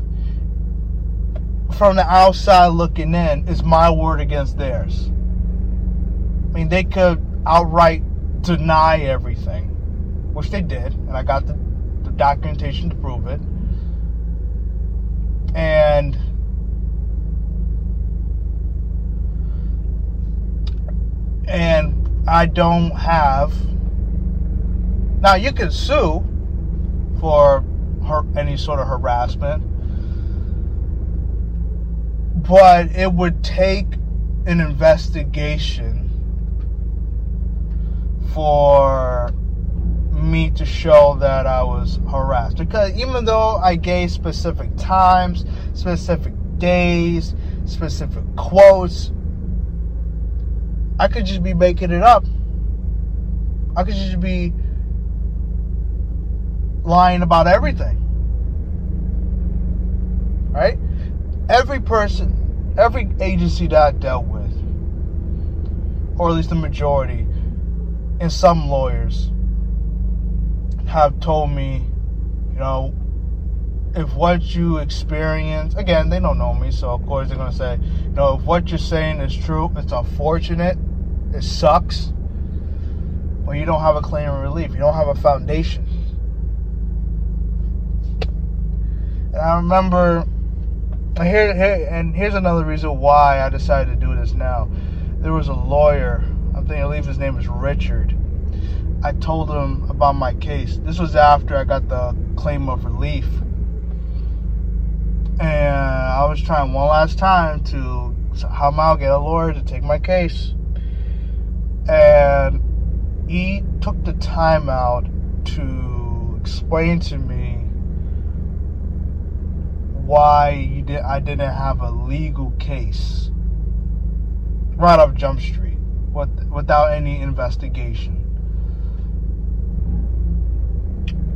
from the outside looking in is my word against theirs. I mean, they could outright deny everything, which they did, and I got the, the documentation to prove it. And and I don't have. Now you can sue for her, any sort of harassment but it would take an investigation for me to show that I was harassed. Because even though I gave specific times, specific days, specific quotes, I could just be making it up. I could just be lying about everything? Right? Every person, every agency that I dealt with, or at least the majority, and some lawyers have told me, you know, if what you experience, again, they don't know me, so of course they're going to say, you know, if what you're saying is true, it's unfortunate, it sucks, but you don't have a claim of relief, you don't have a foundation. And I remember, here, here, and here's another reason why I decided to do this now. There was a lawyer, I think I believe his name is Richard. I told him about my case. This was after I got the claim of relief and I was trying one last time to somehow get a lawyer to take my case. And he took the time out to explain to me why did, I didn't have a legal case right off Jump Street with, without any investigation.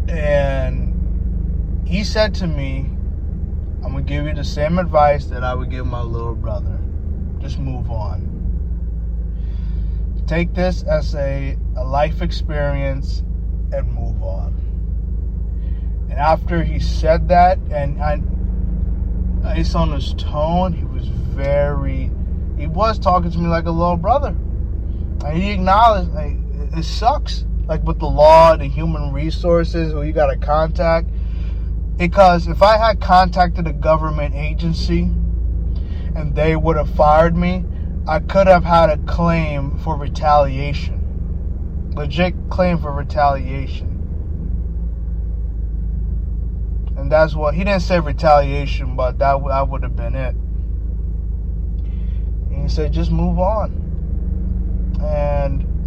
And he said to me, I'm gonna give you the same advice that I would give my little brother. Just move on. Take this as a, a life experience and move on. And after he said that, and I, based on his tone, he was very, he was talking to me like a little brother. And he acknowledged, like, it sucks. Like with the law, the human resources, who you got to contact because if I had contacted a government agency and they would have fired me, I could have had a claim for retaliation. Legit claim for retaliation. And that's what he didn't say retaliation, but that, that would have been it. And he said, just move on. And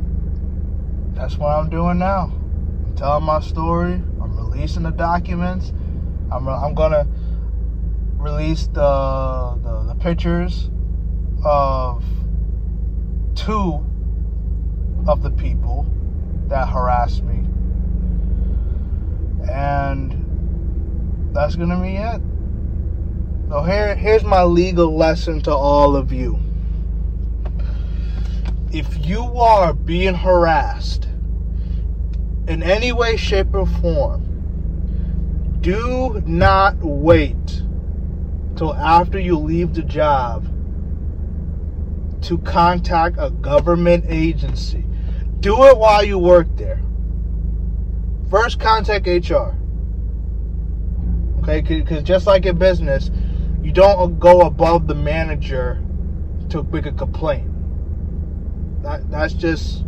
that's what I'm doing now. I'm telling my story, I'm releasing the documents I'm, I'm gonna release the, the, the pictures of two of the people that harassed me, and that's gonna be it. So here, here's my legal lesson to all of you. If you are being harassed in any way, shape, or form, do not wait till after you leave the job to contact a government agency. Do it while you work there. First, contact HR. Okay, because just like in business, you don't go above the manager to make a complaint. That, that's just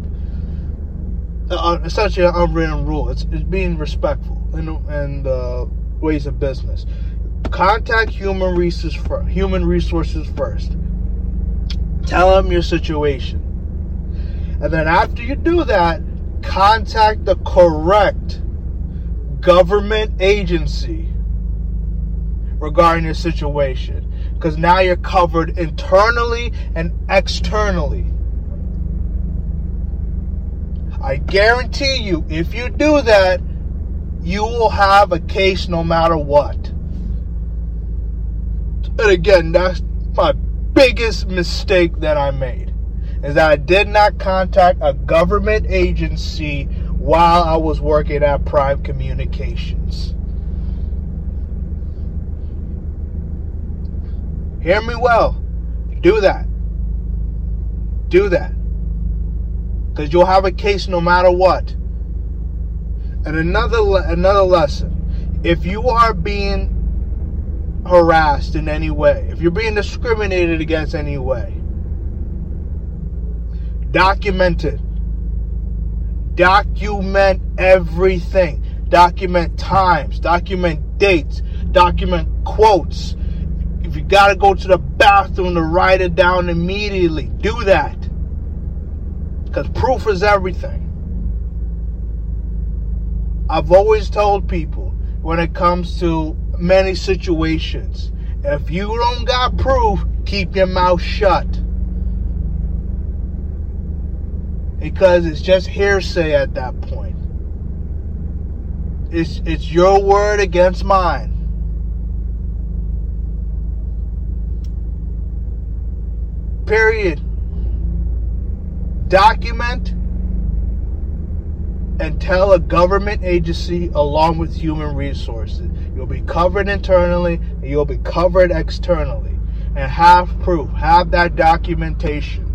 uh, essentially an unwritten rule. It's, it's being respectful and uh, ways of business. Contact human resources human resources first. Tell them your situation, and then after you do that, contact the correct government agency regarding your situation because now you're covered internally and externally. I guarantee you, if you do that, you will have a case no matter what. And again, that's my biggest mistake that I made is that I did not contact a government agency while I was working at Prime Communications. Hear me well. Do that. Do that. Because you'll have a case no matter what. And another another lesson: if you are being harassed in any way, if you're being discriminated against any way, document it. Document everything. Document times. Document dates. Document quotes. If you got to go to the bathroom to write it down immediately, do that. Because proof is everything. I've always told people when it comes to many situations, if you don't got proof, keep your mouth shut. because it's just hearsay at that point. It's it's your word against mine. Period. Document and tell a government agency along with human resources. You'll be covered internally and you'll be covered externally. And have proof, have that documentation.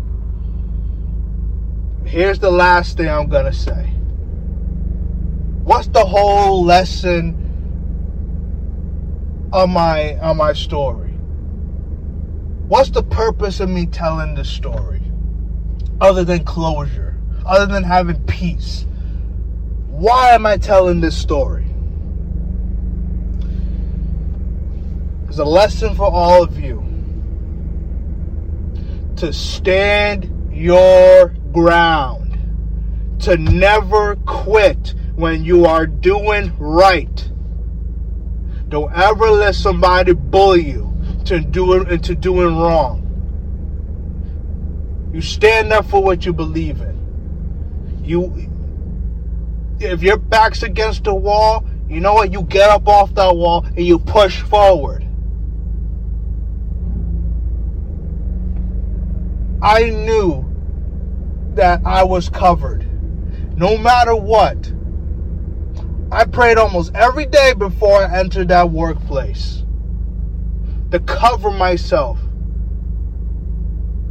Here's the last thing I'm going to say. What's the whole lesson of my of my story? What's the purpose of me telling this story? Other than closure, other than having peace, why am I telling this story? It's a lesson for all of you to stand your ground, to never quit when you are doing right. Don't ever let somebody bully you to doing into doing wrong. You stand up for what you believe in. You if your back's against the wall, you know what? You get up off that wall and you push forward. I knew that I was covered. No matter what. I prayed almost every day before I entered that workplace to cover myself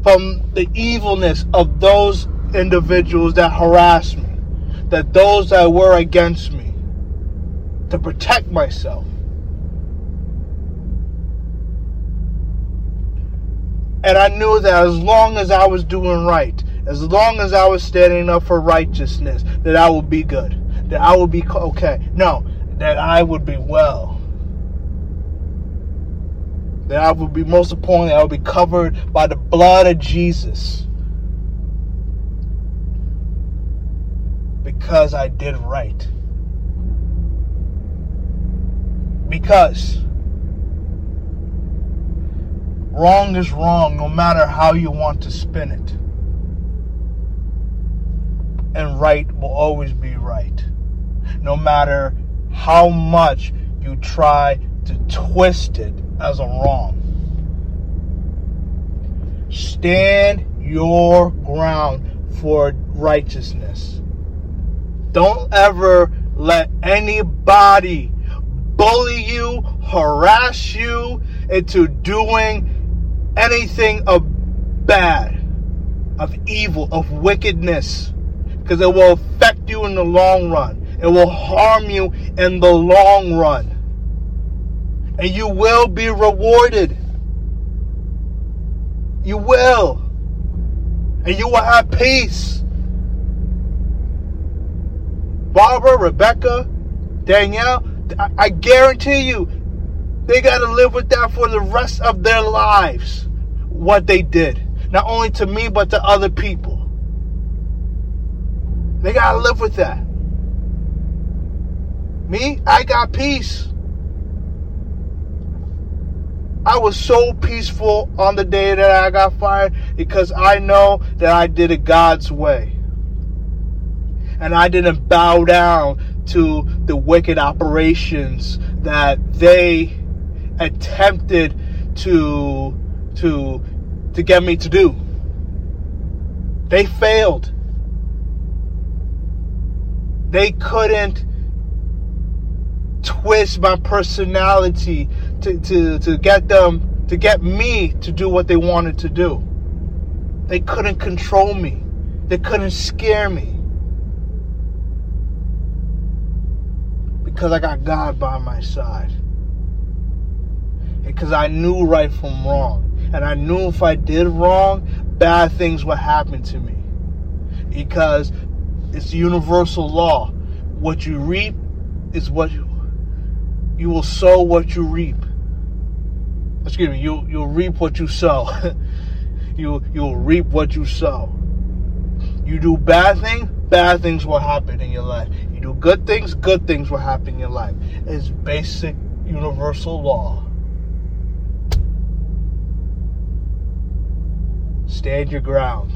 from the evilness of those individuals that harassed me that those that were against me to protect myself. And I knew that as long as I was doing right, as long as I was standing up for righteousness, that I would be good, that I would be okay. No, that I would be well. That I would be, most importantly, I would be covered by the blood of Jesus. because I did right. Because wrong is wrong no matter how you want to spin it. And right will always be right. No matter how much you try to twist it as a wrong. Stand your ground for righteousness. Don't ever let anybody bully you, harass you into doing anything of bad, of evil, of wickedness. Because it will affect you in the long run. It will harm you in the long run. And you will be rewarded. You will. And you will have peace. Barbara, Rebecca, Danielle, I guarantee you, they got to live with that for the rest of their lives. What they did. Not only to me, but to other people. They got to live with that. Me, I got peace. I was so peaceful on the day that I got fired because I know that I did it God's way and I didn't bow down to the wicked operations that they attempted to to to get me to do. They failed. They couldn't twist my personality to, to, to get them to get me to do what they wanted to do. They couldn't control me. They couldn't scare me. because I got God by my side. Because I knew right from wrong. And I knew if I did wrong, bad things would happen to me. Because it's universal law. What you reap is what you, you will sow what you reap. Excuse me, you you'll reap what you sow. you you'll reap what you sow. You do bad things, bad things will happen in your life You do good things, good things will happen in your life. It's basic universal law. Stand your ground.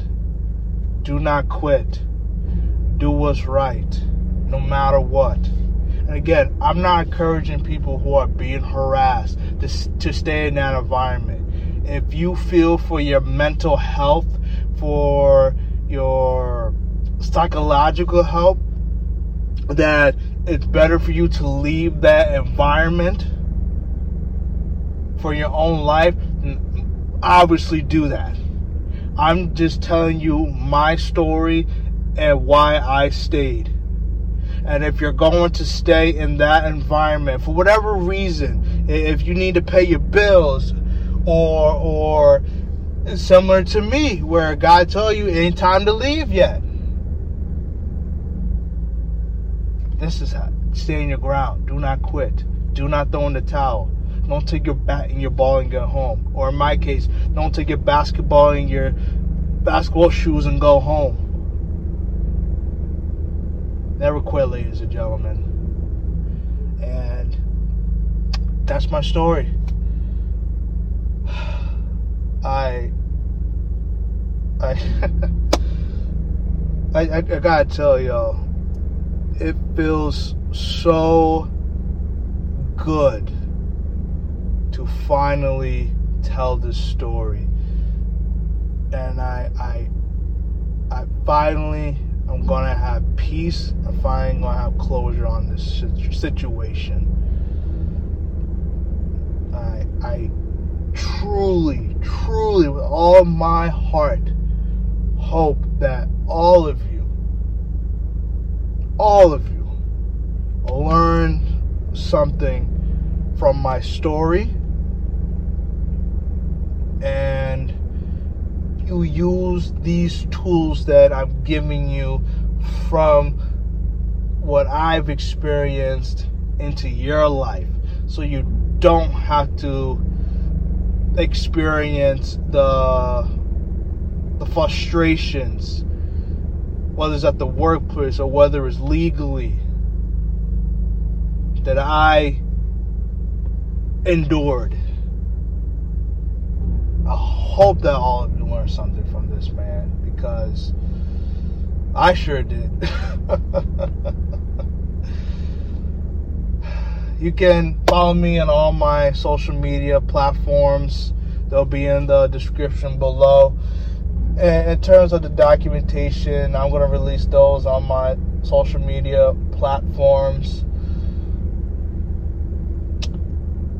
Do not quit. do what's right, no matter what. Again, I'm not encouraging people who are being harassed to, to stay in that environment. If you feel for your mental health, for your psychological help, that it's better for you to leave that environment for your own life, obviously do that. I'm just telling you my story and why I stayed. And if you're going to stay in that environment for whatever reason, if you need to pay your bills or or similar to me where God told you ain't time to leave yet. This is how stay in your ground. Do not quit. Do not throw in the towel. Don't take your bat and your ball and go home. Or in my case, don't take your basketball and your basketball shoes and go home. Never quit, ladies and gentlemen. And that's my story. I I I, I, gotta tell y'all, it feels so good to finally tell this story. And I I I finally I'm gonna have peace. I'm finally gonna have closure on this situation. I I truly, truly, with all my heart, hope that all of you, all of you, learn something from my story and you use these tools that I'm giving you from what I've experienced into your life so you don't have to experience the the frustrations whether it's at the workplace or whether it's legally that I endured. I hope that all of you learned something from this man because I sure did. you can follow me on all my social media platforms. They'll be in the description below. And in terms of the documentation, I'm going to release those on my social media platforms.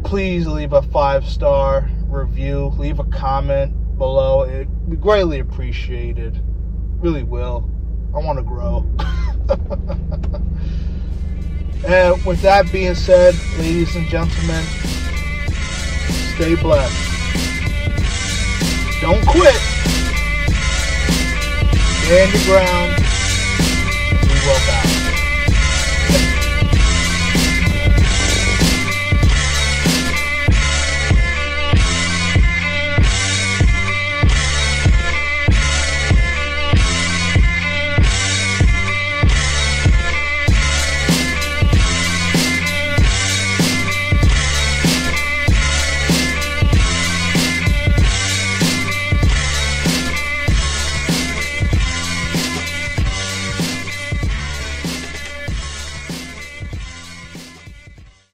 Please leave a five star review, leave a comment below. It'd be greatly appreciated. Really will. I want to grow. and with that being said, ladies and gentlemen, stay blessed. Don't quit. In the ground.